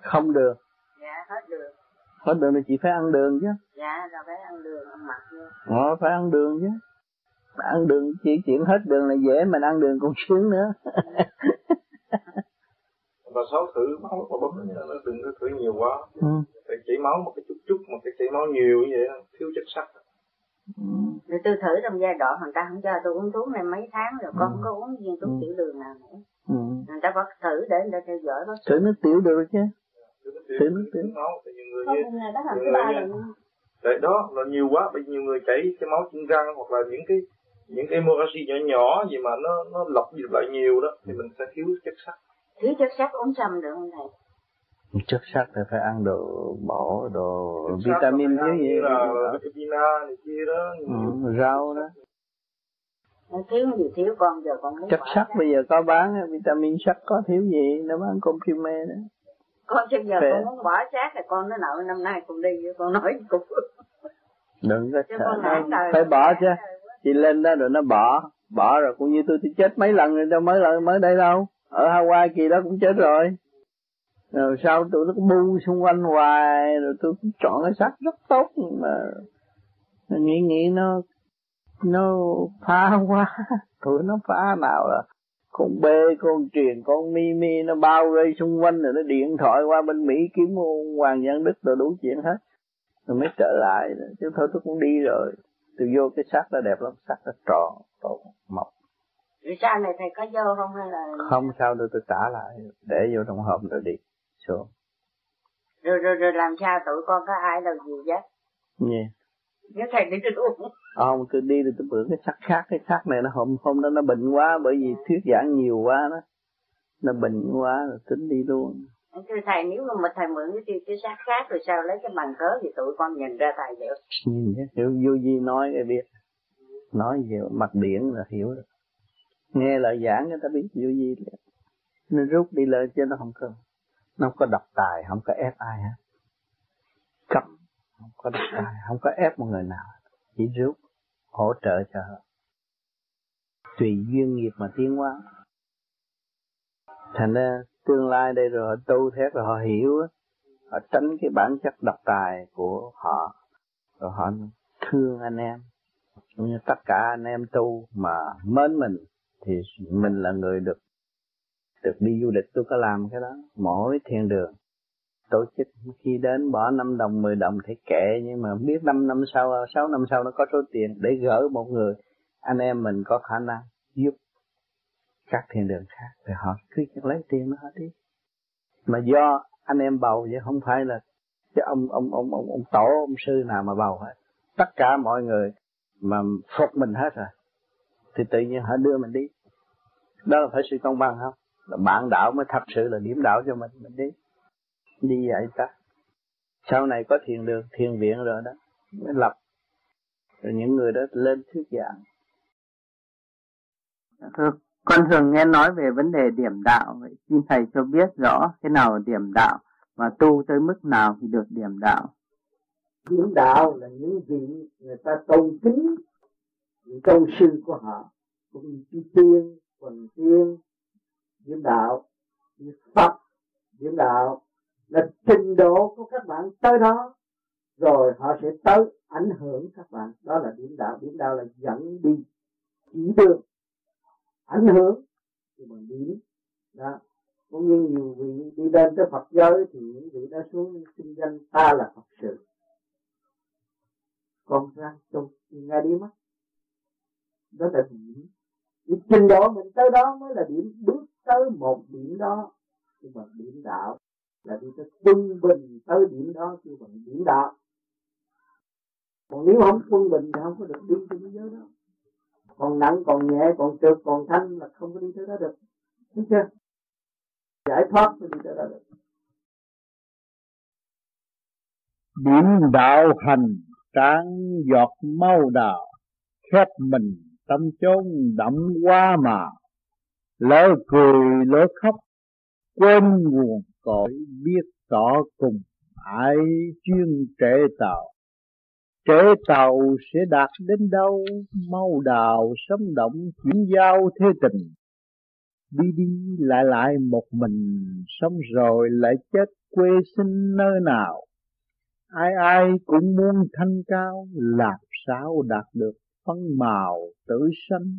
không được.
Dạ hết đường.
Hết đường thì chị phải ăn đường chứ.
Dạ rồi phải ăn đường ăn mặn vô.
Ờ, phải ăn đường chứ. Ăn đường chỉ chuyện hết đường là dễ mình ăn đường còn sướng nữa.
Và sáu thử máu mà bấm nó đừng có thử nhiều quá.
Ừ.
chảy máu một cái chút chút mà cái chảy máu nhiều như vậy thiếu chất sắt
rồi tôi thử trong giai đoạn người ta không cho tôi uống thuốc này mấy tháng rồi con không có uống viên thuốc tiểu đường nào nữa.
Ừ.
người ta bắt thử để người ta theo dõi bác sĩ.
Thử nước tiểu được chứ? Thử nước tiểu
máu tại nhiều người
Không, đó là
nhiều
thứ
người tại đó là nhiều quá bởi nhiều người chảy cái máu chân răng hoặc là những cái những cái hemorrhage nhỏ nhỏ gì mà nó nó lọc đi lại nhiều đó thì mình sẽ thiếu chất sắt.
Thiếu chất sắt uống sâm được không thầy
chất sắt thì phải ăn đồ bổ đồ
Chất
vitamin thiếu gì.
là vitamin A này kia đó.
Ừ, rau đó.
Nó thiếu gì thiếu con giờ con
chất sắt bây giờ có bán á, vitamin sắt có thiếu gì nó bán comprime đó.
Con bây giờ
Phải-
con muốn bỏ xác thì con nó nợ năm nay con đi con nói cũng
đừng có sợ. phải bỏ chứ. chị lên đó rồi nó bỏ. Bỏ rồi cũng như tôi tôi chết mấy lần rồi đâu mới lần mới đây đâu. Ở Hawaii kỳ đó cũng chết rồi rồi sau tụi nó bu xung quanh hoài rồi tôi cũng chọn cái xác rất tốt nhưng mà nghĩ nghĩ nó nó phá quá. Tụi nó phá nào là con bê con truyền con mi mi nó bao vây xung quanh rồi nó điện thoại qua bên mỹ kiếm ông hoàng giang đức rồi đủ chuyện hết. Rồi mới trở lại chứ thôi tôi cũng đi rồi. Tôi vô cái xác nó đẹp lắm xác nó tròn tốt mộc.
Rồi sau này thầy có vô không hay là
không sao đâu tôi trả lại để vô trong hộp rồi đi xuống
rồi rồi rồi làm sao tụi con có ai đâu gì chứ
nha
nếu thầy đi luôn
không? Tôi đi rồi tôi bữa cái xác khác cái xác này nó hôm hôm đó nó bệnh quá bởi vì thuyết giảng nhiều quá đó. Nó bệnh quá rồi tính đi luôn.
Thưa thầy nếu mà thầy mượn cái tiêu cái xác khác rồi sao lấy cái bằng cớ thì tụi con nhìn ra thầy được
nhìn hiểu vô gì nói cái biết nói gì mặt điển là hiểu được nghe lời giảng người ta biết vô gì liền. nó rút đi lời chứ nó không có nó không có độc tài, không có ép ai hết. Cấm, không có độc tài, không có ép một người nào chỉ rút hỗ trợ cho họ. Tùy duyên nghiệp mà tiến hóa. Thành ra tương lai đây rồi, họ tu thét rồi, họ hiểu họ tránh cái bản chất độc tài của họ. Rồi họ thương anh em. Cũng như tất cả anh em tu mà mến mình, thì mình là người được được đi du lịch tôi có làm cái đó. Mỗi thiên đường tổ chức. Khi đến bỏ 5 đồng 10 đồng thì kệ, nhưng mà biết 5 năm sau 6 năm sau nó có số tiền để gỡ một người. Anh em mình có khả năng giúp các thiên đường khác thì họ cứ lấy tiền nó đi. Mà do anh em bầu chứ không phải là cái ông ông ông ông ông tổ, ông sư nào mà bầu hết. Tất cả mọi người mà phục mình hết rồi, thì tự nhiên họ đưa mình đi. Đó là phải sự công bằng không? Là bạn đạo mới thật sự là điểm đạo cho mình. Mình đi. Đi vậy ta. Sau này có thiền đường thiền viện rồi đó mới lập. Rồi những người đó lên thuyết giảng.
Thưa, con thường nghe nói về vấn đề điểm đạo. Vậy xin thầy cho biết rõ cái nào là điểm đạo và tu tới mức nào thì được điểm đạo.
Điểm đạo là những vị người ta tôn kính những tôn sư của họ cũng như chư tiên quần tiên điểm đạo, như phật điểm đạo, là trình độ của các bạn tới đó, rồi họ sẽ tới ảnh hưởng các bạn. Đó là điểm đạo. Điểm đạo là dẫn đi chỉ đường, ảnh hưởng. Thì bằng điểm đó. Cũng như nhiều vị đi lên tới Phật giới thì những vị đã xuống kinh danh ta là Phật sự. Còn ra tu thì ngay đi mất đó là điểm cái trình độ mình tới đó mới là điểm bước tới một điểm đó nhưng mà điểm đạo. Là đi tới quân bình tới điểm đó chứ bằng điểm đạo. Còn nếu không quân bình thì không có được đi trên thế giới đó. Còn nặng, còn nhẹ, còn trượt còn thanh là không có đi tới đó được. Thấy chưa? Giải thoát mới đi tới đó được.
Điểm đạo hành, tráng giọt mau đào, khép mình, tâm chốn đậm qua mà lỡ cười, lỡ khóc, quên nguồn cội, biết rõ cùng ai chuyên trễ tàu. Trễ tàu sẽ đạt đến đâu? Mau đào, sống động, chuyển giao thế tình. Đi đi, lại lại một mình, sống rồi lại chết quê sinh nơi nào? Ai ai cũng muốn thanh cao, làm sao đạt được phân màu, tử sanh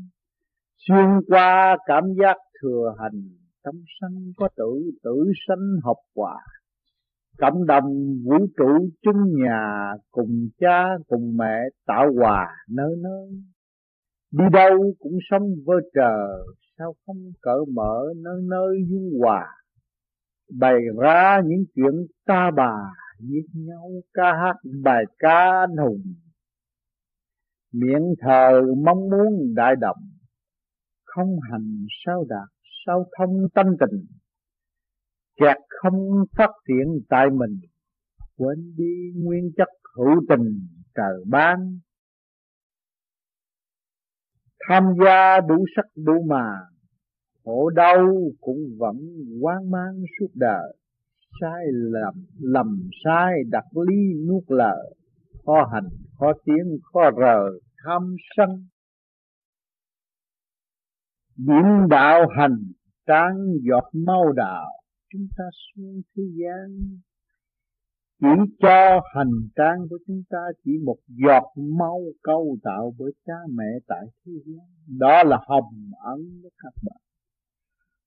xuyên qua cảm giác thừa hành tâm sanh có tự tử sanh học quả cộng đồng vũ trụ chung nhà, cùng cha, cùng mẹ tạo hòa nơi nơi đi đâu cũng sống vơ chờ sao không cởi mở nơi nơi dung hòa. Bày ra những chuyện ta bà giết nhau ca hát bài ca anh hùng. Miệng thờ mong muốn đại đồng không hành sao đạt, sao thông tâm tình. Kẹt không phát triển tại mình, quên đi nguyên chất hữu tình trời ban. Tham gia đủ sắc đủ mà, khổ đau cũng vẫn quan mang suốt đời. Sai lầm lầm sai đặt ly nuốt lợ khó hành, khó tiến, khó rờ tham sân điểm đạo hành tráng giọt mau đạo, chúng ta xuống thế gian. Chỉ cho hành trang của chúng ta chỉ một giọt máu câu tạo bởi cha mẹ tại thế gian. Đó là hồng ấn của các bạn.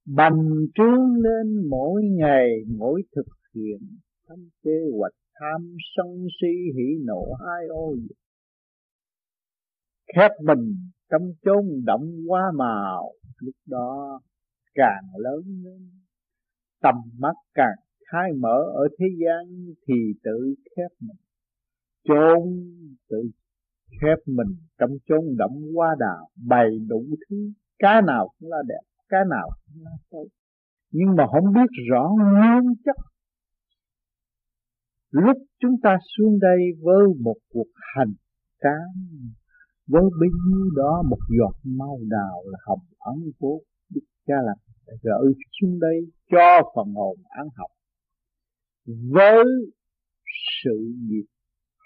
Bành trướng lên mỗi ngày, mỗi thực hiện. Tâm kế hoạch tham sân si hỉ nộ hai ô khép mình trong chốn động hoa màu lúc đó càng lớn lên, tầm mắt càng khai mở ở thế gian thì tự khép mình. Chôn tự khép mình trong chốn đậm hoa đào, bày đủ thứ, cái nào cũng là đẹp, cái nào cũng là xấu. Nhưng mà không biết rõ nguyên chất. Lúc chúng ta xuống đây với một cuộc hành tráng với bấy nhiêu đó, một giọt mau đào là hồng ấn của đức cha là gửi xuống đây cho phần hồn ăn học. Với sự nghiệp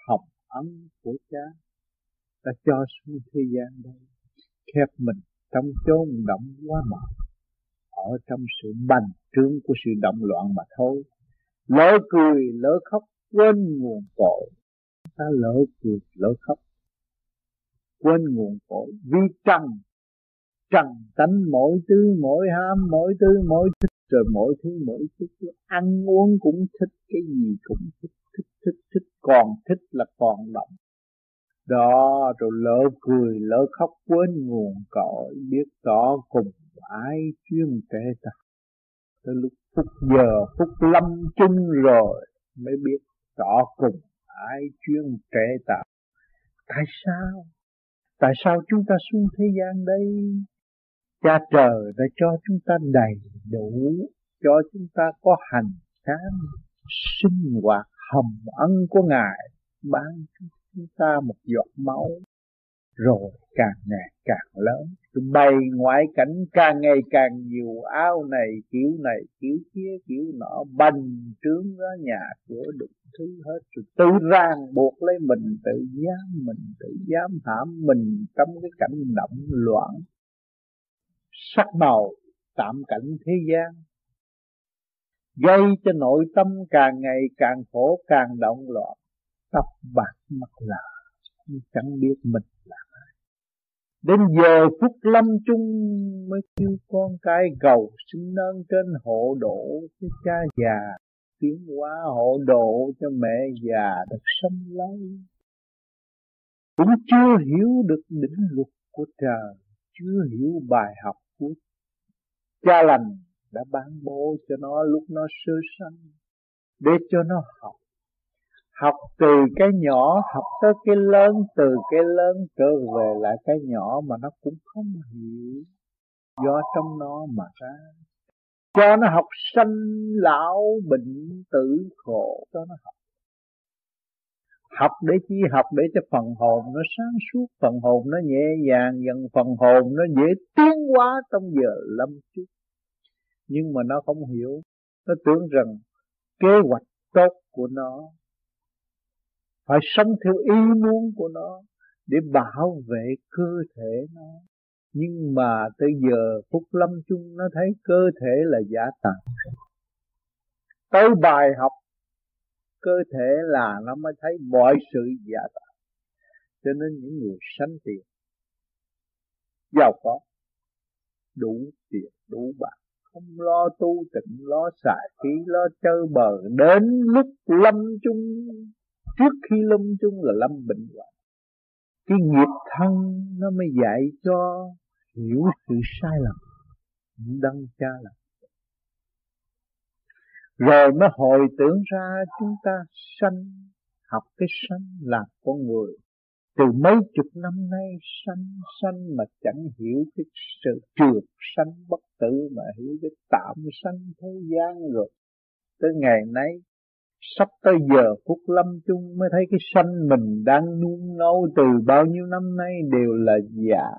hồng ấn của cha đã cho xuống thế gian đây, khép mình trong chốn động quá mạo ở trong sự bành trướng của sự động loạn mà thôi, lỡ cười, lỡ khóc, quên nguồn cội. Ta lỡ cười, lỡ khóc quên nguồn cội vi trần trần tánh mỗi thứ, mỗi ham, mỗi thứ, mỗi thích rồi mỗi thứ, mỗi thích ăn uống cũng thích, cái gì cũng thích. Thích thích thích, còn thích là còn động. Đó, rồi lỡ cười, lỡ khóc, quên nguồn cội, biết rõ cùng ai chuyên kể ta. Tới lúc phút giờ, phút lâm chung rồi mới biết rõ cùng ai chuyên kể ta. Tại sao? Tại sao chúng ta xuống thế gian đây? Cha trời đã cho chúng ta đầy đủ, cho chúng ta có hành kháng sinh hoạt hầm ân của ngài, ban chúng ta một giọt máu rồi càng ngày càng lớn. Bày ngoại cảnh càng ngày càng nhiều, áo này, kiểu này, kiểu kia, kiểu nọ, bành trướng ra nhà cửa đủ thứ hết. Rồi tự ràng buộc lấy mình, tự giam mình, tự giam hãm mình trong cái cảnh động loạn, sắc màu tạm cảnh thế gian. Gây cho nội tâm càng ngày càng khổ, càng động loạn. Tóc bạc mặt lạ chẳng biết mình là đến giờ phút lâm chung mới kêu con cái cầu xin nâng trên hộ độ cho cha già, tiến hóa hộ độ cho mẹ già được sống lâu cũng chưa hiểu được định luật của trời, chưa hiểu bài học của cha lành đã ban bố cho nó lúc nó sơ sanh, để cho nó học học từ cái nhỏ, học tới cái lớn, từ cái lớn trở về lại cái nhỏ mà nó cũng không hiểu. Do trong nó mà ra. Cho nó học sanh lão bệnh tử khổ cho nó học. Học để chi? Học để cho phần hồn nó sáng suốt, phần hồn nó nhẹ nhàng, dần phần hồn nó dễ tiến hóa trong giờ lâm chung nhưng mà nó không hiểu. Nó tưởng rằng kế hoạch tốt của nó phải sống theo ý muốn của nó để bảo vệ cơ thể nó. Nhưng mà tới giờ phút lâm chung nó thấy cơ thể là giả tạm tới bài học, cơ thể là nó mới thấy mọi sự giả tạm cho nên những người sanh tiền, giàu có, đủ tiền, đủ bạc, không lo tu tịnh, lo xài phí lo chơi bờ đến lúc lâm chung trước khi lâm chung là lâm bệnh hoạn cái nghiệp thân nó mới dạy cho hiểu sự sai lầm, đăng cha là rồi mới hồi tưởng ra chúng ta sanh, học cái sanh là con người. Từ mấy chục năm nay sanh sanh mà chẳng hiểu cái sự trượt sanh bất tử mà hiểu cái tạm sanh thế gian rồi. Tới ngày nay sắp tới giờ phút lâm chung mới thấy cái sanh mình đang nuông nấu từ bao nhiêu năm nay đều là giả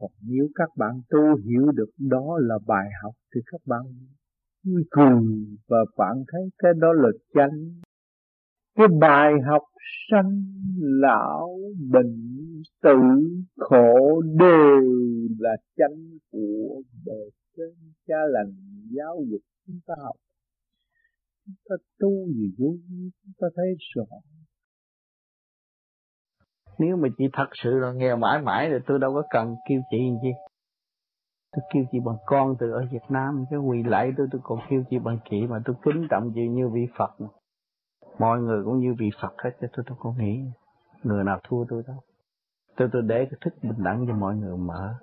còn nếu các bạn tu hiểu được đó là bài học thì các bạn vui cười và bạn thấy cái đó là chánh cái bài học sanh lão bệnh tử khổ đều là chánh của đời trên cha lành giáo dục chúng ta học. Chúng ta tu gì vô chúng ta thấy rõ
nếu mà chị thật sự là nghèo mãi mãi thì tôi đâu có cần kêu chị gì tôi kêu chị bằng con từ ở Việt Nam, cái quỳ lạy tôi tôi còn kêu chị bằng chị mà tôi kính trọng chị như vị Phật mà. Mọi người cũng như vị Phật hết cho tôi tôi không nghĩ người nào thua tôi đâu. Tôi tôi để cái thức bình đẳng cho mọi người mở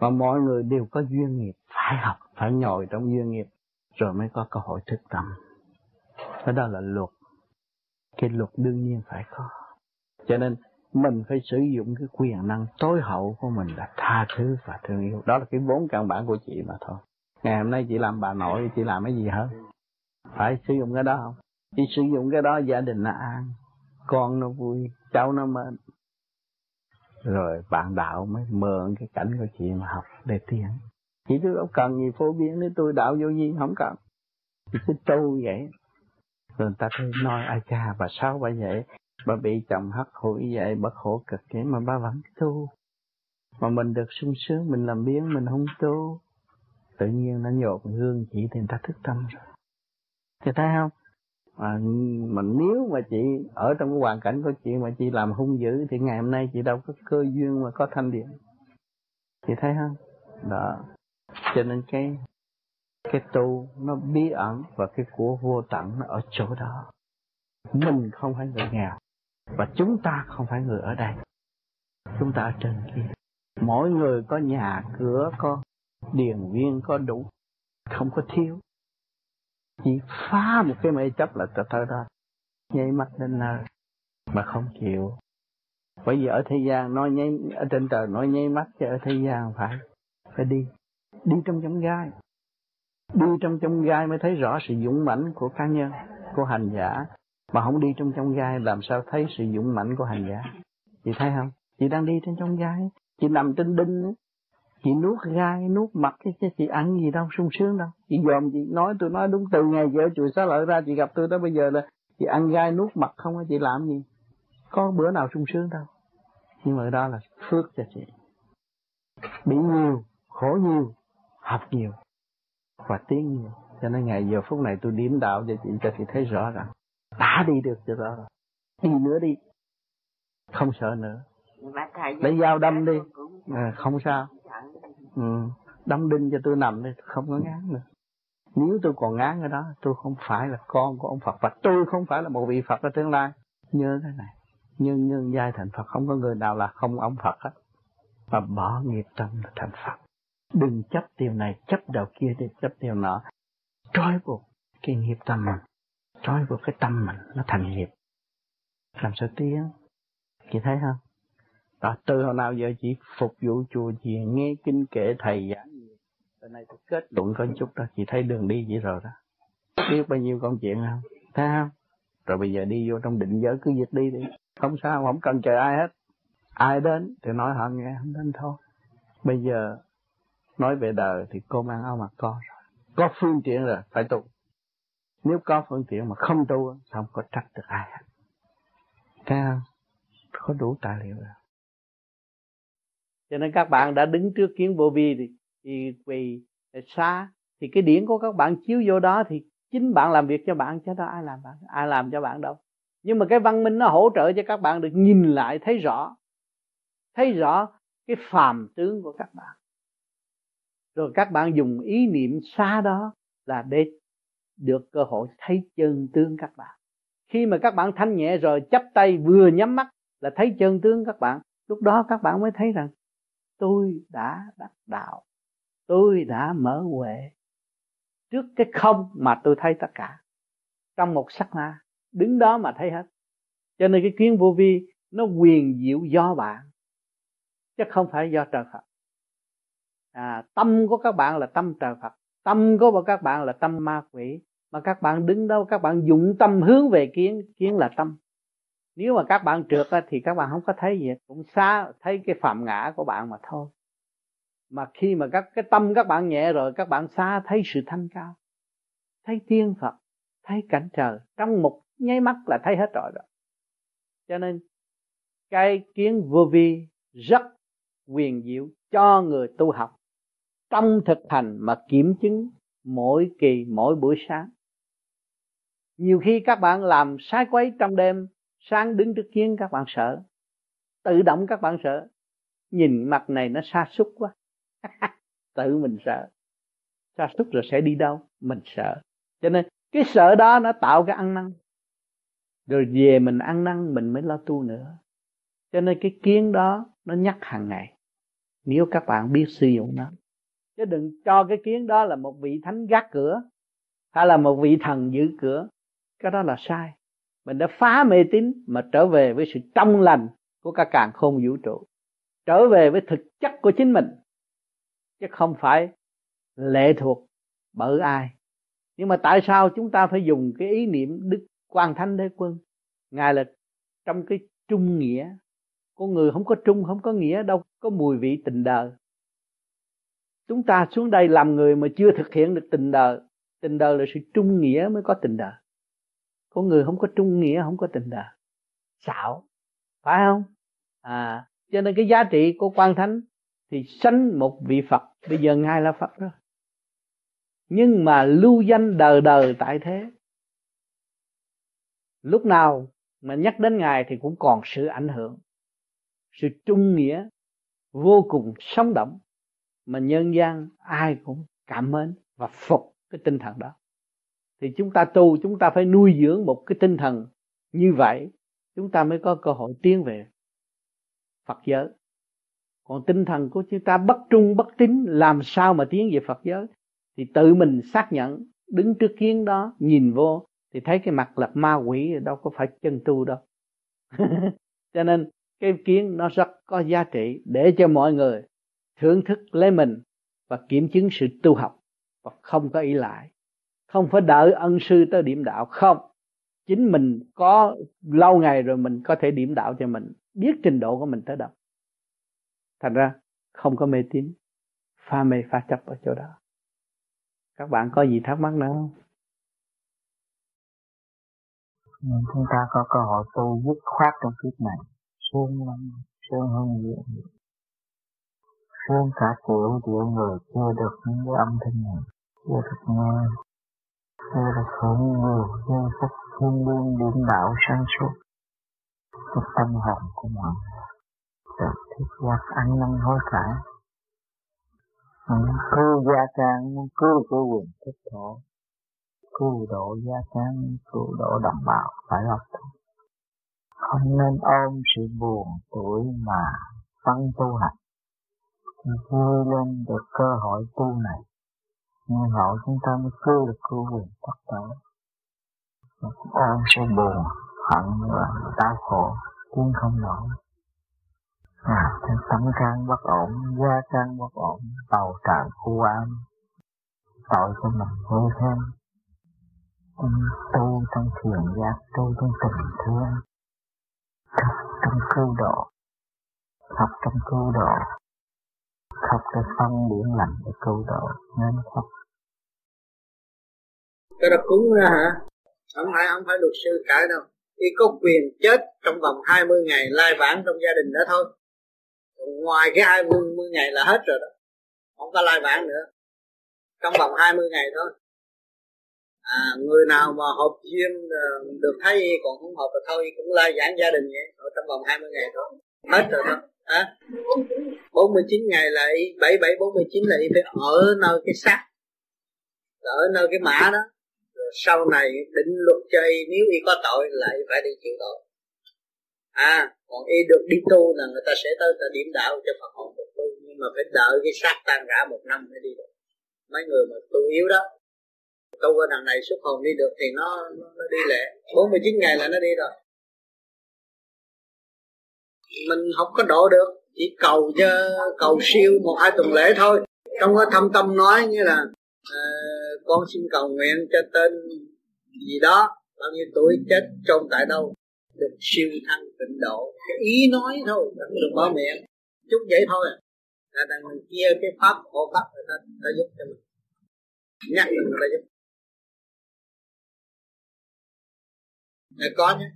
và mọi người đều có duyên nghiệp, phải học, phải nhồi trong duyên nghiệp, rồi mới có cơ hội thức tâm. Cái đó là luật. Cái luật đương nhiên phải có. Cho nên mình phải sử dụng cái quyền năng tối hậu của mình là tha thứ và thương yêu. Đó là cái vốn căn bản của chị mà thôi. Ngày hôm nay chị làm bà nội, chị làm cái gì hơn phải sử dụng cái đó không? Chị sử dụng cái đó gia đình nó an, con nó vui, cháu nó mến rồi bạn đạo mới mượn cái cảnh của chị mà học để tiến chị tôi không cần gì phổ biến nếu tôi, đạo vô vi không cần chỉ cứ tu vậy. Rồi người ta thấy nói, ai cha, bà sao bà vậy. Bà bị chồng hắt hủi vậy, bà khổ cực vậy mà bà vẫn tu mà mình được sung sướng, mình làm biến mình không tu tự nhiên nó nhột gương chỉ thì người ta thức tâm rồi. Thì thấy không?
Mà, mà nếu mà chị ở trong cái hoàn cảnh của chị mà chị làm hung dữ thì ngày hôm nay chị đâu có cơ duyên mà có thanh điện. Chị thấy không? Đó. Cho nên cái cái tu nó bí ẩn và cái của vô tận nó ở chỗ đó. Mình không phải người nghèo và chúng ta không phải người ở đây. Chúng ta ở trên kia. Mỗi người có nhà cửa có điền viên có đủ. Không có thiếu chỉ phá một cái mê chấp là tới tới đó nháy mắt đến nơi mà không chịu. Bởi vì ở thế gian nói nháy ở trên trời nói nháy mắt chứ ở thế gian phải. Phải đi đi trong trong gai. Đi trong trong gai mới thấy rõ sự dũng mãnh của cá nhân, của hành giả. Mà không đi trong trong gai làm sao thấy sự dũng mãnh của hành giả? Chị thấy không? Chị đang đi trên trong gai, chị nằm trên đinh chị nuốt gai nuốt mặt cái chứ chị ăn gì đâu sung sướng đâu. Chị dòm chị nói tôi nói đúng từ ngày vợ chùa xá lợi ra chị gặp tôi đó bây giờ là chị ăn gai nuốt mặt không chị làm gì? Có bữa nào sung sướng đâu. Nhưng mà đó là phước cho chị. Bị nhiều khổ nhiều học nhiều và tiến nhiều. Cho nên ngày giờ phút này tôi điểm đạo cho chị cho chị thấy rõ rằng đã đi được cho đó rồi đi nữa đi. Không sợ nữa. Lấy dao đâm đi. à, không sao ừ. đâm đinh cho tôi nằm đi không có ngán nữa. Nếu tôi còn ngán ở đó, tôi không phải là con của ông Phật và tôi không phải là một vị Phật ở tương lai. Nhớ cái này. Nhân nhân giai thành Phật, không có người nào là không ông Phật hết. Mà bỏ nghiệp tâm là thành Phật. Đừng chấp điều này, chấp đầu kia để chấp điều nọ. Trói buộc cái nghiệp tâm mình. Trói buộc cái tâm mình nó thành nghiệp. Làm sao tiếng chị thấy không? Đó, từ hồi nào giờ chỉ phục vụ chùa chiền nghe kinh kệ thầy giảng gì. Từ nay tôi kết luận có chút đó chị thấy đường đi vậy rồi đó. Biết bao nhiêu công chuyện không? Thấy không? Rồi bây giờ đi vô trong định giới cứ việc đi đi. Không sao, không cần chờ ai hết. Ai đến thì nói họ nghe, không đến thôi. Bây giờ nói về đời thì cô mang áo mặc con rồi. Có phương tiện rồi, phải tu. Nếu có phương tiện mà không tu không có trách được ai hết. Thấy không? Có đủ tài liệu rồi cho nên các bạn đã đứng trước kiến vô vi thì, thì quỳ xa thì cái điển của các bạn chiếu vô đó thì chính bạn làm việc cho bạn chứ đó ai làm bạn ai làm cho bạn đâu. Nhưng mà cái văn minh nó hỗ trợ cho các bạn được nhìn lại thấy rõ thấy rõ cái phàm tướng của các bạn. Rồi các bạn dùng ý niệm xa đó là để được cơ hội thấy chân tướng các bạn. Khi mà các bạn thanh nhẹ rồi chấp tay vừa nhắm mắt là thấy chân tướng các bạn lúc đó các bạn mới thấy rằng tôi đã đắc đạo tôi đã mở huệ. Trước cái không mà tôi thấy tất cả trong một sắc na đứng đó mà thấy hết. Cho nên cái kiến vô vi nó quyền diệu do bạn chứ không phải do trời Phật. À, tâm của các bạn là tâm trời Phật tâm của các bạn là tâm ma quỷ. Mà các bạn đứng đâu các bạn dụng tâm hướng về kiến kiến là tâm nếu mà các bạn trượt thì các bạn không có thấy gì cũng xa, thấy cái phạm ngã của bạn mà thôi. Mà khi mà các, cái tâm các bạn nhẹ rồi, các bạn xa thấy sự thanh cao. Thấy tiên phật, thấy cảnh trời. Trong một nháy mắt là thấy hết rồi đó. Cho nên, cái kiến vô vi rất quyền diệu cho người tu học. Trong thực hành mà kiểm chứng mỗi kỳ, mỗi buổi sáng. Nhiều khi các bạn làm sai quấy trong đêm sáng đứng trước kiến các bạn sợ. Tự động các bạn sợ. Nhìn mặt này nó xa xúc quá. Tự mình sợ. Xa xúc rồi sẽ đi đâu? Mình sợ. Cho nên, cái sợ đó nó tạo cái ăn năn. Rồi về mình ăn năn, mình mới lo tu nữa. Cho nên cái kiến đó nó nhắc hàng ngày. Nếu các bạn biết sử dụng nó. Chứ đừng cho cái kiến đó là một vị thánh gác cửa, hay là một vị thần giữ cửa. Cái đó là sai mình đã phá mê tín mà trở về với sự trong lành của cả càng khôn vũ trụ. Trở về với thực chất của chính mình. Chứ không phải lệ thuộc bởi ai. Nhưng mà tại sao chúng ta phải dùng cái ý niệm đức quan thánh đế quân? Ngài là trong cái trung nghĩa. Con người không có trung, không có nghĩa đâu, có mùi vị tình đời. Chúng ta xuống đây làm người mà chưa thực hiện được tình đời. Tình đời là sự trung nghĩa mới có tình đời con người không có trung nghĩa, không có tình đời xạo, phải không? À cho nên cái giá trị của quan thánh thì sanh một vị phật. Bây giờ ngài là phật rồi. Nhưng mà lưu danh đời đời tại thế. Lúc nào mà nhắc đến ngài thì cũng còn sự ảnh hưởng. Sự trung nghĩa vô cùng sống động mà nhân gian ai cũng cảm mến và phục cái tinh thần đó thì chúng ta tu, chúng ta phải nuôi dưỡng một cái tinh thần như vậy, chúng ta mới có cơ hội tiến về Phật giới. Còn tinh thần của chúng ta bất trung, bất tín, làm sao mà tiến về Phật giới? Thì tự mình xác nhận, đứng trước kiến đó, nhìn vô, thì thấy cái mặt là ma quỷ, đâu có phải chân tu đâu. Cho nên, cái kiến nó rất có giá trị để cho mọi người thưởng thức lấy mình và kiểm chứng sự tu học và không có ý lại không phải đợi ân sư tới điểm đạo, không. Chính mình có lâu ngày rồi mình có thể điểm đạo cho mình, biết trình độ của mình tới đâu. Thành ra, không có mê tín, pha mê pha chấp ở chỗ đó. Các bạn có gì thắc mắc nữa không?
Chúng ta có cơ hội tu dứt khoát trong kiếp này. Sương lắm sương hơn nhiều sương cả triệu triệu người chưa được những cái âm thanh này, chưa được nghe tôi là hưởng nhiều giây phúc thiên liêng điện đạo sáng suốt. Cái tâm hồn của mọi người. Được thiết giác ăn năn hối cải. Muốn cứu gia trang muốn cứu cái quyền thức thổ cứu độ gia trang cứu độ đồng bào phải học thôi, không nên ôm sự buồn tuổi mà phân tu hành. Vui lên được cơ hội tu này như hậu chúng ta mới cứu được cứu quyền tất cả. Chúng ta sẽ buồn hận và đau khổ tiến không nổi. À, tâm can bất ổn gia can bất ổn tàu tràn u ám. Tội cho mình hơi thêm tu trong thiền giác tu trong tình thương. Học trong cứu độ. Học trong cứu độ. Học cái phân biển lành để cứu độ. Nên học
cái đó cúng ra hả? Không phải không phải luật sư cãi đâu. Y có quyền chết trong vòng 20 ngày lai vãng trong gia đình đó thôi. Ngoài cái 20 ngày là hết rồi đó. Không có lai vãng nữa. Trong vòng 20 ngày thôi. À, người nào mà hợp duyên ờ, được thấy còn không hợp thì thôi cũng lai giảng gia đình vậy. Ở trong vòng 20 ngày thôi hết rồi đó. À, 49 ngày là y 77 49 là y phải ở nơi cái xác. Ở nơi cái mã đó sau này định luật cho y nếu y có tội lại phải đi chịu tội. À còn y được đi tu là người ta sẽ tới ta điểm đạo cho Phật hồn được tu. Nhưng mà phải đợi cái xác tan rã một năm mới đi được. Mấy người mà tu yếu đó tu qua đằng này xuất hồn đi được thì nó, nó, nó đi lẹ. 49 ngày là nó đi rồi. Mình không có độ được chỉ cầu cho cầu siêu một hai tuần lễ thôi. Trong cái thâm tâm nói như là uh, con xin cầu nguyện cho tên gì đó bao nhiêu tuổi chết chôn tại đâu được siêu thăng tịnh độ. Cái ý nói thôi đừng được bỏ miệng. Chút vậy thôi à. là đằng mình kia cái pháp hộ pháp người ta, ta giúp cho mình. Nhắc mình người ta giúp. Là có nhé.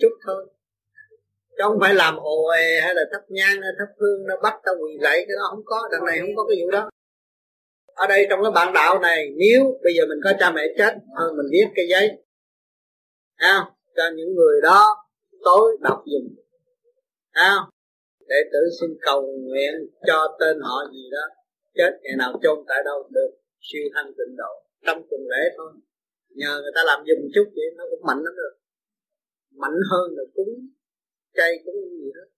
Chút thôi. Chứ không phải làm ồ ề hay là thắp nhang hay thắp hương nó bắt tao quỳ lạy cái đó không có đằng này không có cái vụ đó ở đây trong cái bản đạo này nếu bây giờ mình có cha mẹ chết hơn mình viết cái giấy. À, cho những người đó tối đọc dùng. À, để tử xin cầu nguyện cho tên họ gì đó chết ngày nào chôn tại đâu được siêu thanh tịnh độ trong tuần lễ thôi. Nhờ người ta làm dùng chút vậy nó cũng mạnh lắm được mạnh hơn là cúng chay cúng gì hết.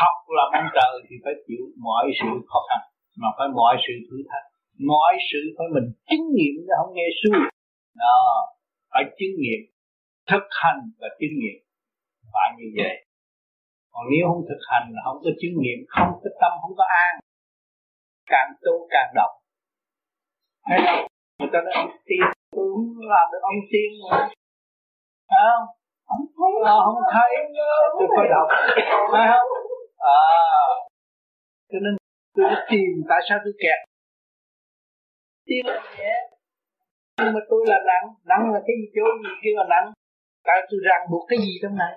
Học làm ông trời thì phải chịu mọi sự khó khăn, mà phải mọi sự thử thách. Mọi sự phải mình chứng nghiệm chứ không nghe suy đó, phải chứng nghiệm, thực hành và chứng nghiệm. Phải như vậy. Còn nếu không thực hành là không có chứng nghiệm, không có tâm, không có an. Càng tu càng động. Thấy không người ta nói, ông tiên tôi không làm được ông tiên mà. Không? Không thấy không thấy. Tôi phải động phải không? À. Cho nên tôi tìm tại sao tôi kẹt. Tiên nhẹ nhưng mà tôi là nặng nặng là cái gì, chỗ gì kia là nặng tại tôi ràng buộc cái gì trong này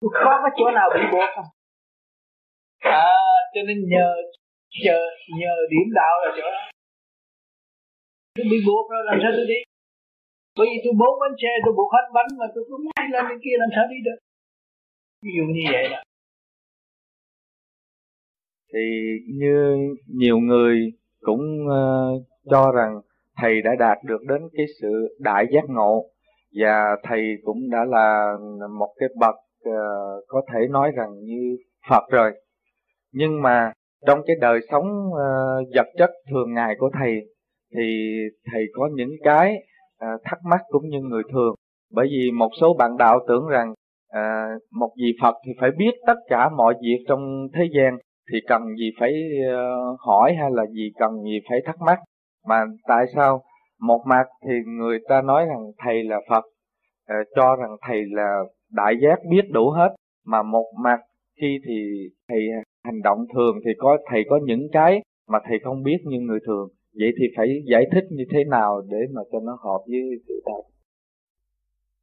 tôi có cái chỗ nào bị buộc không. À cho nên nhờ nhờ nhờ điểm đạo là chỗ đó.
Tôi bị buộc rồi, làm sao tôi đi? Bởi vì tôi bốn bánh xe, tôi buộc hết bánh mà tôi cứ mãi lên bên kia làm sao đi được? Ví dụ như vậy đó
thì như nhiều người cũng uh, cho rằng thầy đã đạt được đến cái sự đại giác ngộ và thầy cũng đã là một cái bậc uh, có thể nói rằng như Phật rồi. Nhưng mà trong cái đời sống uh, vật chất thường ngày của thầy thì thầy có những cái uh, thắc mắc cũng như người thường. Bởi vì một số bạn đạo tưởng rằng uh, một vị Phật thì phải biết tất cả mọi việc trong thế gian thì cần gì phải ờ, hỏi hay là gì, cần gì phải thắc mắc? Mà tại sao một mặt thì người ta nói rằng thầy là Phật ờ, cho rằng thầy là đại giác biết đủ hết, mà một mặt khi thì thầy hành động thường thì có, thầy có những cái mà thầy không biết như người thường. Vậy thì phải giải thích như thế nào để mà cho nó hợp với sự thật?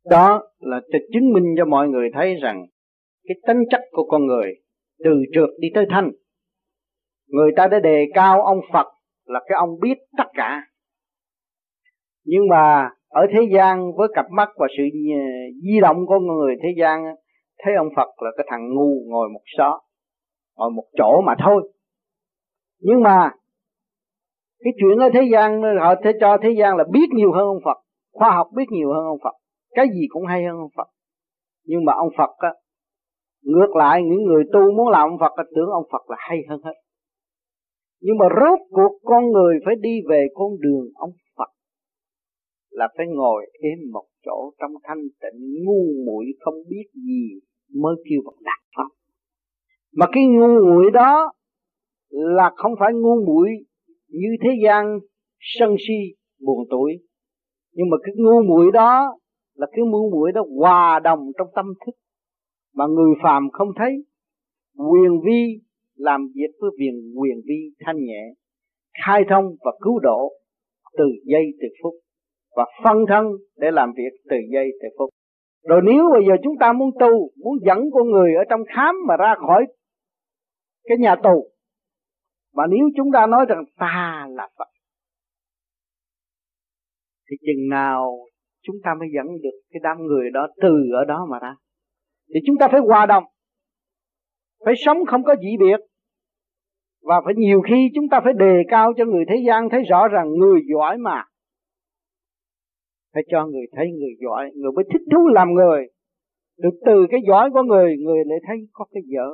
Đó là để chứng minh cho mọi người thấy rằng cái tính chất của con người từ trượt đi tới thanh. Người ta đã đề cao ông Phật là cái ông biết tất cả. Nhưng mà ở thế gian với cặp mắt và sự ờ, di động của người thế gian thấy ông Phật là cái thằng ngu ngồi một xó, ngồi một chỗ mà thôi. Nhưng mà cái chuyện ở thế gian, họ thế cho thế gian là biết nhiều hơn ông Phật, khoa học biết nhiều hơn ông Phật, cái gì cũng hay hơn ông Phật. Nhưng mà ông Phật á ngược lại, những người tu muốn làm ông Phật là tưởng ông Phật là hay hơn hết. Nhưng mà rốt cuộc con người phải đi về con đường ông Phật là phải ngồi êm một chỗ trong thanh tịnh, ngu muội không biết gì mới kêu bằng đạt pháp. Mà cái ngu muội đó là không phải ngu muội như thế gian sân si buồn tuổi. Nhưng mà cái ngu muội đó là cái ngu muội đó hòa đồng trong tâm thức mà người phàm không thấy, quyền vi làm việc với quyền quyền vi thanh nhẹ, khai thông và cứu độ từ giây từ phút, và phân thân để làm việc từ giây từ phút. Rồi nếu bây giờ chúng ta muốn tu, muốn dẫn con người ở trong khám mà ra khỏi cái nhà tù, mà nếu chúng ta nói rằng ta là Phật, thì chừng nào chúng ta mới dẫn được cái đám người đó từ ở đó mà ra? Thì chúng ta phải hòa đồng. Phải sống không có dị biệt. Và phải nhiều khi chúng ta phải đề cao cho người thế gian thấy rõ rằng người giỏi mà. Phải cho người thấy người giỏi, người mới thích thú làm người. Được từ cái giỏi của người người lại thấy có cái dở.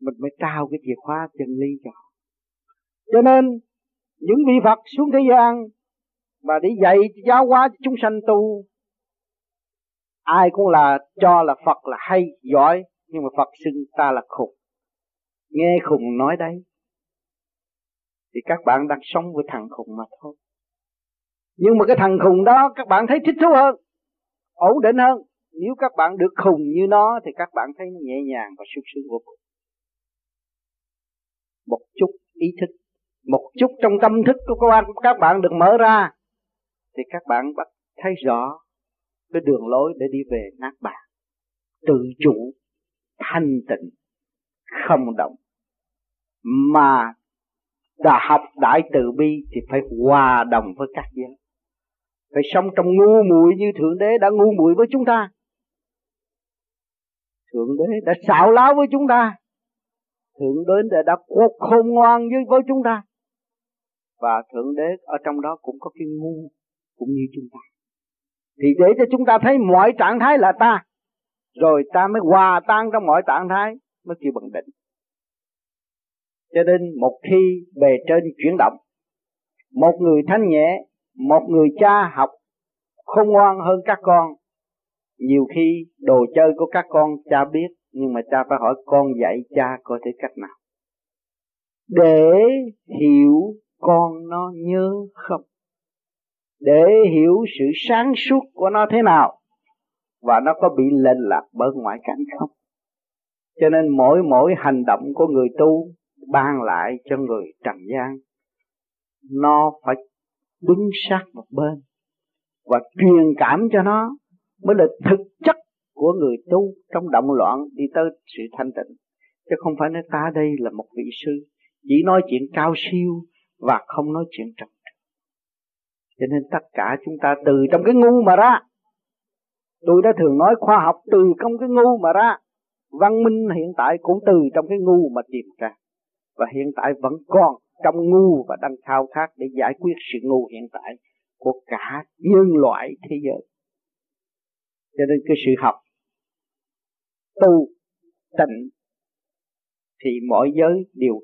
Mình mới trao cái chìa khóa chân lý cho cho nên, những vị Phật xuống thế gian và để dạy giáo hóa chúng sanh tu ai cũng là cho là Phật là hay, giỏi, nhưng mà Phật xưng ta là khùng. Nghe khùng nói đấy, thì các bạn đang sống với thằng khùng mà thôi. Nhưng mà cái thằng khùng đó, các bạn thấy thích thú hơn, ổn định hơn. Nếu các bạn được khùng như nó, thì các bạn thấy nó nhẹ nhàng và sung sướng vô cùng. Một chút ý thức, một chút trong tâm thức của các bạn được mở ra, thì các bạn bắt thấy rõ cái đường lối để đi về nát bàn tự chủ, thanh tịnh, không động. Mà đã học đại từ bi thì phải hòa đồng với các giới. Phải sống trong ngu muội như thượng đế đã ngu muội với chúng ta. Thượng đế đã xạo láo với chúng ta. Thượng đế đã khôn ngoan với với chúng ta. Và thượng đế ở trong đó cũng có cái ngu cũng như chúng ta thì để cho chúng ta thấy mọi trạng thái là ta. Rồi ta mới hòa tan trong mọi trạng thái, mới kêu bằng định. Cho nên một khi bề trên chuyển động, một người thanh nhẹ, một người cha học không ngoan hơn các con, nhiều khi đồ chơi của các con cha biết, nhưng mà cha phải hỏi, con dạy cha coi thể cách nào? Để hiểu con nó nhớ không? Để hiểu sự sáng suốt của nó thế nào và nó có bị lệch lạc bởi ngoại cảnh không cho nên mỗi mỗi hành động của người tu ban lại cho người trần gian, nó phải đứng sát một bên và truyền cảm cho nó mới là thực chất của người tu trong động loạn đi tới sự thanh tịnh chứ không phải nói ta đây là một vị sư, chỉ nói chuyện cao siêu và không nói chuyện trần cho nên tất cả chúng ta từ trong cái ngu mà ra. Tôi đã thường nói khoa học từ trong cái ngu mà ra. Văn minh hiện tại cũng từ trong cái ngu mà tìm ra. Và hiện tại vẫn còn trong ngu và đang khao khát để giải quyết sự ngu hiện tại của cả nhân loại thế giới. Cho nên cái sự học, tu, tịnh thì mỗi giới đều,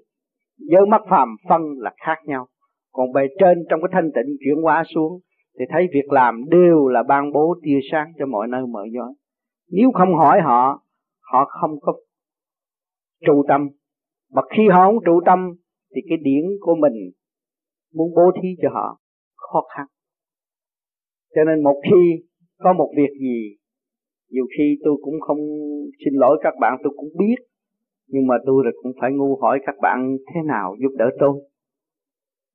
giới mắt phàm phân là khác nhau còn bề trên trong cái thanh tịnh chuyển hóa xuống, thì thấy việc làm đều là ban bố tia sáng cho mọi nơi mọi giới nếu không hỏi họ họ không có trụ tâm. Mà khi họ không trụ tâm, thì cái điển của mình muốn bố thí cho họ khó khăn. Cho nên một khi có một việc gì, nhiều khi tôi cũng không xin lỗi các bạn, tôi cũng biết, nhưng mà tôi là cũng phải ngu hỏi các bạn thế nào giúp đỡ tôi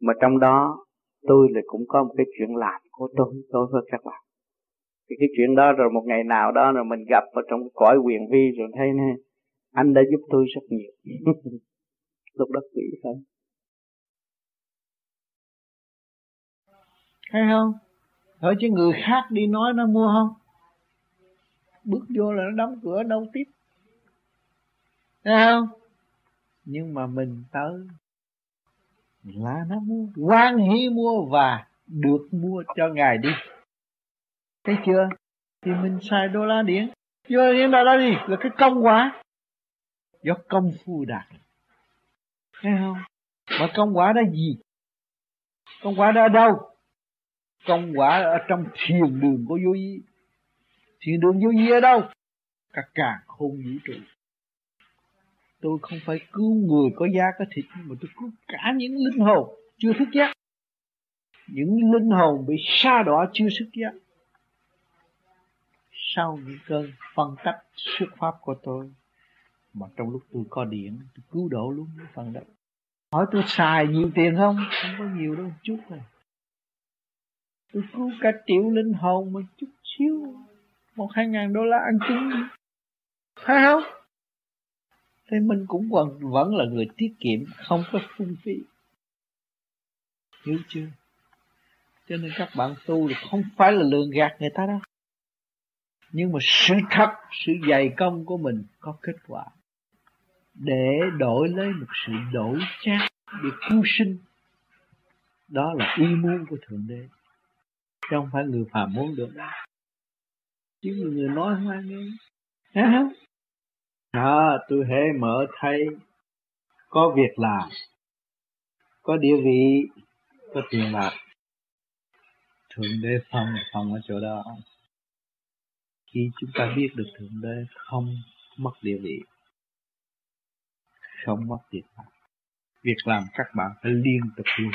mà trong đó, tôi là cũng có một cái chuyện làm của tôi đối với các bạn. Thì cái chuyện đó rồi một ngày nào đó rồi mình gặp ở trong cõi quyền vi rồi thấy nè, anh đã giúp tôi rất nhiều. Lúc đó quỷ hơn
thấy không? Hỏi chứ người khác đi nói nó mua không? Bước vô là nó đóng cửa đâu tiếp. Thấy không? Nhưng mà mình tới là nó mua quan hỷ mua và được mua cho ngài đi. Thấy chưa? Thì mình xài đô la điện vô điện đô la đi là cái công quả. Do công phu đạt. Thấy không? Mà công quả đó gì? Công quả đó ở đâu? Công quả ở trong thiền đường của vô vi. Thiền đường vô vi ở đâu? Cả cả khôn vũ trụ tôi không phải cứu người có da có thịt mà tôi cứu cả những linh hồn chưa thức giác những linh hồn bị sa đọa chưa thức giác sau những cơn phân tách xuất pháp của tôi, mà trong lúc tôi có điện, tôi cứu độ luôn cái phần đó. Hỏi tôi xài nhiều tiền không? Không có nhiều đâu chút này tôi cứu cả triệu linh hồn mà chút xíu, một hai ngàn đô la ăn chung phải không? Thế mình cũng vẫn vẫn là người tiết kiệm không có phung phí. Hiểu chưa? Cho nên các bạn tu là không phải là lường gạt người ta đâu. Nhưng mà sự thật sự dày công của mình có kết quả. Để đổi lấy một sự đổi chát để cứu sinh. Đó là ý muốn của thượng đế. Chứ không phải người phàm muốn được đâu. Chứ người, nói hoang nghe Thấy không à, tôi hễ mở thấy có việc làm. Có địa vị. Có tiền bạc. Thượng đế phong là phong ở chỗ đó. Khi chúng ta biết được thượng đế không mất địa vị không mất tiền bạc việc làm các bạn phải liên tục luôn.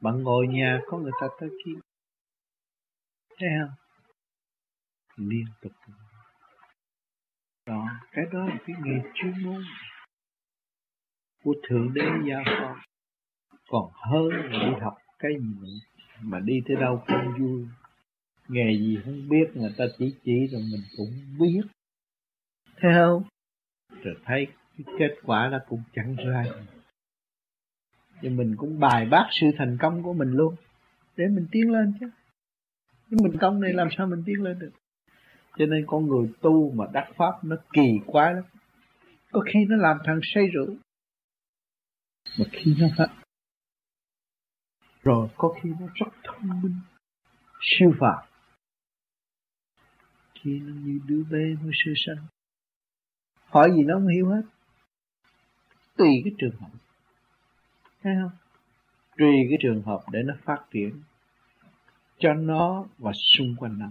Bạn ngồi nhà có người ta tới kiếm thấy không? Liên tục đó cái đó là cái nghề chuyên môn của thượng đế giao phó còn hơn là đi học cái gì nữa, mà đi tới đâu không vui. Nghề gì không biết, người ta chỉ chỉ rồi mình cũng biết. Thấy không? Rồi thấy cái kết quả là cũng chẳng ra thì mình cũng bài bác sự thành công của mình luôn. Để mình tiến lên chứ. Nhưng mình công này làm sao mình tiến lên được? Cho nên con người tu mà đắc pháp nó kỳ quá lắm. Có khi nó làm thằng say rượu. Mà khi nó phát rồi có khi nó rất thông minh. Siêu phàm. Khi nó như đứa bé mới sơ sanh. Hỏi gì nó không hiểu hết. Tùy cái trường hợp. Thấy không? Tùy cái trường hợp để nó phát triển. Cho nó và xung quanh nó.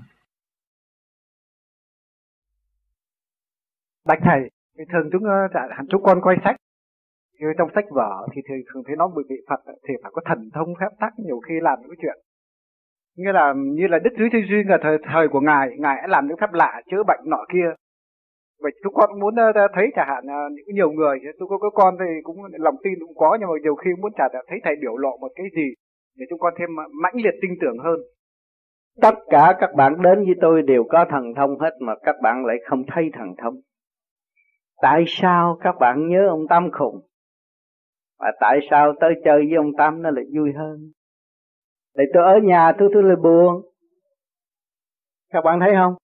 Bạch thầy thường chúng ờ, hẳn chúng con quay sách. Như trong sách vở thì thường thấy nó bị bị phật thì phải có thần thông phép tắc nhiều khi làm những cái chuyện. Nghĩa là như là đức dưới thế duyên là thời thời của ngài ngài đã làm những phép lạ chữa bệnh nọ kia. Vậy chúng con muốn ờ, thấy chẳng hạn ờ, những nhiều người tôi có, có con thì cũng lòng tin cũng có nhưng mà nhiều khi muốn trả thấy thầy biểu lộ một cái gì để chúng con thêm mãnh liệt tin tưởng hơn.
Tất cả các bạn đến với tôi đều có thần thông hết mà các bạn lại không thấy thần thông tại sao các bạn nhớ ông tâm khùng? Và tại sao tới chơi với ông tâm nó lại vui hơn? Để tôi ở nhà tôi tôi là buồn. Các bạn thấy không?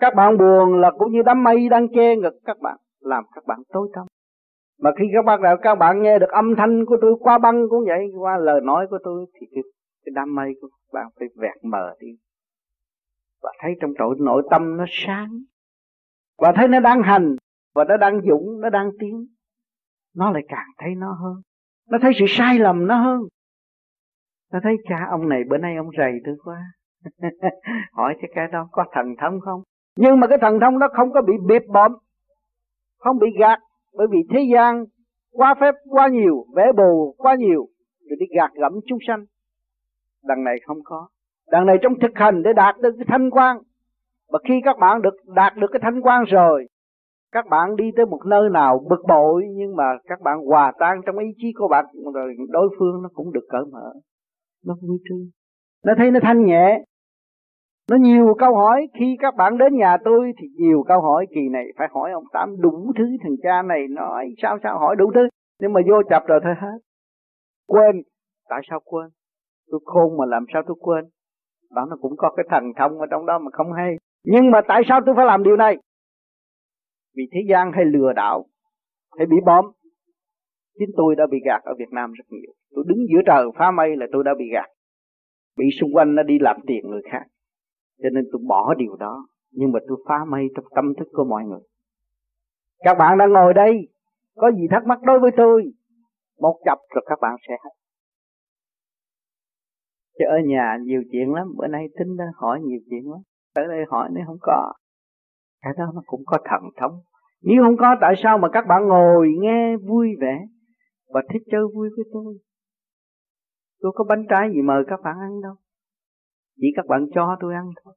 Các bạn buồn là cũng như đám mây đang che ngực các bạn làm các bạn tối tăm. Mà khi các bạn các bạn nghe được âm thanh của tôi qua băng cũng vậy qua lời nói của tôi thì cái, cái đám mây của các bạn phải vẹt mờ đi. Và thấy trong tội nội tâm nó sáng. Và thấy nó đang hành và nó đang dũng, nó đang tiến. Nó lại càng thấy nó hơn. Nó thấy sự sai lầm nó hơn. Nó thấy, cha, ông này bữa nay ông rầy tôi quá. Hỏi cho cái đó có thần thông không? Nhưng mà cái thần thông đó không có bị bịp bợm, không bị gạt, bởi vì thế gian quá phép, quá nhiều, vẽ bù quá nhiều rồi đi gạt gẫm chúng sanh. Đằng này không có. Đằng này trong thực hành để đạt được cái thanh quan và khi các bạn được, đạt được cái thanh quan rồi các bạn đi tới một nơi nào bực bội, nhưng mà các bạn hòa tan trong ý chí của bạn, rồi đối phương nó cũng được cởi mở, nó vui tươi. Nó thấy nó thanh nhẹ. Nó nhiều câu hỏi. Khi các bạn đến nhà tôi thì nhiều câu hỏi. Kỳ này phải hỏi ông tám đủ thứ, thằng cha này nói sao sao, hỏi đủ thứ. Nhưng mà vô chập rồi thôi hết. Quên. Tại sao quên? Tôi khôn mà làm sao tôi quên? Đó nó cũng có cái thần thông ở trong đó mà không hay. Nhưng mà tại sao tôi phải làm điều này? Vì thế gian hay lừa đảo, hay bị bom, chính tôi đã bị gạt ở Việt Nam rất nhiều. Tôi đứng giữa trời phá mây là tôi đã bị gạt. Bị xung quanh nó đi làm tiền người khác. Cho nên tôi bỏ điều đó, nhưng mà tôi phá mây trong tâm thức của mọi người. Các bạn đang ngồi đây, có gì thắc mắc đối với tôi? Một chập rồi các bạn sẽ chứ ở nhà nhiều chuyện lắm, bữa nay tính đã hỏi nhiều chuyện lắm. Tới đây hỏi nó không có, cái đó nó cũng có thần thống nếu không có, tại sao mà các bạn ngồi nghe vui vẻ và thích chơi vui với tôi? Tôi có bánh trái gì mời các bạn ăn đâu. Chỉ các bạn cho tôi ăn thôi.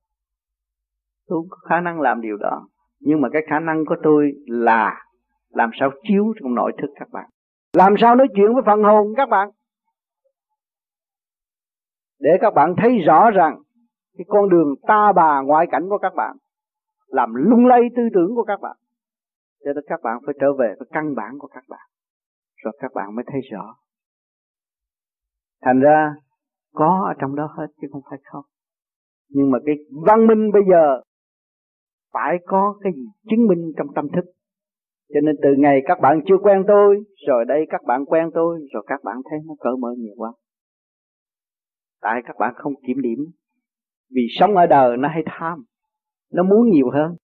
Tôi không có khả năng làm điều đó. Nhưng mà cái khả năng của tôi là làm sao chiếu trong nội thức các bạn. Làm sao nói chuyện với phần hồn các bạn? Để các bạn thấy rõ rằng cái con đường ta bà ngoại cảnh của các bạn làm lung lay tư tưởng của các bạn cho nên các bạn phải trở về với căn bản của các bạn, rồi các bạn mới thấy rõ. Thành ra, có ở trong đó hết chứ không phải không. Nhưng mà cái văn minh bây giờ phải có cái gì chứng minh trong tâm thức. Cho nên từ ngày các bạn chưa quen tôi, rồi đây các bạn quen tôi, rồi các bạn thấy nó cỡ mở nhiều quá. Tại các bạn không kiểm điểm, vì sống ở đời nó hay tham, nó muốn nhiều hơn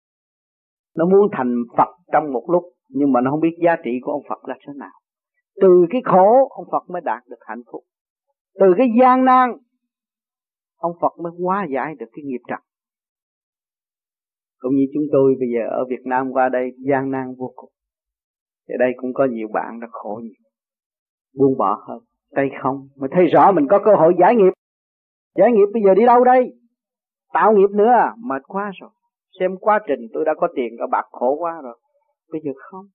nó muốn thành Phật trong một lúc, nhưng mà nó không biết giá trị của ông Phật là thế nào. Từ cái khổ, ông Phật mới đạt được hạnh phúc. Từ cái gian nan, ông Phật mới hóa giải được cái nghiệp trần. Cũng như chúng tôi bây giờ ở Việt Nam qua đây, gian nan vô cùng. Thì đây cũng có nhiều bạn đã khổ nhiều, buông bỏ hơn. Tay không mà thấy rõ mình có cơ hội giải nghiệp. Giải nghiệp bây giờ đi đâu đây? Tạo nghiệp nữa à mệt quá rồi xem quá trình tôi đã có tiền có bạc khổ quá rồi. Bây giờ không.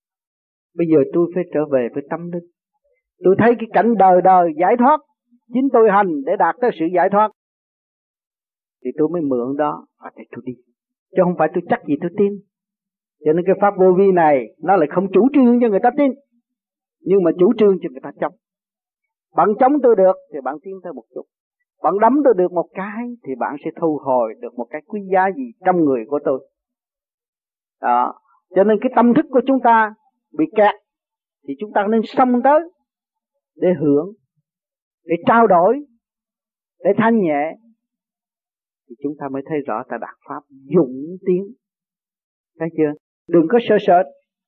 Bây giờ tôi phải trở về với tâm linh. Tôi thấy cái cảnh đời đời giải thoát. Chính tôi hành để đạt tới sự giải thoát. Thì tôi mới mượn đó và để tôi đi. Chứ không phải tôi chắc gì tôi tin. Cho nên cái pháp vô vi này, nó lại không chủ trương cho người ta tin. Nhưng mà chủ trương cho người ta chống bạn chống tôi được thì bạn tin tới một chút bạn đấm tôi được một cái thì bạn sẽ thu hồi được một cái quý giá gì trong người của tôi. Đó. Cho nên cái tâm thức của chúng ta bị kẹt thì chúng ta nên xông tới để hưởng, để trao đổi, để thanh nhẹ thì chúng ta mới thấy rõ ta đạt pháp dũng tiến. Thấy chưa? Đừng có sợ sợ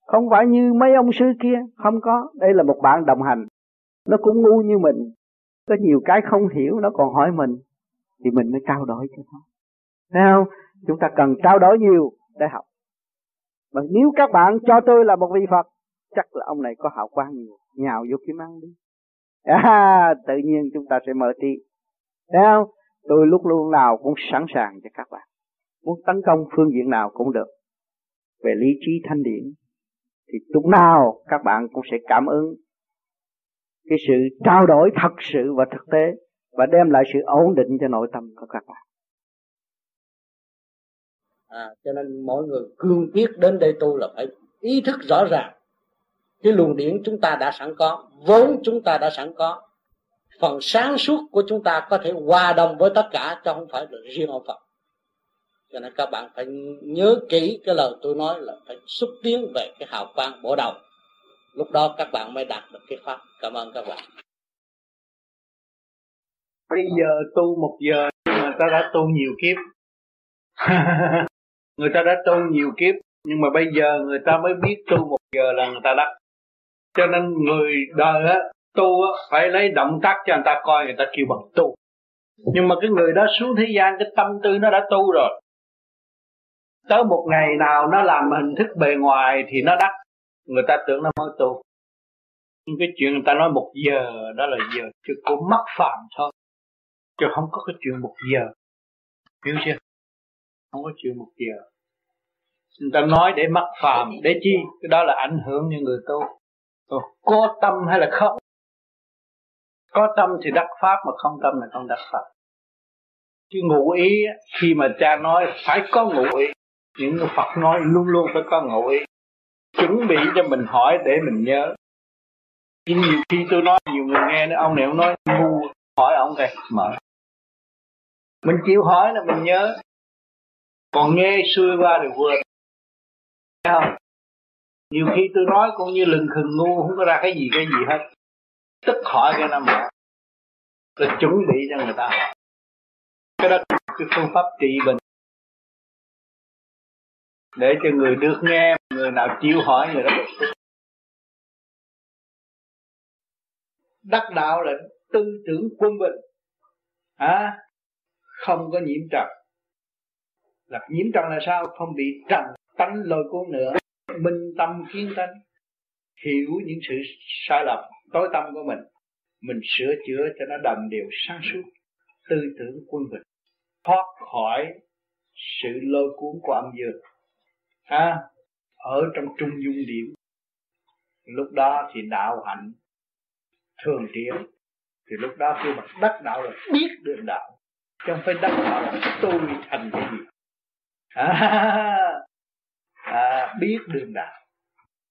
không phải như mấy ông sư kia, không có. Đây là một bạn đồng hành. Nó cũng ngu như mình có nhiều cái không hiểu nó còn hỏi mình thì mình mới trao đổi cho nó. Thấy không? Chúng ta cần trao đổi nhiều để học. Mà nếu các bạn cho tôi là một vị Phật chắc là ông này có hào quang nhiều. Nhào vô kiếm ăn đi. À, tự nhiên chúng ta sẽ mở trí. Thấy không? Tôi lúc luôn nào cũng sẵn sàng cho các bạn. Muốn tấn công phương diện nào cũng được. Về lý trí thanh điển thì lúc nào các bạn cũng sẽ cảm ứng cái sự trao đổi thật sự và thực tế và đem lại sự ổn định cho nội tâm của các bạn.
À, cho nên mọi người cương quyết đến đây tu là phải ý thức rõ ràng. Cái luồng điển chúng ta đã sẵn có vốn chúng ta đã sẵn có
phần sáng suốt của chúng ta có thể hòa đồng với tất cả chứ không phải là riêng ông Phật cho nên các bạn phải nhớ kỹ cái lời tôi nói là phải xúc tiến về cái hào quang bổ đầu lúc đó các bạn mới đạt được cái pháp. Cảm ơn các bạn.
Bây giờ tu một giờ, người ta đã tu nhiều kiếp. Người ta đã tu nhiều kiếp, nhưng mà bây giờ người ta mới biết tu một giờ là người ta đắc. Cho nên người đời á, tu á, phải lấy động tác cho người ta coi, người ta kêu bằng tu. Nhưng mà cái người đó xuống thế gian, cái tâm tư nó đã tu rồi. Tới một ngày nào nó làm hình thức bề ngoài thì nó đắc người ta tưởng nó mới tu. Nhưng cái chuyện người ta nói một giờ, đó là giờ chứ cũng mắc phạm thôi. Chứ không có cái chuyện một giờ. Hiểu chưa? Không có chuyện một giờ. Người ta nói để mắc phạm, để chi? Cái đó là ảnh hưởng như người tu. Có tâm hay là không? Có tâm thì đắc pháp, mà không tâm là không đắc pháp. Chứ ngụ ý khi mà cha nói phải có ngụ ý, những người Phật nói luôn luôn phải có ngụ ý chuẩn bị cho mình hỏi để mình nhớ. Nhưng nhiều khi tôi nói, nhiều người nghe nữa, ông này ông nói, ngu, hỏi ông kìa mở. Mình chịu hỏi là mình nhớ. Còn nghe xuôi qua thì quên. Thấy không? Nhiều khi tôi nói cũng như lừng khừng ngu, không có ra cái gì cái gì hết. Tức hỏi cái năm mở. rồi chuẩn bị cho người ta. Cái đó cái phương pháp trị bệnh. Để cho người được nghe người nào chịu hỏi người đó. Đắc đạo là tư tưởng quân bình. À, không có nhiễm trần. Là nhiễm trần là sao? Không bị trần tánh lôi cuốn nữa. Minh tâm kiến tánh hiểu những sự sai lầm tối tâm của mình. Mình sửa chữa cho nó đầm đều sáng suốt. Tư tưởng quân bình. Thoát khỏi sự lôi cuốn của âm dương. À, ở trong trung dung điểm lúc đó thì đạo hạnh thường tiến thì lúc đó khi mà đắc đạo là biết đường đạo chứ không phải đắc đạo là tôi thành cái gì. À, à, biết đường đạo.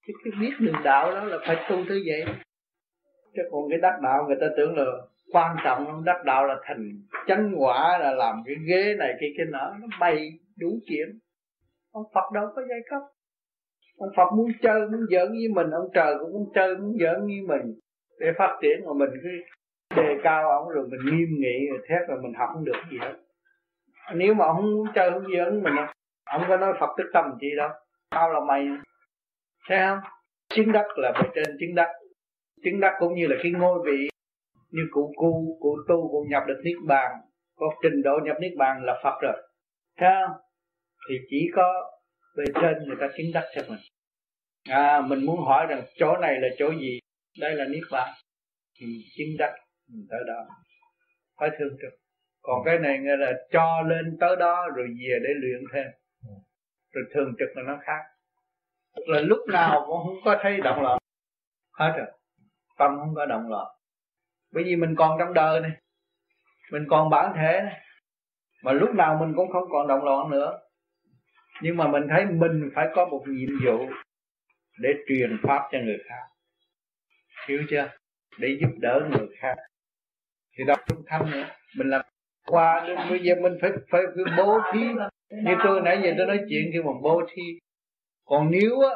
Chứ cái biết đường đạo đó là phải tu thế vậy. Chứ còn cái đắc đạo người ta tưởng là quan trọng không đắc đạo là thành chánh quả là làm cái ghế này cái cái nọ nó bay đủ chuyện. Ông Phật đâu có giai cấp ông Phật muốn chơi, muốn giỡn với mình, ông trời cũng muốn chơi, muốn giỡn với mình. Để phát triển mà mình cứ đề cao ông rồi mình nghiêm nghị, rồi thét rồi mình học không được gì hết. Nếu mà ông muốn chơi không giỡn mình ông có nói Phật tức tâm gì đâu. Tao là mày. Thấy không? Chứng đắc là bề trên chứng đắc. Chứng đắc cũng như là cái ngôi vị, như cụ cu, cụ tu, cụ nhập được niết bàn. Có trình độ nhập niết bàn là Phật rồi. Thấy không? Thì chỉ có bề trên người ta chứng đắc cho mình à mình muốn hỏi rằng chỗ này là chỗ gì? Đây là niết bàn. Thì chứng đắc. Mình tới đó. Phải thương trực. Còn cái này nghe là cho lên tới đó rồi về để luyện thêm. Rồi thường trực là nó khác. Là lúc nào cũng không có thấy động loạn. Hết rồi. Tâm không có động loạn. Bởi vì mình còn trong đời này. Mình còn bản thể này. Mà lúc nào mình cũng không còn động loạn nữa. Nhưng mà mình thấy mình phải có một nhiệm vụ để truyền pháp cho người khác. Hiểu chưa? Để giúp đỡ người khác. Thì đọc trung thanh nữa. Mình làm qua đến bây giờ mình phải phải, phải bố thí. Như tôi nãy giờ tôi nói chuyện kêu bằng bố thí. Còn nếu á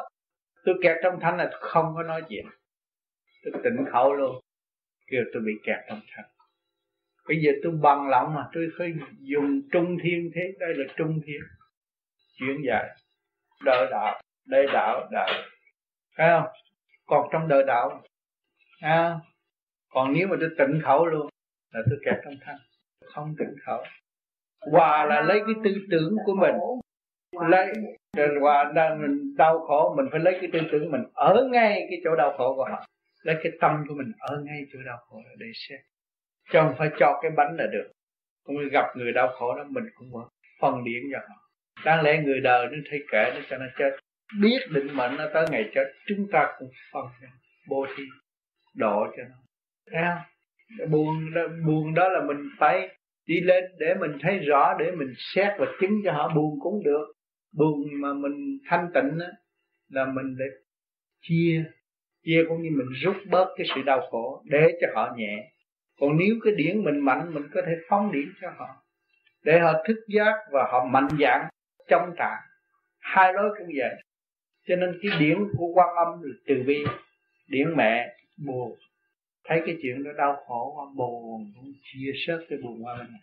tôi kẹt trong thanh là không có nói chuyện. Tôi tỉnh khẩu luôn. Kêu tôi bị kẹt trong thanh. Bây giờ tôi bằng lòng mà tôi phải dùng trung thiên thế. Đây là trung thiên. Chuyển dài đỡ đạo. Đây đạo đạo phải không? Còn trong đời đạo. À, còn nếu mà tôi tịnh khẩu luôn là tôi kẹt trong thanh không tịnh khẩu. Hòa là lấy cái tư tưởng của mình. Lấy hòa đang mình đau khổ mình phải lấy cái tư tưởng mình ở ngay cái chỗ đau khổ của họ. Lấy cái tâm của mình ở ngay chỗ đau khổ để xem, chứ không phải cho cái bánh là được. Cũng gặp người đau khổ đó mình cũng phân điển cho họ. Đáng lẽ người đời nó thấy kệ nó cho nó chết biết định mệnh nó tới ngày chết chúng ta cũng phân bố thí độ cho nó. Thấy không? Buồn đó, buồn đó là mình phải đi lên để mình thấy rõ để mình xét và chứng cho họ buồn cũng được. Buồn mà mình thanh tịnh á là mình để chia chia cũng như mình rút bớt cái sự đau khổ để cho họ nhẹ. Còn nếu cái điển mình mạnh mình có thể phóng điển cho họ để họ thức giác và họ mạnh dạng trong trạng. Hai lối cũng vậy cho nên cái điển của quan âm là từ bi. Điển mẹ buồn thấy cái chuyện đó đau khổ quá buồn cũng chia sớt cái buồn qua bên này.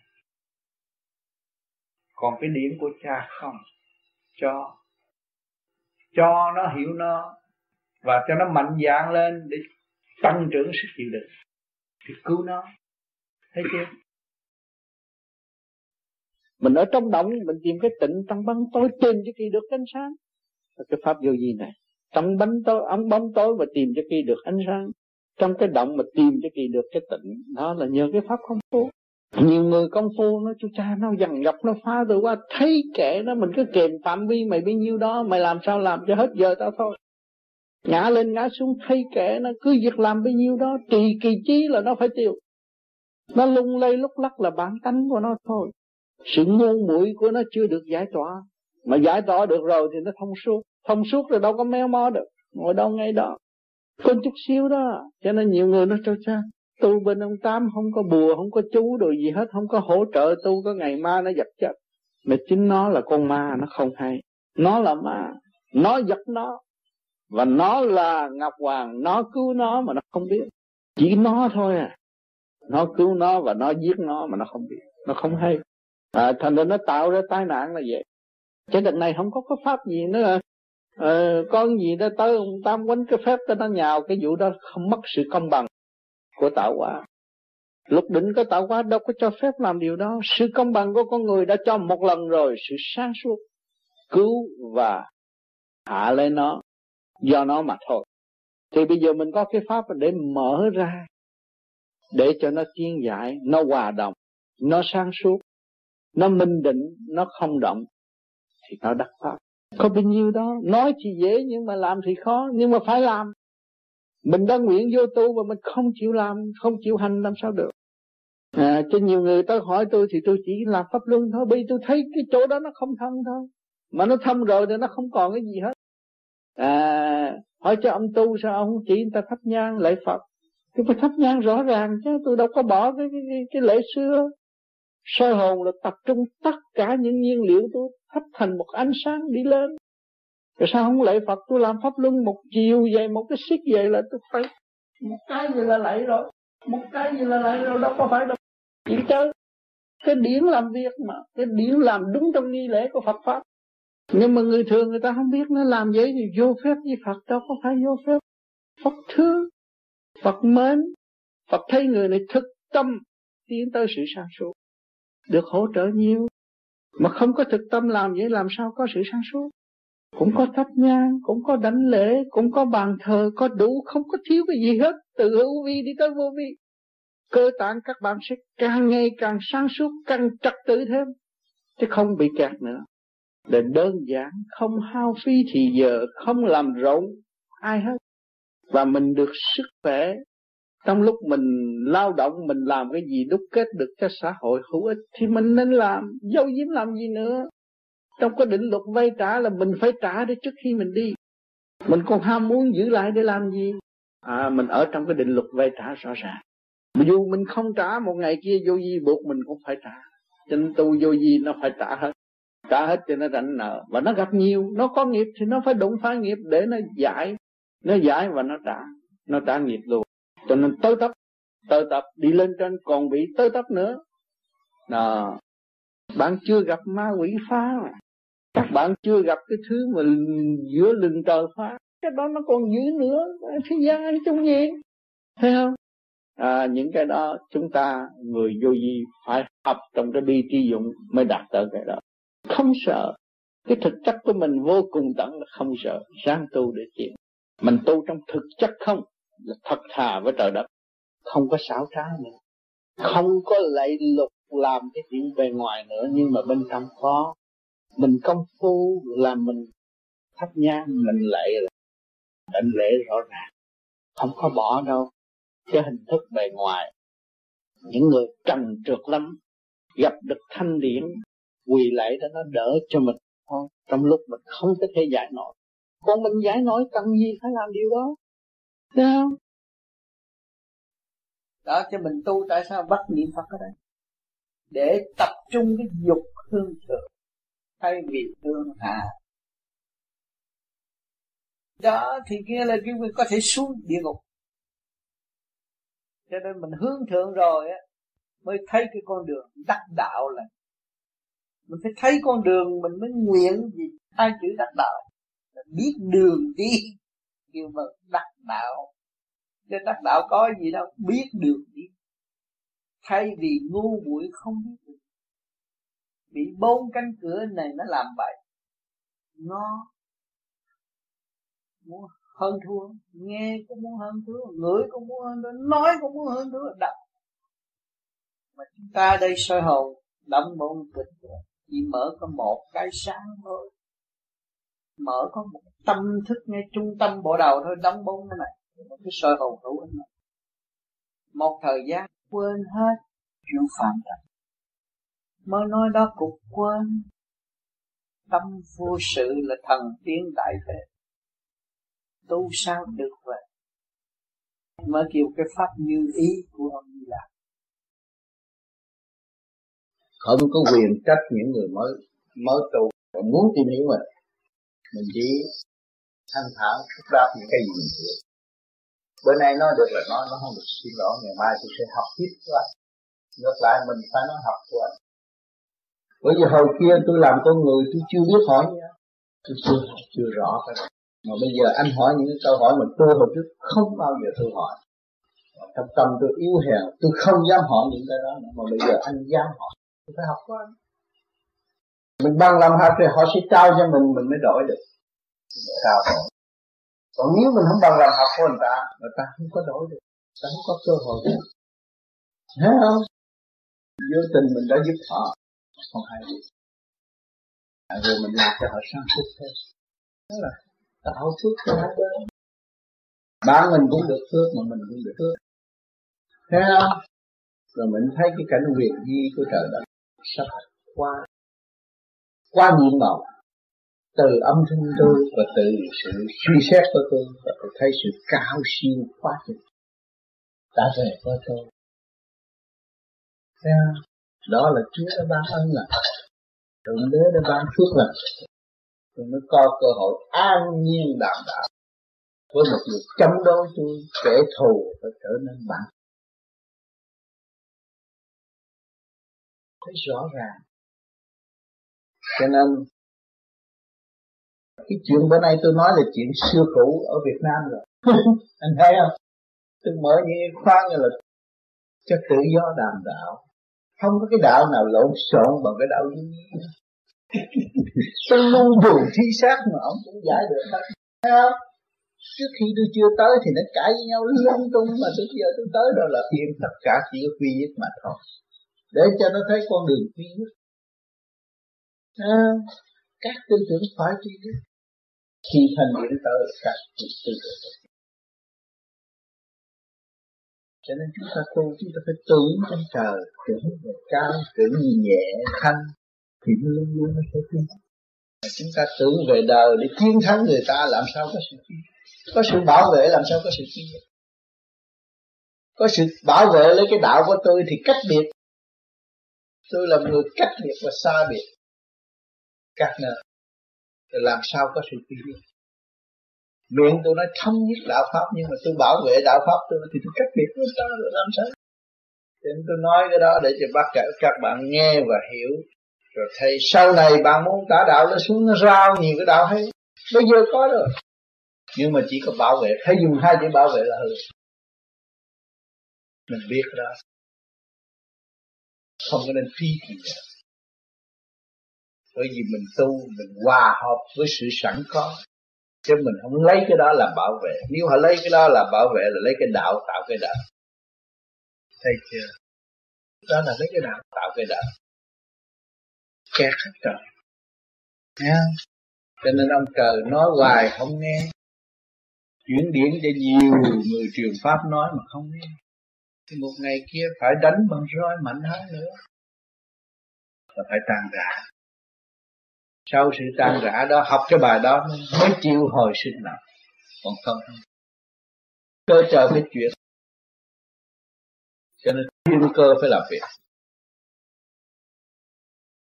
Còn cái điển của cha không? Cho. Cho nó hiểu nó và cho nó mạnh dạng lên để tăng trưởng sức chịu đựng. Thì cứu nó. Thấy chưa? Mình ở trong động, mình tìm cái tịnh trong băng tối tìm cho kỳ được ánh sáng cái pháp vô vi này. Trong bóng tối ống bóng tối mà tìm cho kỳ được ánh sáng. Trong cái động mà tìm cho kỳ được cái tịnh, đó là nhờ cái pháp không phu. Nhiều người công phu nó chú cha, nó dằn dọc nó phá tôi qua thấy kệ nó mình cứ kèm phạm vi mày bấy nhiêu đó, mày làm sao làm cho hết giờ tao thôi? Ngã lên ngã xuống, thấy kệ nó cứ việc làm bấy nhiêu đó, trì kỳ trí là nó phải tiêu. Nó lung lay lúc lắc là bản tánh của nó thôi. Sự ngu muội của nó chưa được giải tỏa mà giải tỏa được rồi thì nó thông suốt. Thông suốt rồi đâu có méo mó được. Ngồi đâu ngay đó. Có chút xíu đó. Cho nên nhiều người nó cho cha tu bên ông tám không có bùa không có chú đồ gì hết không có hỗ trợ tu có ngày ma nó giật chết mà chính nó là con ma nó không hay. Nó là ma. Nó giật nó. Và nó là ngọc hoàng. Nó cứu nó mà nó không biết. Chỉ nó thôi à. Nó cứu nó và nó giết nó mà nó không biết. Nó không hay. À, thành ra nó tạo ra tai nạn là vậy cái đợt này không có cái pháp gì nữa. Ờ, con gì đó tới ông tam quánh cái phép cho nó nhào cái vụ đó không mất sự công bằng của tạo hóa. Lục định có tạo hóa đâu có cho phép làm điều đó. Sự công bằng của con người đã cho một lần rồi sự sáng suốt cứu và hạ lên nó do nó mà thôi. Thì bây giờ mình có cái pháp để mở ra để cho nó tiên giải nó hòa đồng nó sáng suốt nó minh định nó không động thì nó đắc pháp. Có bao nhiêu đó nói thì dễ nhưng mà làm thì khó nhưng mà phải làm. Mình đã nguyện vô tu mà mình không chịu làm không chịu hành làm sao được. À, cho nhiều người tới hỏi tôi thì tôi chỉ làm pháp luân thôi bởi tôi thấy cái chỗ đó nó không thân thôi. Mà nó thâm rồi thì nó không còn cái gì hết. À hỏi cho ông tu sao ông chỉ người ta thắp nhang lễ phật. Tôi phải thắp nhang rõ ràng chứ tôi đâu có bỏ cái, cái, cái lễ xưa soi hồn là tập trung tất cả những nhiên liệu tôi, hấp thành một ánh sáng đi lên. Rồi sao không lạy Phật? Tôi làm pháp luân một chiều vậy một cái xích vậy là tôi phải, một cái gì là lạy rồi, một cái gì là lạy rồi, đâu có phải đâu. Chỉ chơi cái điển làm việc mà, cái điển làm đúng trong nghi lễ của Phật pháp. Nhưng mà người thường người ta không biết nó làm vậy thì vô phép với Phật, đâu có phải vô phép. Phật thương, Phật mến, Phật thấy người này thực tâm tiến tới sự sáng suốt được hỗ trợ nhiều, mà không có thực tâm làm vậy làm sao có sự sáng suốt? Cũng có thắp nhang, cũng có đánh lễ, cũng có bàn thờ, có đủ, không có thiếu cái gì hết, từ hữu vi đi tới vô vi. Cơ tạng các bạn sẽ càng ngày càng sáng suốt, càng trật tự thêm, chứ không bị kẹt nữa. Để đơn giản, không hao phí thì giờ, không làm rộn, ai hết. Và mình được sức khỏe trong lúc mình lao động, mình làm cái gì đúc kết được cho xã hội hữu ích, thì mình nên làm. Dâu diếm làm gì nữa? Trong cái định luật vay trả là mình phải trả để trước khi mình đi. Mình còn ham muốn giữ lại để làm gì? À mình ở trong cái định luật vay trả rõ ràng. Dù mình không trả, một ngày kia vô di buộc mình cũng phải trả. Cho nên tu vô di nó phải trả hết. Trả hết cho nó rảnh nợ. Và nó gặp nhiều, nó có nghiệp thì nó phải đụng phá nghiệp để nó giải. Nó giải và nó trả. Nó trả nghiệp luôn cho nên tới tấp tới tập đi lên trên còn bị tới tấp nữa. Đó. Bạn chưa gặp ma quỷ phá mà. Các bạn chưa gặp cái thứ mà giữa lưng trời phá. Cái đó nó còn dữ nữa. Thế gian ăn chung gì thấy không? À, những cái đó chúng ta người vô vi phải học trong cái bi tri dụng mới đạt tới cái đó. Không sợ. Cái thực chất của mình vô cùng tận là không sợ. Sáng tu để chuyện mình tu trong thực chất không? Là thật thà với trời đất. Không có xảo trá nữa. Không có lạy lục làm cái chuyện bề ngoài nữa, nhưng mà bên trong có. Mình công phu là mình thắp nhang, mình lệ là định lễ rõ ràng. Không có bỏ đâu. Cái hình thức bề ngoài. Những người trần trượt lắm, gặp được thanh điển, quỳ lạy đó nó đỡ cho mình. Thôi, trong lúc mình không có thể giải nổi. Còn mình giải nổi cần gì phải làm điều đó? Đúng không? Đó cho mình tu tại sao bắt niệm phật ở đây? Để tập trung cái dục hương thượng thay vì hương hạ. Đó, thì kia là cái có thể xuống địa ngục. Cho nên mình hướng thượng rồi á, mới thấy cái con đường đắc đạo là mình phải thấy con đường, mình mới nguyện gì? Hai chữ đắc đạo là biết đường đi, kêu mà đắc đạo. Chứ đắc đạo có gì đâu, biết đường đi. Thay vì ngu muội không biết được. Bị bốn cánh cửa này nó làm bậy nó muốn hơn thua, nghe cũng muốn hơn thua, ngửi cũng muốn hơn thua, nói cũng muốn hơn thua, đập. Mà chúng ta đây soi hồn động bông kịch chỉ mở có một cái sáng thôi mở có một tâm thức ngay trung tâm bộ đầu thôi, đóng bông cái này, một cái soi hồn hữu ích này. Một thời gian quên hết chuyện phạm trần mới nói đó cục quên. Tâm vô sự là thần tiên đại thế. Tu sao được vậy? Mới kêu cái pháp như ý của ông như là
không có quyền trách những người mới mới tu. Muốn tìm hiểu mình mình chỉ thanh thản phúc đáp những cái gì mình hiểu. Bữa nay nói được là nói, nó không được xin lỗi, ngày mai tôi sẽ học tiếp của anh. Ngược lại, mình phải nói học của anh. Bởi vì hồi kia tôi làm con người, tôi chưa biết hỏi. Tôi chưa chưa rõ. Cái mà bây giờ anh hỏi những câu hỏi mà tôi hồi trước không bao giờ tôi hỏi. Trong tâm tôi yếu hèn, tôi không dám hỏi những cái đó mà bây giờ anh dám hỏi, tôi phải học của anh mình bằng lòng học thì họ sẽ trao cho mình mình mới đổi được. Trao còn nếu mình không bằng lòng học của người ta người ta không có đổi được. Người ta không có cơ hội được. Thấy không? Vô tình mình đã giúp họ. Không hay gì. À, rồi mình làm cho họ sáng suốt thêm đó là tạo phước cho hai bên bạn mình cũng được phước, mà mình cũng được phước. Thấy không? Rồi mình thấy cái cảnh quyền di của trời đất sắp qua qua nhiệm màu từ âm thanh tôi và từ sự suy xét của tôi và tôi thấy sự cao siêu quá trình đã về với tôi. Thấy đó là Chúa đã ban ân là Thượng Đế đã ban phước lành tôi mới có cơ hội an nhiên đảm đạo với một người chống đối tôi, kẻ thù phải trở nên bạn. Thấy rõ ràng cho nên cái chuyện bữa nay tôi nói là chuyện xưa cũ ở Việt Nam rồi. Anh thấy không? Tôi mở những khoa như là cho tự do đàm đạo. Không có cái đạo nào lộn xộn bằng cái đạo duy tôi ngu buồn thi xác mà ông cũng giải được. Hết thấy không? Trước khi tôi chưa tới thì nó cãi với nhau lung tung mà tôi giờ tôi tới đó là tìm tất cả chỉ có quy nhất mà thôi. Để cho nó thấy con đường quy nhất à, các tư tưởng phải tri thức khi thành điện tới các tư tưởng cho nên chúng ta tu chúng ta phải tưởng trong trời tưởng về cao tưởng nhẹ thanh thì luôn luôn nó sẽ tiến chúng ta tưởng về đời để chiến thắng người ta làm sao có sự tiến có sự bảo vệ làm sao có sự tiến có sự bảo vệ lấy cái đạo của tôi thì cách biệt. Tôi là người cách biệt và xa biệt các nơi. Thì làm sao có sự tiến miệng tôi nói thông nhất đạo pháp, nhưng mà tôi bảo vệ đạo pháp tôi thì tôi cách biệt với ta rồi làm sao? Thì nên tôi nói cái đó để cho bác cả các bạn nghe và hiểu. Rồi thầy, sau này bạn muốn tả đạo nó xuống, nó rao nhiều cái đạo hay. Bây giờ có rồi. Nhưng mà chỉ có bảo vệ, phải dùng hai chữ bảo vệ là hư mình biết đó. Không có nên phi kỳ nữa bởi vì mình tu mình hòa hợp với sự sẵn có. Chứ mình không lấy cái đó làm bảo vệ. Nếu họ lấy cái đó làm bảo vệ là lấy cái đạo tạo cái đạo. Thấy chưa? Đó là lấy cái đạo tạo cái đạo. Kẹt hết trời. Nha cho nên ông trời nói hoài không nghe. Chuyển điển cho nhiều người truyền pháp nói mà không nghe. Thì một ngày kia phải đánh bằng roi mạnh hơn nữa. Và phải tan rã sau sự tan rã đó, học cái bài đó mới chịu hồi sinh lại còn không? Cơ trời phải chuyển cho nên thiên cơ phải làm việc.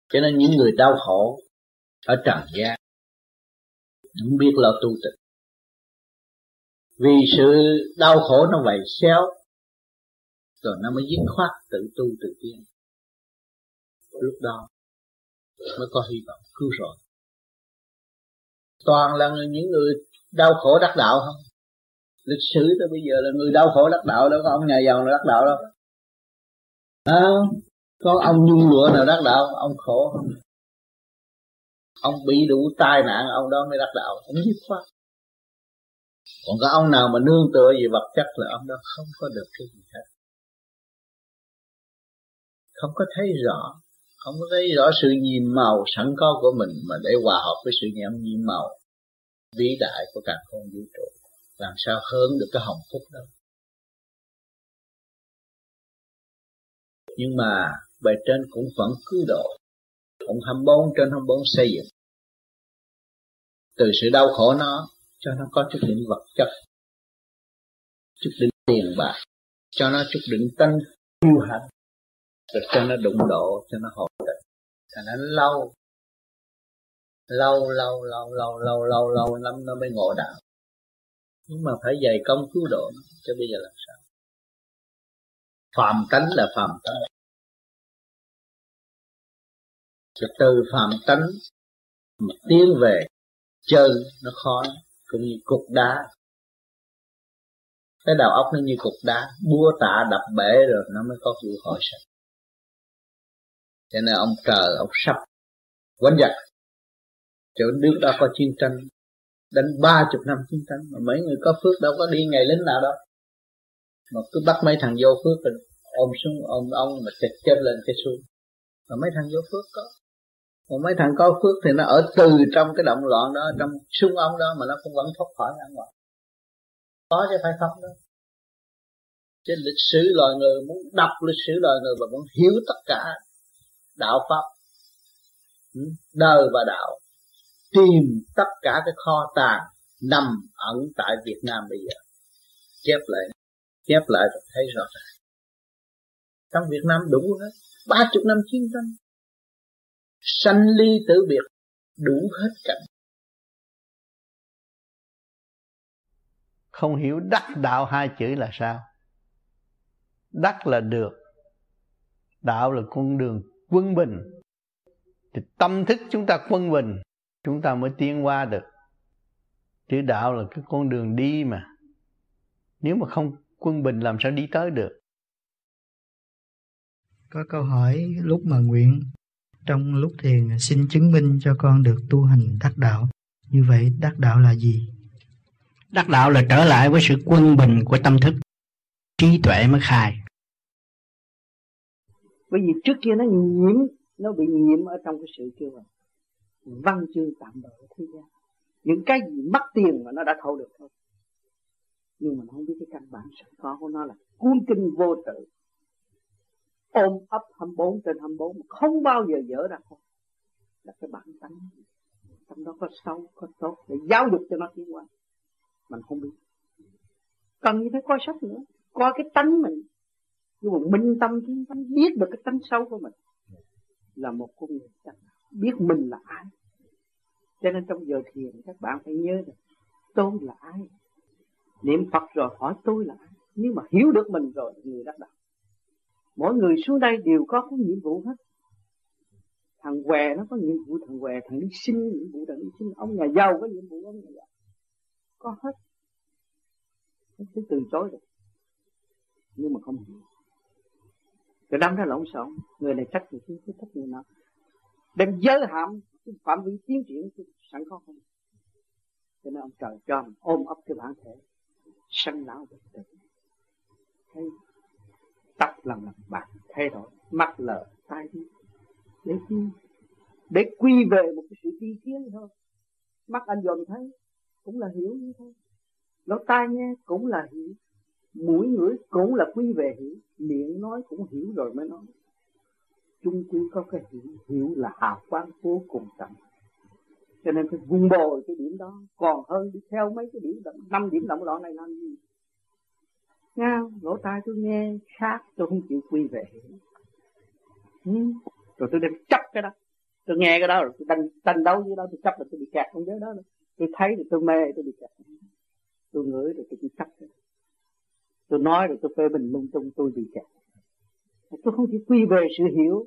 Cho nên những người đau khổ ở trần gian, không biết lo tu tịch. Vì sự đau khổ nó vậy xéo, rồi nó mới dứt khoát tự tu tự tiên lúc đó mới có hy vọng cứu rồi. Toàn là những người đau khổ đắc đạo không? Lịch sử tới bây giờ là người đau khổ đắc đạo đâu có ông nhà giàu nào đắc đạo đâu. À, có ông nhung lụa nào đắc đạo ông khổ không? Ông bị đủ tai nạn ông đó mới đắc đạo. Ông dứt khoát. Còn có ông nào mà nương tựa gì vật chất là ông đó không có được cái gì hết. Không có thấy rõ không có thấy rõ sự nhiệm màu sẵn có của mình mà để hòa hợp với sự nhiệm nhiệm màu vĩ đại của cả không vũ trụ. Làm sao hơn được cái hồng phúc đó? Nhưng mà bề trên cũng vẫn cứu độ. Cũng 24 trên 24 xây dựng. Từ sự đau khổ nó, cho nó có chút đỉnh vật chất, chút đỉnh tiền bạc, cho nó chút đỉnh tinh yêu hạnh rồi cho nó đụng độ, cho nó hồi định thành nó lâu. Lâu lâu lâu lâu lâu lâu lâu lắm nó mới ngộ đạo. Nhưng mà phải dày công cứu độ nó cho bây giờ làm sao? Phàm tánh là phàm tánh. Rồi từ phàm tánh mà tiến về chân nó khó cũng như cục đá. Cái đầu óc nó như cục đá, búa tạ đập bể rồi nó mới có vụ hồi sinh cho nên ông trời, ông sắp quấn giặc. Chỗ nước đó có chiến tranh, đánh ba chục năm chiến tranh, mà mấy người có phước đâu có đi ngày lính nào đâu. Mà cứ bắt mấy thằng vô phước rồi ôm xuống, ôm ông mà chật chết lên cái xuống mà mấy thằng vô phước có. Còn mấy thằng có phước thì nó ở từ trong cái động loạn đó, trong xung ông đó mà nó cũng vẫn thoát khỏi ra ngoài. Có chứ, phải không đó? Trên lịch sử loài người, muốn đọc lịch sử loài người và muốn hiểu tất cả đạo pháp. Ừ, đời và đạo. Tìm tất cả cái kho tàng nằm ẩn tại Việt Nam bây giờ. Chép lại chép lại và thấy rõ ràng. Trong Việt Nam đủ hết, ba chục năm chiến tranh. Sanh ly tử biệt, đủ hết cảnh.
Không hiểu đắc đạo hai chữ là sao. Đắc là được, đạo là con đường quân bình. Thì tâm thức chúng ta quân bình chúng ta mới tiến qua được. Chữ đạo là cái con đường đi mà. Nếu mà không quân bình làm sao đi tới được?
Có câu hỏi lúc mà nguyện trong lúc thiền xin chứng minh cho con được tu hành đắc đạo. Như vậy đắc đạo là gì?
Đắc đạo là trở lại với sự quân bình của tâm thức. Trí tuệ mới khai
bởi vì trước kia nó nhiễm, nó bị nhiễm ở trong cái sự kêu là văn chương tạm bỡ thế gian. Những cái gì mất tiền mà nó đã thâu được thôi. Nhưng mà nó không biết cái căn bản sẵn có của nó là cuốn kinh vô tự. Ôm ấp 24 trên 24 mà không bao giờ dở ra không là cái bản tánh. Trong đó có xấu, có tốt để giáo dục cho nó tiến qua mình không biết. Cần như phải coi sách nữa. Coi cái tánh mình nhưng mà minh tâm kiến tâm biết được cái tánh sâu của mình là một con người chắc biết mình là ai. Cho nên trong giờ thiền các bạn phải nhớ rằng tôi là ai. Niệm phật rồi hỏi tôi là ai. Nếu mà hiểu được mình rồi, người đắc đạo mỗi người xuống đây đều có cái nhiệm vụ hết. Thằng què nó có nhiệm vụ, thằng què, thằng đi sinh nhiệm vụ, thằng đi sinh ông nhà giàu có nhiệm vụ, ông nhà giàu. Có hết. Không thể từ chối được nhưng mà không hiểu rồi đâm ra lộn xộn người này trách người kia trách người nào đem giới hạn cái phạm vi tiến triển sẵn có không? Cho nên ông trời cho mình ôm ấp cái bản thể sanh lão bệnh tử thấy tóc lần lần bạc thay đổi. Mắt lờ, tai đi. Để chi để quy về một cái sự tiên kiến thôi. Mắt anh dòm thấy, cũng là hiểu như thôi lỗ tai nghe cũng là hiểu mũi ngửi cũng là quy về hiểu miệng nói cũng hiểu rồi mới nói. Chung quy có cái hiểu hiểu là hào quang vô cùng tận cho nên phải vun bồi cái điểm đó còn hơn đi theo mấy cái điểm năm điểm động loạn này làm gì? Nghe lỗ tai tôi nghe khác tôi không chịu quy về ừ. rồi tôi đem chấp cái đó. Tôi nghe cái đó rồi tôi đánh, đánh đấu với đó tôi chấp là tôi bị kẹt trong giới đó rồi. tôi thấy thì tôi mê tôi bị kẹt. Tôi ngửi rồi tôi bị chấp đó tôi nói rồi tôi phê bình lung tung tôi bị kẹt. Tôi không chỉ quy về sự hiểu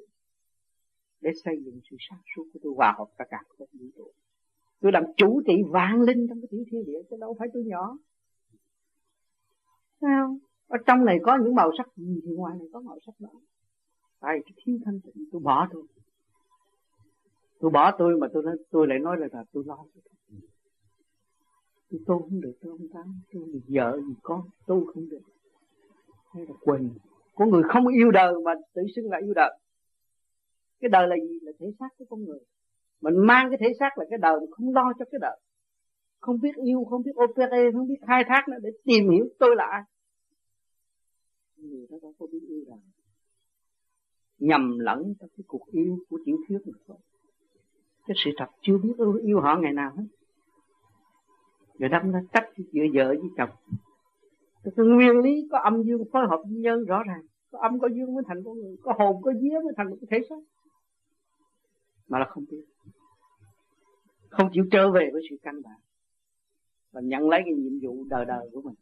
để xây dựng sự sáng suốt của tôi hòa hợp tất cả các vũ trụ tôi làm chủ trị vạn linh trong cái tiểu thiên địa chứ đâu phải tôi nhỏ. Sao ở trong này có những màu sắc gì thì ngoài này có màu sắc đó. Tại cái thiếu thanh tịnh tôi bỏ tôi. Tôi bỏ tôi mà tôi nói tôi lại nói là, là tôi lo. tôi tu không được tôi không tán tôi vì vợ vì con tu không được. Hay là quỳnh. Có người không yêu đời mà tự xưng là yêu đời. Cái đời là gì? Là thể xác của con người. Mình mang cái thể xác là cái đời mình không lo cho cái đời. Không biết yêu không biết opere không biết khai thác nữa để tìm hiểu tôi là ai. Người đó đâu có biết yêu đời. Nhầm lẫn trong cái cuộc yêu của tiểu thuyết mà thôi. Cái sự thật chưa biết yêu, yêu họ ngày nào hết người đâm ra cách giữa vợ với chồng. Cái nguyên lý có âm dương phối hợp với nhân rõ ràng. Có âm, có dương mới thành con người. Có hồn, có vía mới thành một cái thể xác. Mà là không biết. Không chịu trở về với sự căn bản. Và nhận lấy cái nhiệm vụ đời đời của mình.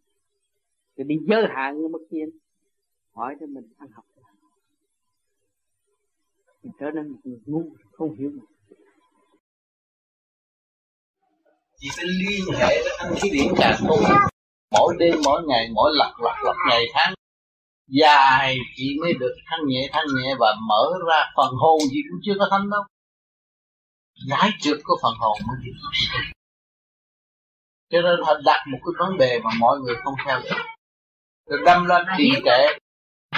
Rồi đi giới hạn cái mức nhiên. Hỏi cho mình ăn học. Mình trở nên một người ngu, không hiểu mình.
Chị phải liên hệ với thanh khí điển càng tu mỗi đêm mỗi ngày mỗi lật lật lật ngày tháng. Dài chị mới được thanh nhẹ thanh nhẹ và mở ra phần hồn gì cũng chưa có thanh đâu. Giải trượt của phần hồn mới được. Cho nên họ đặt một cái vấn đề mà mọi người không theo được rồi đâm lên trì trệ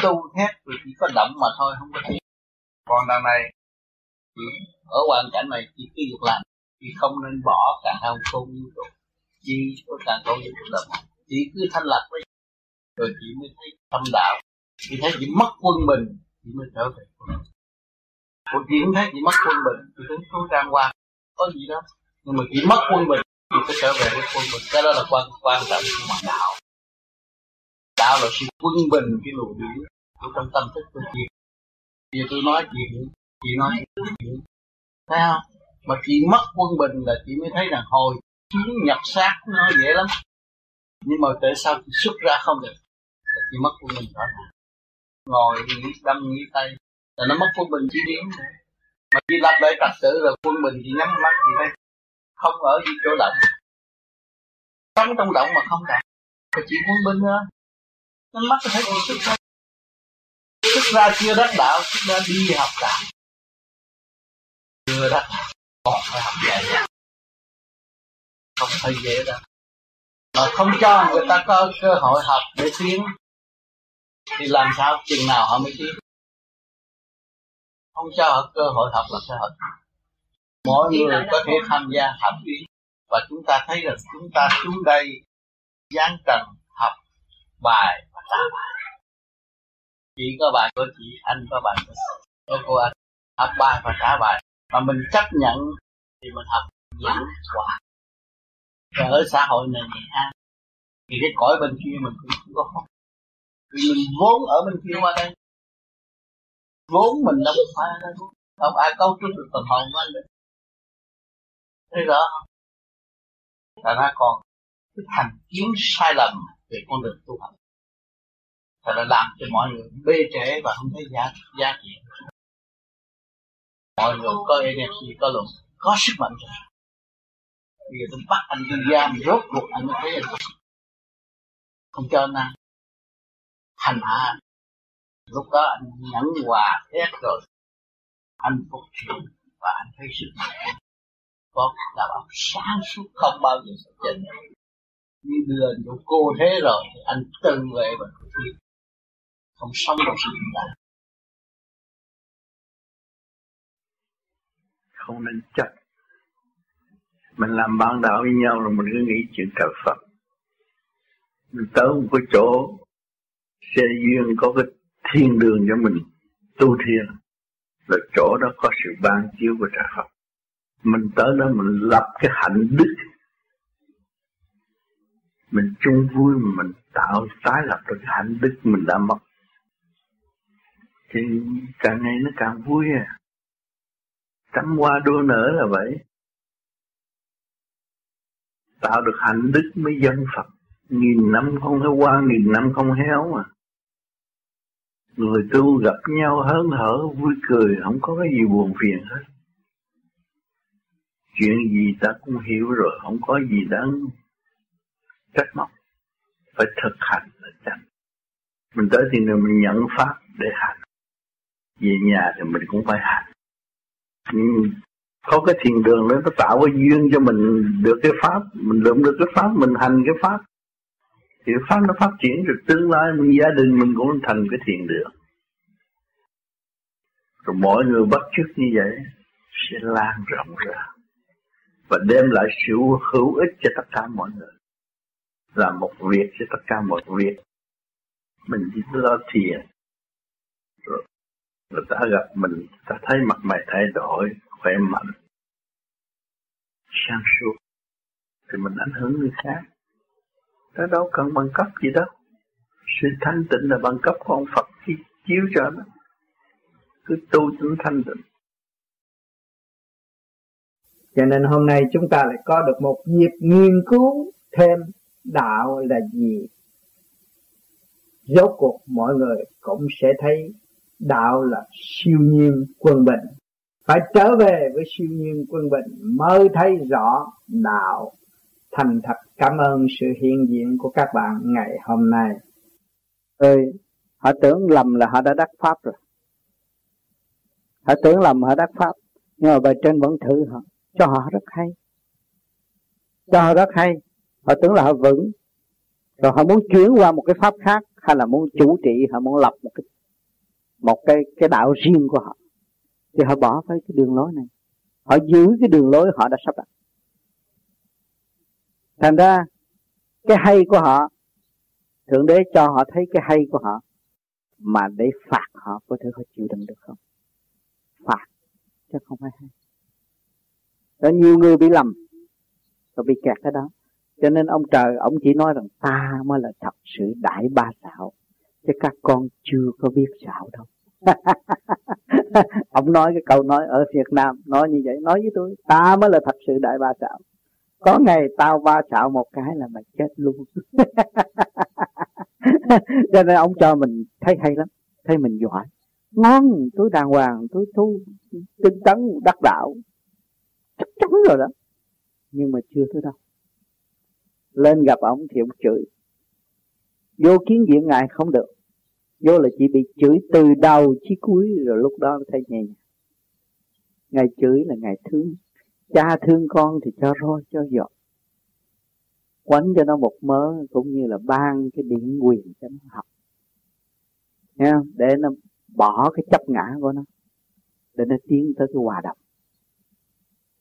tu thét rồi chỉ có động mà thôi không có tiếng còn đằng này ở hoàn cảnh này chỉ cái việc làm thì không nên bỏ cả hai không vũ trụ chi có cả không như trụ là chỉ cứ thanh lập với rồi chị mới thấy tâm đạo. Chị thấy chị mất quân bình chị mới trở về còn chị không thấy chị mất quân bình chị thấy tôi trang qua. Có gì đó nhưng mà chị mất quân bình chị phải trở về với quân bình. Cái đó là quan quan trọng của mặt đạo. Đạo là sự quân bình cái luồng điển của trong tâm thức của chị. Giờ tôi nói chuyện, chị nói chuyện. Thấy không? Mà chị mất quân bình là chị mới thấy rằng hồi chiến nhập sát nó dễ lắm. Nhưng mà tại sao chị xuất ra không được? Chị mất quân bình đó. Ngồi nghĩ đâm, nghĩ tay. Là nó mất quân bình chỉ điểm mà chị lập lại trật tự rồi quân bình chị nhắm mắt chị thấy không ở gì chỗ động sống trong động mà không động thì chị quân bình nữa nhắm mắt thấy chị xuất ra. Xuất ra chưa đắc đạo, xuất ra đi học đạo. Chưa đắc còn phải học dài không phải dễ đâu mà không cho người ta có cơ hội học để tiến thì làm sao chừng nào họ mới tiến không cho họ cơ hội học là sẽ học mỗi người có thể tham gia học đi và chúng ta thấy rằng chúng ta xuống đây giáng trần học bài và trả bài chị có bài của chị anh có bài của cô anh. Học bài và trả bài mà mình chấp nhận thì mình học những quả. Và ở xã hội này thì ha thì cái cõi bên kia mình cũng không có khó vì mình vốn ở bên kia qua đây. Vốn mình đâu phải ở đây không ai cấu trúc được phần hồn của anh được thấy rõ không? Là nó còn cái thành kiến sai lầm về con đường tu học. Thật là làm cho mọi người bê trễ và không thấy giá giá trị mọi người có energy có luận có sức mạnh rồi bây giờ tôi bắt anh đi giam rốt cuộc anh mới thấy anh không cho anh ăn. Hành hạ lúc đó anh nhẫn hòa hết rồi. Anh phục chuyển và anh thấy mạnh có là bảo sáng suốt không bao giờ sẽ chết. Như đưa vô cô thế rồi thì anh tự về và không sống trong sự hiện tại
không nên chấp. Mình làm bạn đạo với nhau rồi mình cứ nghĩ chuyện trời Phật. Mình tới một cái chỗ, xe duyên có cái thiên đường cho mình tu thiền, là chỗ đó có sự ban chiếu của trời Phật. Mình tới đó mình lập cái hạnh đức.
Mình chung vui mà mình tạo, tái lập được hạnh đức mình đã mất. Thì càng ngày nó càng vui à trăm hoa đua nở là vậy. Tạo được hạnh đức mới dân Phật. Nghìn năm không thấy hoa nghìn năm không héo mà người tu gặp nhau hớn hở, vui cười, không có cái gì buồn phiền hết. Chuyện gì ta cũng hiểu rồi, không có gì đáng trách móc. Phải thực hành là chắc mình tới thì mình nhận pháp để hành. Về nhà thì mình cũng phải hành. Ừ. có cái thiền đường đó, nó tạo cái duyên cho mình được cái pháp, mình lượm được cái pháp, mình hành cái pháp. Thì pháp nó phát triển rồi tương lai, mình gia đình mình cũng thành cái thiền đường. Rồi mọi người bắt chước như vậy, sẽ lan rộng ra và đem lại sự hữu ích cho tất cả mọi người. Làm một việc cho tất cả mọi việc. Mình chỉ lo thiền. Rồi người ta gặp mình ta thấy mặt mày thay đổi, khỏe mạnh, sáng suốt. Thì mình ảnh hưởng người khác. Nó đâu cần bằng cấp gì đâu. Sự thanh tịnh là bằng cấp của ông Phật chi chiếu cho nó. Cứ tu cho thanh tịnh.
Cho nên hôm nay chúng ta lại có được một dịp nghiên cứu thêm đạo là gì. Rốt cuộc mọi người cũng sẽ thấy đạo là siêu nhiên quân bình. Phải trở về với siêu nhiên quân bình mới thấy rõ đạo. Thành thật cảm ơn sự hiện diện của các bạn ngày hôm nay.
Ơi họ tưởng lầm là họ đã đắc pháp rồi. Họ tưởng lầm họ đắc pháp, nhưng mà bài trên vẫn thử họ. Cho họ rất hay. Cho họ rất hay. Họ tưởng là họ vững. Rồi họ muốn chuyển qua một cái pháp khác, hay là muốn chủ trị họ muốn lập một cái một cái cái đạo riêng của họ. Thì họ bỏ cái cái đường lối này. Họ giữ cái đường lối họ đã sắp đặt. Thành ra, cái hay của họ, thượng đế cho họ thấy cái hay của họ, mà để phạt họ có thể họ chịu đựng được không? Phạt, chứ không phải hay. Có nhiều người bị lầm và bị kẹt cái đó. Cho nên ông trời, ông chỉ nói rằng ta mới là thật sự đại ba xạo chứ các con chưa có biết xạo đâu. Ông nói cái câu nói ở Việt Nam, nói như vậy, nói với tôi, ta mới là thật sự đại ba xạo có ngày tao ba xạo một cái là mày chết luôn. Cho nên ông cho mình thấy hay lắm, thấy mình giỏi. Ngon, tôi đàng hoàng, tôi tu tinh tấn, đắc đạo. Chắc chắn rồi đó. Nhưng mà chưa tới đâu. Lên gặp ông thì ông chửi vô kiến diện ngài không được. Vô là chỉ bị chửi từ đầu chí cuối, rồi lúc đó thấy nhẹ nhàng. Ngài chửi là ngài thương. Cha thương con thì cho roi, cho giọt. Quánh cho nó một mớ, cũng như là ban cái điển quyền cho nó học. Nghe không? để nó bỏ cái chấp ngã của nó. Để nó tiến tới cái hòa đồng.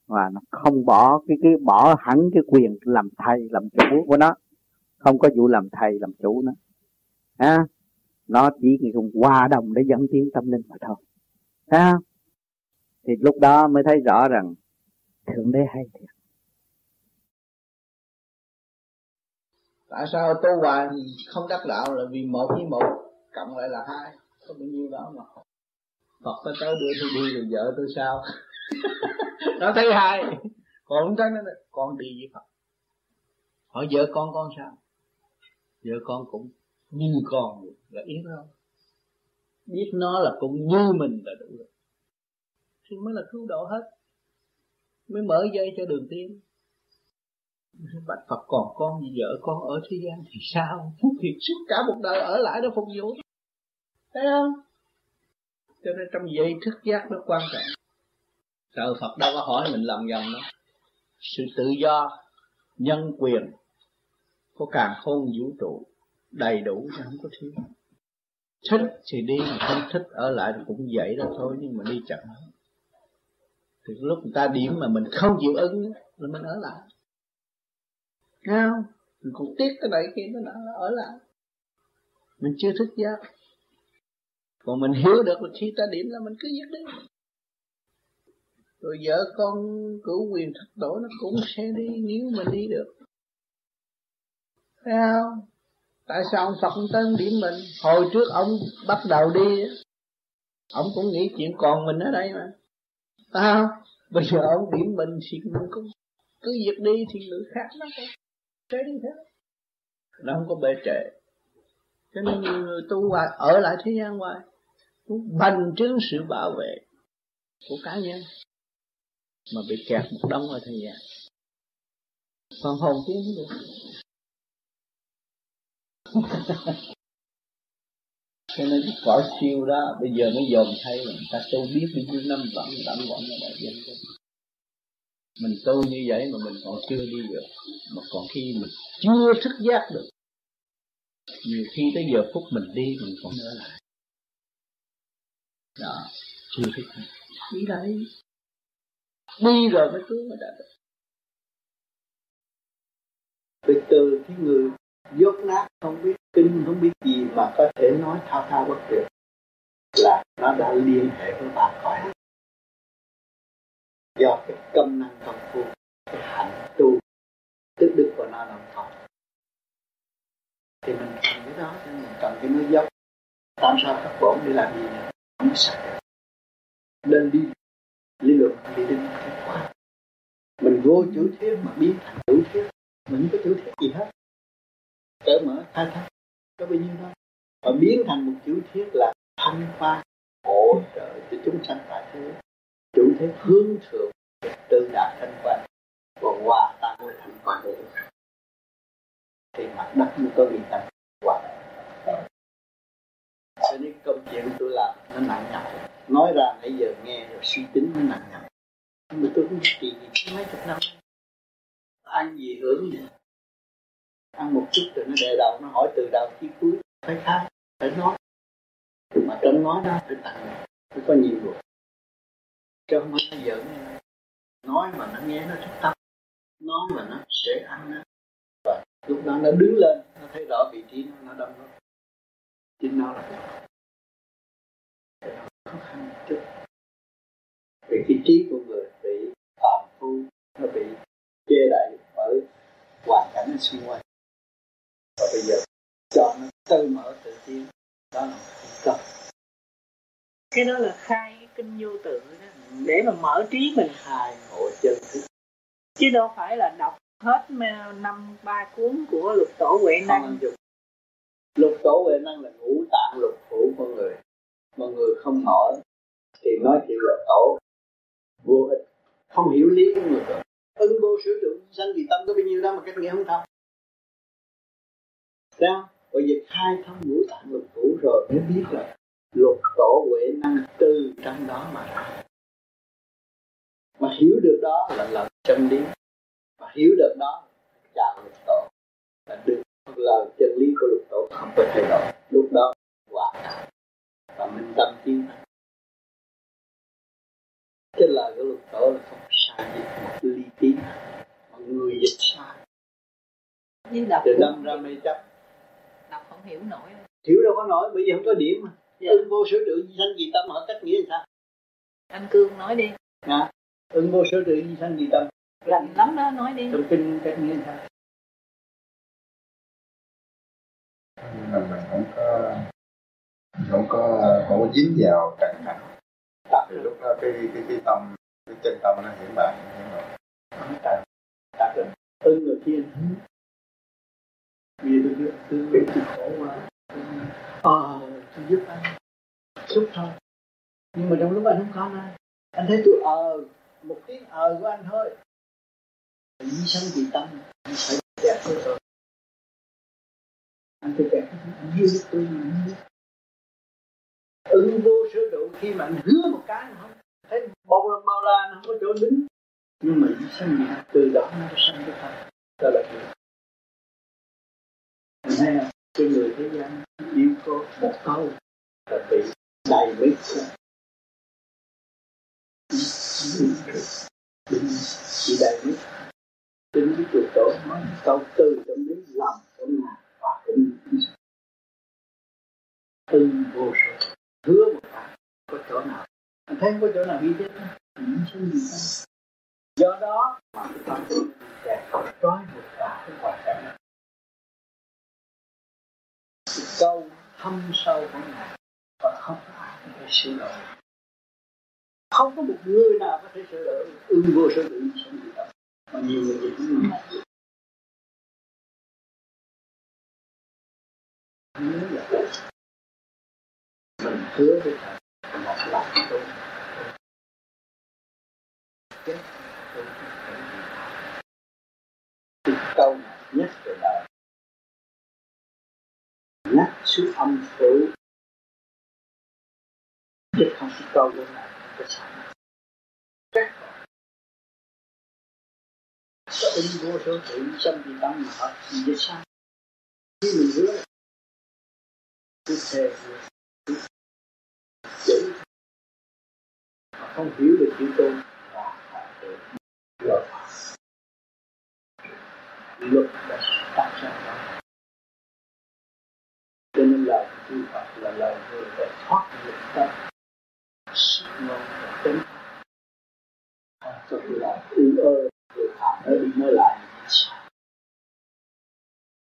Và nó không bỏ cái cái, bỏ hẳn cái quyền làm thầy, làm chủ của nó không có vụ làm thầy, làm chủ nữa. Ha? Nó chỉ dùng hòa đồng để dẫn tiến tâm linh mà thôi. Ha? Thì lúc đó mới thấy rõ rằng thượng đế hay thiệt.
Tại sao tu hoài không đắc đạo là vì một với một, cộng lại là hai? Có bao nhiêu đó mà. Phật có tới đưa tôi đi rồi vợ tôi sao? Nó thấy hai. Còn không thấy nó con đi với Phật. Hỏi vợ con con sao? Vợ con cũng như con là yên đâu biết nó là cũng như mình là đủ rồi. Thì mới là cứu độ hết, mới mở dây cho đường tiến. Bạch Phật còn con gì vợ con ở thế gian thì sao? Phúc thiệt suốt cả một đời ở lại đó phục vụ. Thấy không? Cho nên trong dây thức giác nó quan trọng. Sợ Phật đâu có hỏi mình làm nhầm đâu. Sự tự do, nhân quyền có càng khôn vũ trụ, đầy đủ chứ không có thiếu. Thích thì đi, mà không thích ở lại thì cũng vậy đó thôi, nhưng mà đi chậm thì lúc người ta điểm mà mình không chịu ứng là mình ở lại. Nghe không? Mình còn tiếc cái này kia nó đã ở lại. Mình chưa thức giác Còn mình hiểu được là khi ta điểm là mình cứ dứt đi Rồi vợ con, cửu quyền thất tổ nó cũng sẽ đi, nếu mà đi được
thấy không tại sao ông Phật không tới ông điểm mình? Hồi trước ông bắt đầu đi ông cũng nghĩ chuyện còn mình ở đây mà. Thấy không bây giờ ông điểm mình thì mình cũng cứ việc đi thì người khác nó cũng Thế đi thế. nó không có bề trệ. cho nên nhiều người tu hoài, ở lại thế gian hoài cũng bành trướng sự bảo vệ của cá nhân mà bị kẹt một đống ở thế gian. Phần hồn tiến không được. cho nên cái cõi siêu đó bây giờ mới dòm thấy là người ta tu biết bao nhiêu năm vẫn vẫn vẫn là đại dân mình tu như vậy mà mình còn chưa đi được mà còn khi mình chưa thức giác được. Nhiều khi tới giờ phút mình đi mình còn nữa lại. Đó chưa thức đi lại. Đi rồi mới cứu mới đạt được. Từ từ cái người dốt nát, không biết kinh, không biết gì mà có thể nói thao thao bất tuyệt. Là nó đã liên hệ với ba cõi do cái công năng công phu, cái hạnh tu, tức đức của nó làm không thì mình cần cái đó cho mình cần cái nó dốc. Tam sao các bổn để làm gì nữa không sạch nên đi, lý luận đi đến cái quá mình vô chủ thiết mà biến thành chủ thiết mình không có chủ thiết gì hết cởi mở. Khai thác có bao nhiêu đâu và biến thành một chủ thiết là thanh khoa hỗ trợ cho chúng sanh tại thế chủ thế hướng thượng tự đạt thanh quan và hòa tan với thanh quan để thì mặt đất mới có viên thanh hòa cho nên công chuyện tôi làm nó nặng nhọc. Nói ra nãy giờ nghe rồi suy tính nó nặng nhọc. Nhưng mà tôi cũng kỳ gì mấy chục năm. Ăn gì hưởng gì ăn một chút rồi nó đè đầu, nó hỏi từ đầu chí cuối, phải khác phải nói. Mà trong nói đó, phải tặng, phải có nhiều rồi chứ không phải giỡn nói mà nó nghe nó rất tâm nói mà nó sẽ ăn nó và lúc đó nó đứng lên, nó thấy rõ vị trí nó nó đâm nó chính nó là khó khăn một chút vì cái trí của người bị phạm phu, nó bị che đậy bởi hoàn cảnh xung quanh và bây giờ cho nó tự mở tự tiến đó là công
cái đó là khai cái kinh vô tự đó. Để mà mở trí mình
khai ngộ chân thức.
Chứ đâu phải là đọc hết năm ba cuốn của lục tổ huệ năng.
lục tổ huệ năng là ngũ tạng lục phủ con người. Mọi người không hỏi thì nói chuyện là tổ. Vô ích. Không hiểu lý của người ưng vô sửa lượng sanh vì tâm có bao nhiêu đó mà cách nghĩa không thông sao bây giờ khai thông ngũ tạng lục phủ rồi mới biết là lục tổ huệ năng từ trong đó mà ra. Mà hiểu được đó là lời chân lý. Mà hiểu được đó chào lục tổ. Là được lời chân lý của lục tổ không có thay đổi. Lúc đó hòa đạo và minh tâm tiến thân cái lời của lục tổ là không sai gì. Một ly tí. Mà người dịch sai.
Như đọc
từ đâm ra mê chấp
không hiểu nổi.
Hiểu đâu có nổi bởi vì không có điểm mà. Dạ. ưng vô sở trụ di sanh gì tâm họ cách nghĩa là sao?
Anh cương nói đi.
À, ưng vô sở trụ di sanh gì tâm.
Lạnh lắm đó nói đi.
Trong kinh cách nghĩa là sao?
Nhưng mà mình không có không có không có dính vào trần cảnh thì lúc đó cái cái cái tâm cái chân tâm nó hiển bạc hiển
được ưng rồi kia vì tôi biết tư biết tôi khổ quá ờ tôi giúp anh xúc thôi. Nhưng mà trong lúc anh không có anh anh thấy tôi ờ một tiếng ờ của anh thôi. Di sống vì tâm anh phải đẹp thôi rồi. Anh phải đẹp anh yêu tôi mà anh biết ứng vô sửa độ khi mà anh hứa một cái không thấy bao la bao la nó không có chỗ đứng. Nhưng mà di sanh vì từ đó nó sanh cái tâm đó là gì? Nghe cái người thế gian yêu có một câu là bị đầy mấy bị bị đầy mấy tính cái cuộc tổ nói câu từ trong đấy lòng của nhà và cũng ưng vô số, hứa một bạn có chỗ nào. Anh thấy có chỗ nào ghi chết những số gì không? Do đó mà cái tâm sẽ trói một cả cái sự câu thâm sâu của ngài, và không có ai có thể sửa đổi. Không có một người nào có thể sửa đổi. Ưng vô sở tự sống gì đâu mà nhiều người thì cũng ngại nhớ là mình hứa với thầy một lần tôi chết tôi cái câu này nhất về đời nhắc sự âm phủ. Chứ không chỉ câu đó lại cái sản sẵn có in vô số tự sanh thì tâm mà họ gì vậy sao khi mình hứa cứ thề cứ chữ. Mà không hiểu được chữ tôn là họ tự luật luật đã cho nên lời chư Phật là lời người để thoát được tâm sức ngon và tính cho tôi là ư ơ người phạm ở đi nói lại.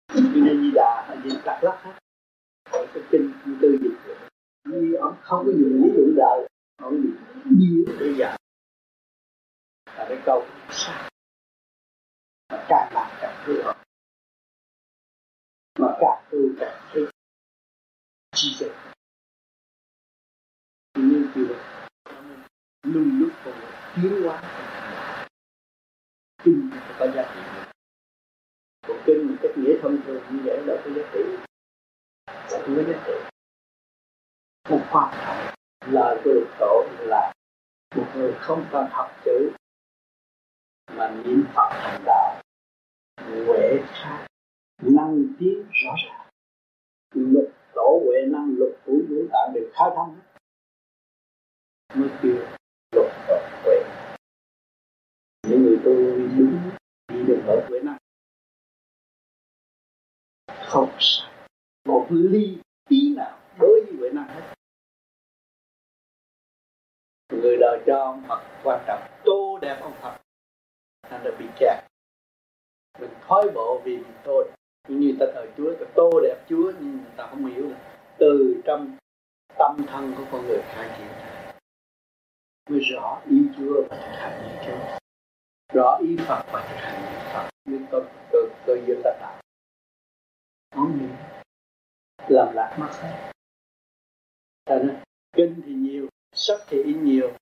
Cho nên di đà ở trên cắt lắc hết hỏi cái kinh như tư dịch như ông không có dùng lý luận đời ông dùng nhiều để dạy là cái câu sai mà càng làm càng thương mà càng tu càng thấy chi tiết từ đó luôn lúc còn tiến hóa. Kinh có giá trị còn kinh một cách nghĩa thông thường như vậy đâu có giá trị. Không có giá trị. Không khoa học lời của được tổ là một người không cần học chữ, mà niệm phật thành đạo. Huệ khác năng tiến rõ ràng. Lực năng lục của ngũ tạng đều khai thông. Hết mới kêu lục hợp huệ những người tu đúng đi được ở huệ năng. Không sai. Một ly tí nào đối với huệ năng hết. Người đời cho ông Phật quan trọng, tô đẹp ông Phật. Thành đã bị kẹt. Mình thói bộ vì mình thôi. Như ta thờ Chúa, ta tô đẹp Chúa, nhưng người ta không hiểu là từ trong tâm thân của con người khai triển mới rõ ý Chúa và thực hành ý Chúa rõ ý Phật và thực hành ý Phật. Mới có cơ cơ duyên đắc đạo không nhiều làm lạc mất hết. Nên kinh thì nhiều sách thì ít nhiều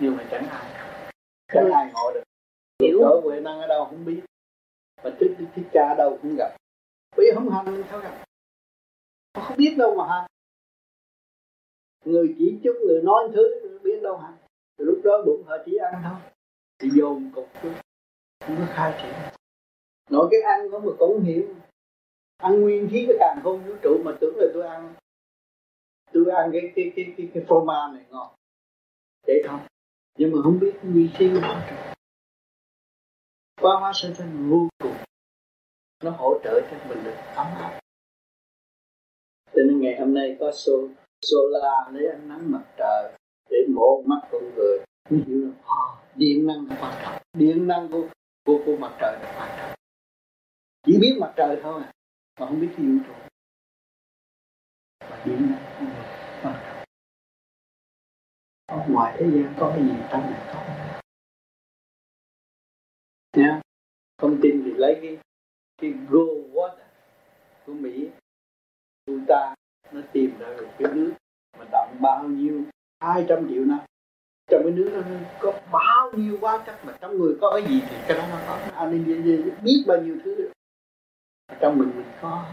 nhưng mà chẳng ai. Chẳng ai ngộ được. Hiểu. ở huệ năng ở đâu không biết. Mà trước đi thích ca đâu cũng gặp. Vì không hành sao gặp họ không biết đâu mà hành người chỉ chúc người nói thứ biết đâu hành Từ lúc đó bụng họ chỉ ăn thôi. Thì dồn cục chút không có khai triển. Nói cái ăn có mà cũng hiểu. Ăn nguyên khí cái càng không vũ trụ mà tưởng là tôi ăn. Tôi ăn cái cái cái cái, cái phô mai này ngon. Để không nhưng mà không biết nguyên khí của vũ trụ. Qua hóa sinh sinh vô cùng. Nó hỗ trợ cho mình được ấm áp cho nên ngày hôm nay có số solar lấy ánh nắng mặt trời để mổ mắt con người. Mới hiểu là oh, điện năng là quan trọng. Điện năng của của, của mặt trời là quan trọng. Chỉ biết mặt trời thôi à mà không biết cái vũ trụ. Và điện năng của người quan trọng. Ở ngoài thế gian có cái gì trong này có? Nha không tin thì lấy cái cái go water của Mỹ ta nó tìm ra được cái nước mà đậm bao nhiêu, hai trăm triệu năm. Trong cái nước nó có bao nhiêu hóa chất mà trong người có cái gì thì cái đó nó có. Anh biết bao nhiêu thứ trong mình mình có.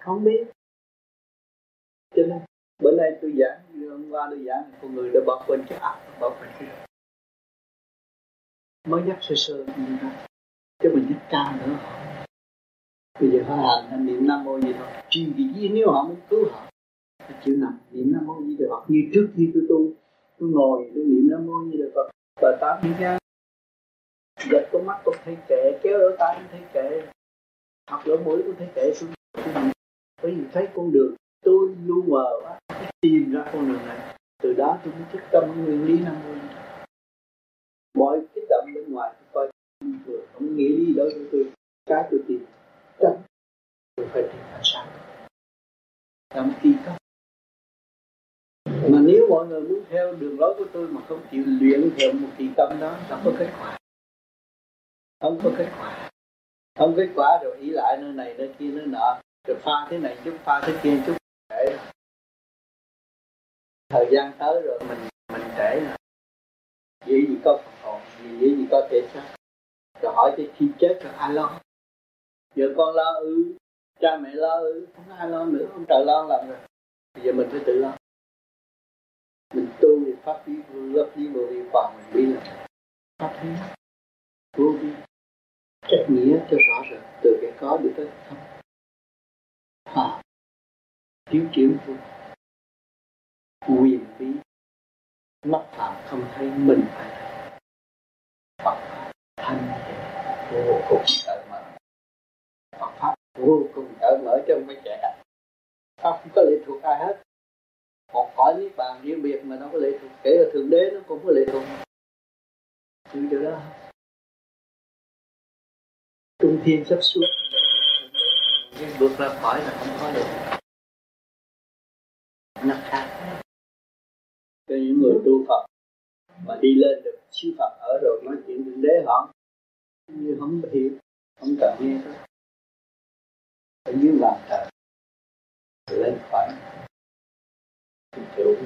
Không biết. Cho nên, bữa nay tôi giảng, hôm qua tôi giảng, con người đã bỏ quên cái ác bỏ quên cái mới nhắc sơ sơ như đó chứ mình nhắc cao nữa bây giờ họ hành hành niệm nam mô gì thôi chỉ vì gì nếu họ muốn cứu họ họ chịu nằm niệm nam mô gì phật. Như trước khi tôi tu, tôi ngồi tôi niệm nam mô gì phật. Và tám những cái giật con mắt tôi thấy kệ kéo lỗ tai tôi thấy kệ học lỗ mũi tôi thấy kệ xuống. Bởi vì thấy con đường, tôi lu mờ quá tìm ra con đường này. Từ đó tôi mới thức tâm nguyên lý nam mô mọi cái động bên ngoài tôi coi không nghĩ đi với tôi. Cái tôi tìm phải tìm ánh sáng làm kỳ công mà nếu mọi người muốn theo đường lối của tôi mà không chịu luyện theo một kỳ công đó, không có kết quả. Không có kết quả. Không kết quả rồi ý lại nơi này, nơi kia, nơi nọ. Rồi pha thế này chút, pha thế kia chút. Để thời gian tới rồi mình mình trễ rồi. Vì gì có còn gì gì có thể xác rồi hỏi cái khi chết rồi ai lo giờ con lo ư? Cha mẹ lo không ai lo nữa ông trời lo làm rồi bây giờ mình phải tự lo. Mình tu thì pháp lý lớp lý vô vi còn mình biết là pháp lý. Vô vi. Trách nghĩa cho rõ rệt từ cái có được tới không. À, thiếu chiếu vô quyền bí. Mắt phạm không thấy mình phải thấy. Phật pháp thanh vô cùng tự mở Phật pháp vô cùng cởi mở cho mấy trẻ không có lệ thuộc ai hết. Một cõi niết bàn riêng biệt mà nó có lệ thuộc. Kể là thượng đế nó cũng có lệ thuộc. Từ chỗ đó. Trung thiên sắp xuống. Nhưng bước ra khỏi là không có được. Nó khác. Cho những người tu Phật mà đi lên được siêu Phật ở rồi nói chuyện thượng đế họ. Như không hiểu không cần nghe. thôi ở dưới làm trời lên khỏi kiểu